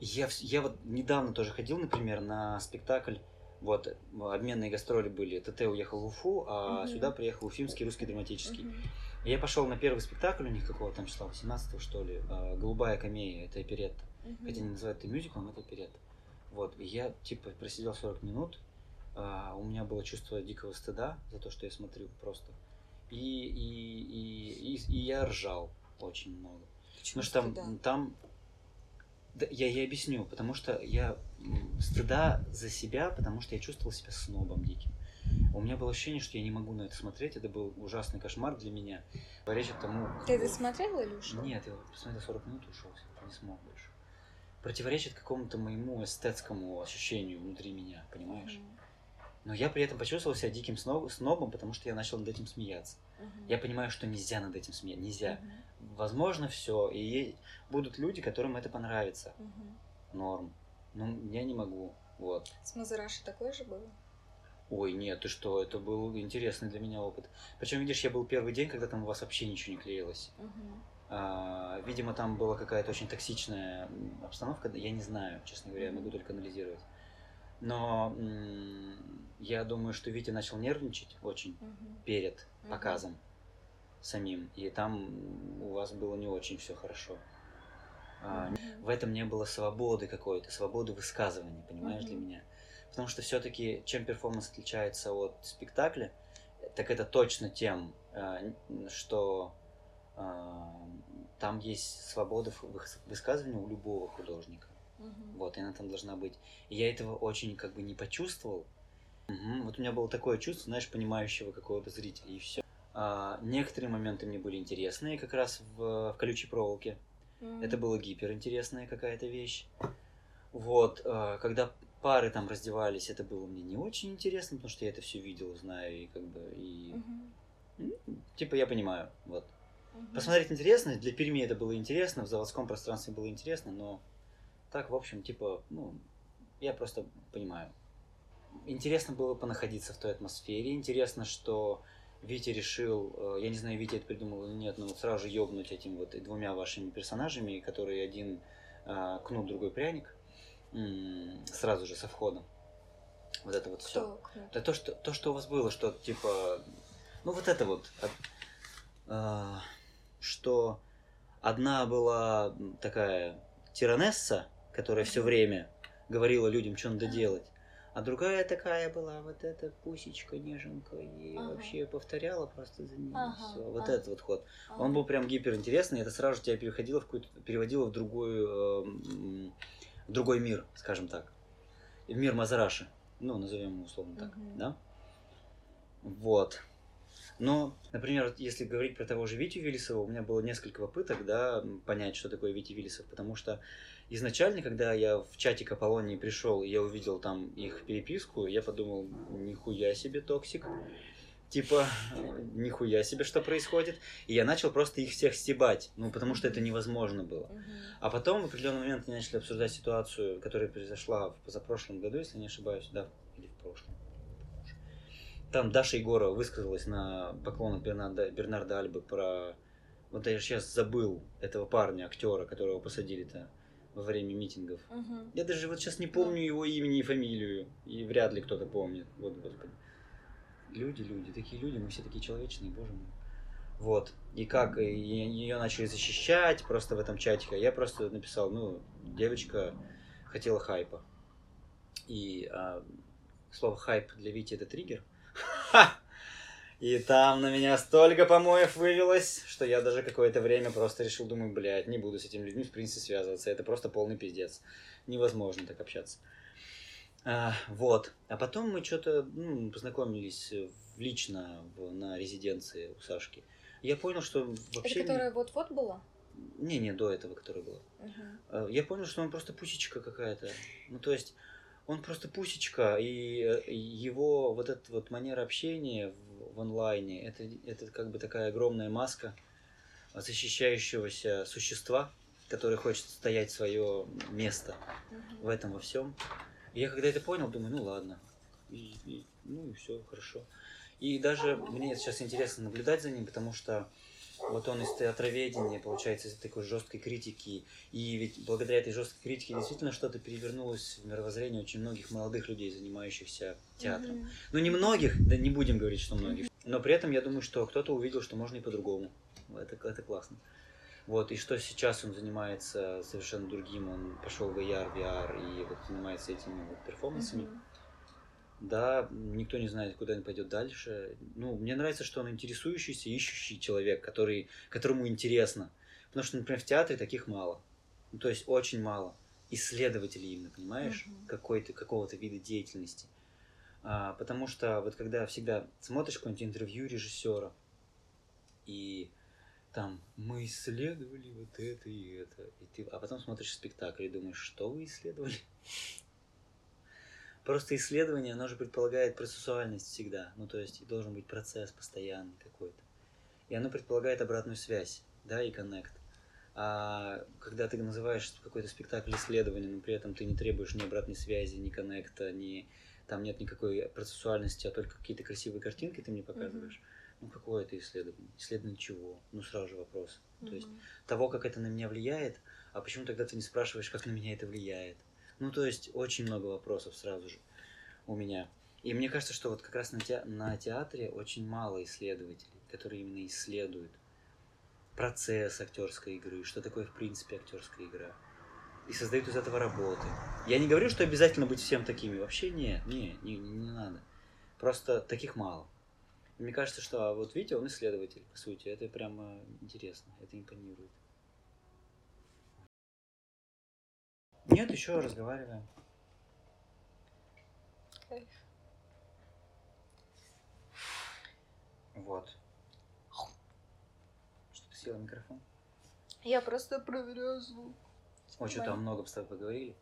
Я, я вот недавно тоже ходил, например, на спектакль, вот, обменные гастроли были, ТТ уехал в Уфу, а Мгм. сюда приехал Уфимский русский драматический. Мгм. Я пошел на первый спектакль у них, какого там числа, 18 что ли, а, «Голубая камея», это оперетта. Мгм. Хотя не называют это мюзиклом, это оперетта. Вот, и я, типа, просидел 40 минут, а, у меня было чувство дикого стыда за то, что я смотрю просто. И, и, и, и, и я ржал очень много. Почему Потому что там, стыда? там да, я, я объясню, потому что я стыда за себя, потому что я чувствовал себя снобом диким. У меня было ощущение, что я не могу на это смотреть, это был ужасный кошмар для меня. Противоречит тому... Ты это смотрела или ушел? Нет, я посмотрел 40 минут и ушел, не смог больше. Противоречит какому-то моему эстетскому ощущению внутри меня, понимаешь? Мгм. Но я при этом почувствовал себя диким сноб- снобом, потому что я начал над этим смеяться. Мгм. Я понимаю, что нельзя над этим смеяться, нельзя. Мгм. Возможно, все, и будут люди, которым это понравится, Мгм. норм. Но я не могу, вот. С Мазараши такое же было? Ой, нет, ты что, это был интересный для меня опыт. Причем, видишь, я был первый день, когда там у вас вообще ничего не клеилось. Мгм. А, видимо, там была какая-то очень токсичная обстановка, я не знаю, честно говоря, я могу только анализировать. Но я думаю, что Витя начал нервничать очень Мгм. перед Мгм. показом самим, и там у вас было не очень все хорошо. А, Мгм. в этом не было свободы какой-то, свободы высказывания, понимаешь, для Мгм. меня. Потому что все-таки чем перформанс отличается от спектакля, так это точно тем, э, что э, там есть свобода высказывания у любого художника. Мгм. Вот, и она там должна быть. И я этого очень как бы не почувствовал. Мгм. Вот у меня было такое чувство, знаешь, понимающего какого-то зрителя, и все. некоторые моменты мне были интересные, как раз в, в колючей проволоке. Мгм. Это было гиперинтересная какая-то вещь. Вот, э, когда пары там раздевались, это было мне не очень интересно, потому что я это все видел, знаю, и как бы, и... М, Типа я понимаю, вот. Мгм. Посмотреть интересно, для Перми это было интересно, в заводском пространстве было интересно, но так, в общем, типа, ну, я просто понимаю. Интересно было понаходиться в той атмосфере, интересно, что Витя решил, э, я не знаю, Витя это придумал или нет, но вот сразу же ёбнуть этим вот и двумя вашими персонажами, которые один э, кнут, другой пряник, сразу же со входом. Вот это вот все. Да то, что, то, что у вас было, что типа, ну вот это вот, от- а, что одна была такая тиранесса, которая все время говорила людям, что надо делать, А другая такая была, вот эта пусечка, неженка, и Ага. вообще повторяла просто за ним. Ага, Все. Вот ага. этот вот ход. Ага. Он был прям гиперинтересный, это сразу тебя переходило в какую-то, переводило в другую, э, другой мир, скажем так. В мир Мазараши. Ну, назовем его условно так, Мгм. да? Вот. Но, например, если говорить про того же Витю Виллисова, у меня было несколько попыток, да, понять, что такое Витя Виллисов, потому что изначально, когда я в чатик Аполлонии пришел, и я увидел там их переписку, я подумал, нихуя себе токсик, типа, нихуя себе, что происходит, и я начал просто их всех стебать, ну, потому что это невозможно было. А потом в определенный момент они начали обсуждать ситуацию, которая произошла в позапрошлом году, если не ошибаюсь, да, или в прошлом. Там Даша Егорова высказалась на поклонах Бернарда, Бернарда Альбы про... Вот я сейчас забыл этого парня, актера, которого посадили-то во время митингов. Мгм. Я даже вот сейчас не помню его имени и фамилию, и вряд ли кто-то помнит. Вот, господи. Люди, люди, такие люди, мы все такие человечные, боже мой. Вот. И как ее начали защищать просто в этом чатике. а Я просто написал, ну, девочка хотела хайпа. И а, слово хайп для Вити это триггер. И там на меня столько помоев вывелось, что я даже какое-то время просто решил, думаю, блядь, не буду с этими людьми в принципе связываться. Это просто полный пиздец. Невозможно так общаться. А, вот. А потом мы что-то ну, познакомились в- лично в- на резиденции у Сашки. Я понял, что вообще... Это которая вот-вот была? Не, не, до этого, которая была. Э, Я понял, что он просто пусечка какая-то. Ну, то есть, он просто пусечка, и э, его вот эта вот манера общения в, в онлайне, это, это как бы такая огромная маска защищающегося существа, которое хочет стоять свое место Мгм. в этом во всем. Я когда это понял, думаю, ну ладно. И, и- ну и все, хорошо. И даже мне сейчас интересно наблюдать за ним, потому что вот он из театроведения, получается, из такой жесткой критики. И ведь благодаря этой жесткой критике действительно что-то перевернулось в мировоззрении очень многих молодых людей, занимающихся театром. Мгм. Ну, не многих, да не будем говорить, что многих. Но при этом я думаю, что кто-то увидел, что можно и по-другому. Это, это классно. Вот, и что сейчас он занимается совершенно другим, он пошел в AR, VR и вот занимается этими вот перформансами. Мгм. Да, никто не знает, куда он пойдет дальше. Ну, мне нравится, что он интересующийся, ищущий человек, который, которому интересно. Потому что, например, в театре таких мало. Ну, то есть очень мало. Исследователей именно, понимаешь? Мгм. Какой-то, какого-то вида деятельности. А, потому что вот когда всегда смотришь какое-нибудь интервью режиссера, и там мы исследовали вот это и это, и ты, а потом смотришь спектакль и думаешь, что вы исследовали? Просто исследование, оно же предполагает процессуальность всегда. Ну, то есть должен быть процесс постоянный какой-то. И оно предполагает обратную связь, да, и коннект. А когда ты называешь какой-то спектакль исследованием, но при этом ты не требуешь ни обратной связи, ни коннекта, ни там нет никакой процессуальности, а только какие-то красивые картинки ты мне показываешь. Ну, какое это исследование? Исследование чего? Ну, сразу же вопрос. То есть того, как это на меня влияет, а почему тогда ты не спрашиваешь, как на меня это влияет? Ну, то есть, очень много вопросов сразу же у меня. И мне кажется, что вот как раз на, те- на театре очень мало исследователей, которые именно исследуют процесс актерской игры, что такое в принципе актерская игра. И создают из этого работы. Я не говорю, что обязательно быть всем такими. Вообще нет, не, не, не, не надо. Просто таких мало. Мне кажется, что а вот видите, он исследователь, по сути. Это прямо интересно, это импонирует. Нет, еще разговариваем. Кайф. Вот. Что ты села микрофон? Я просто проверяю звук. Ой, что там много с тобой поговорили.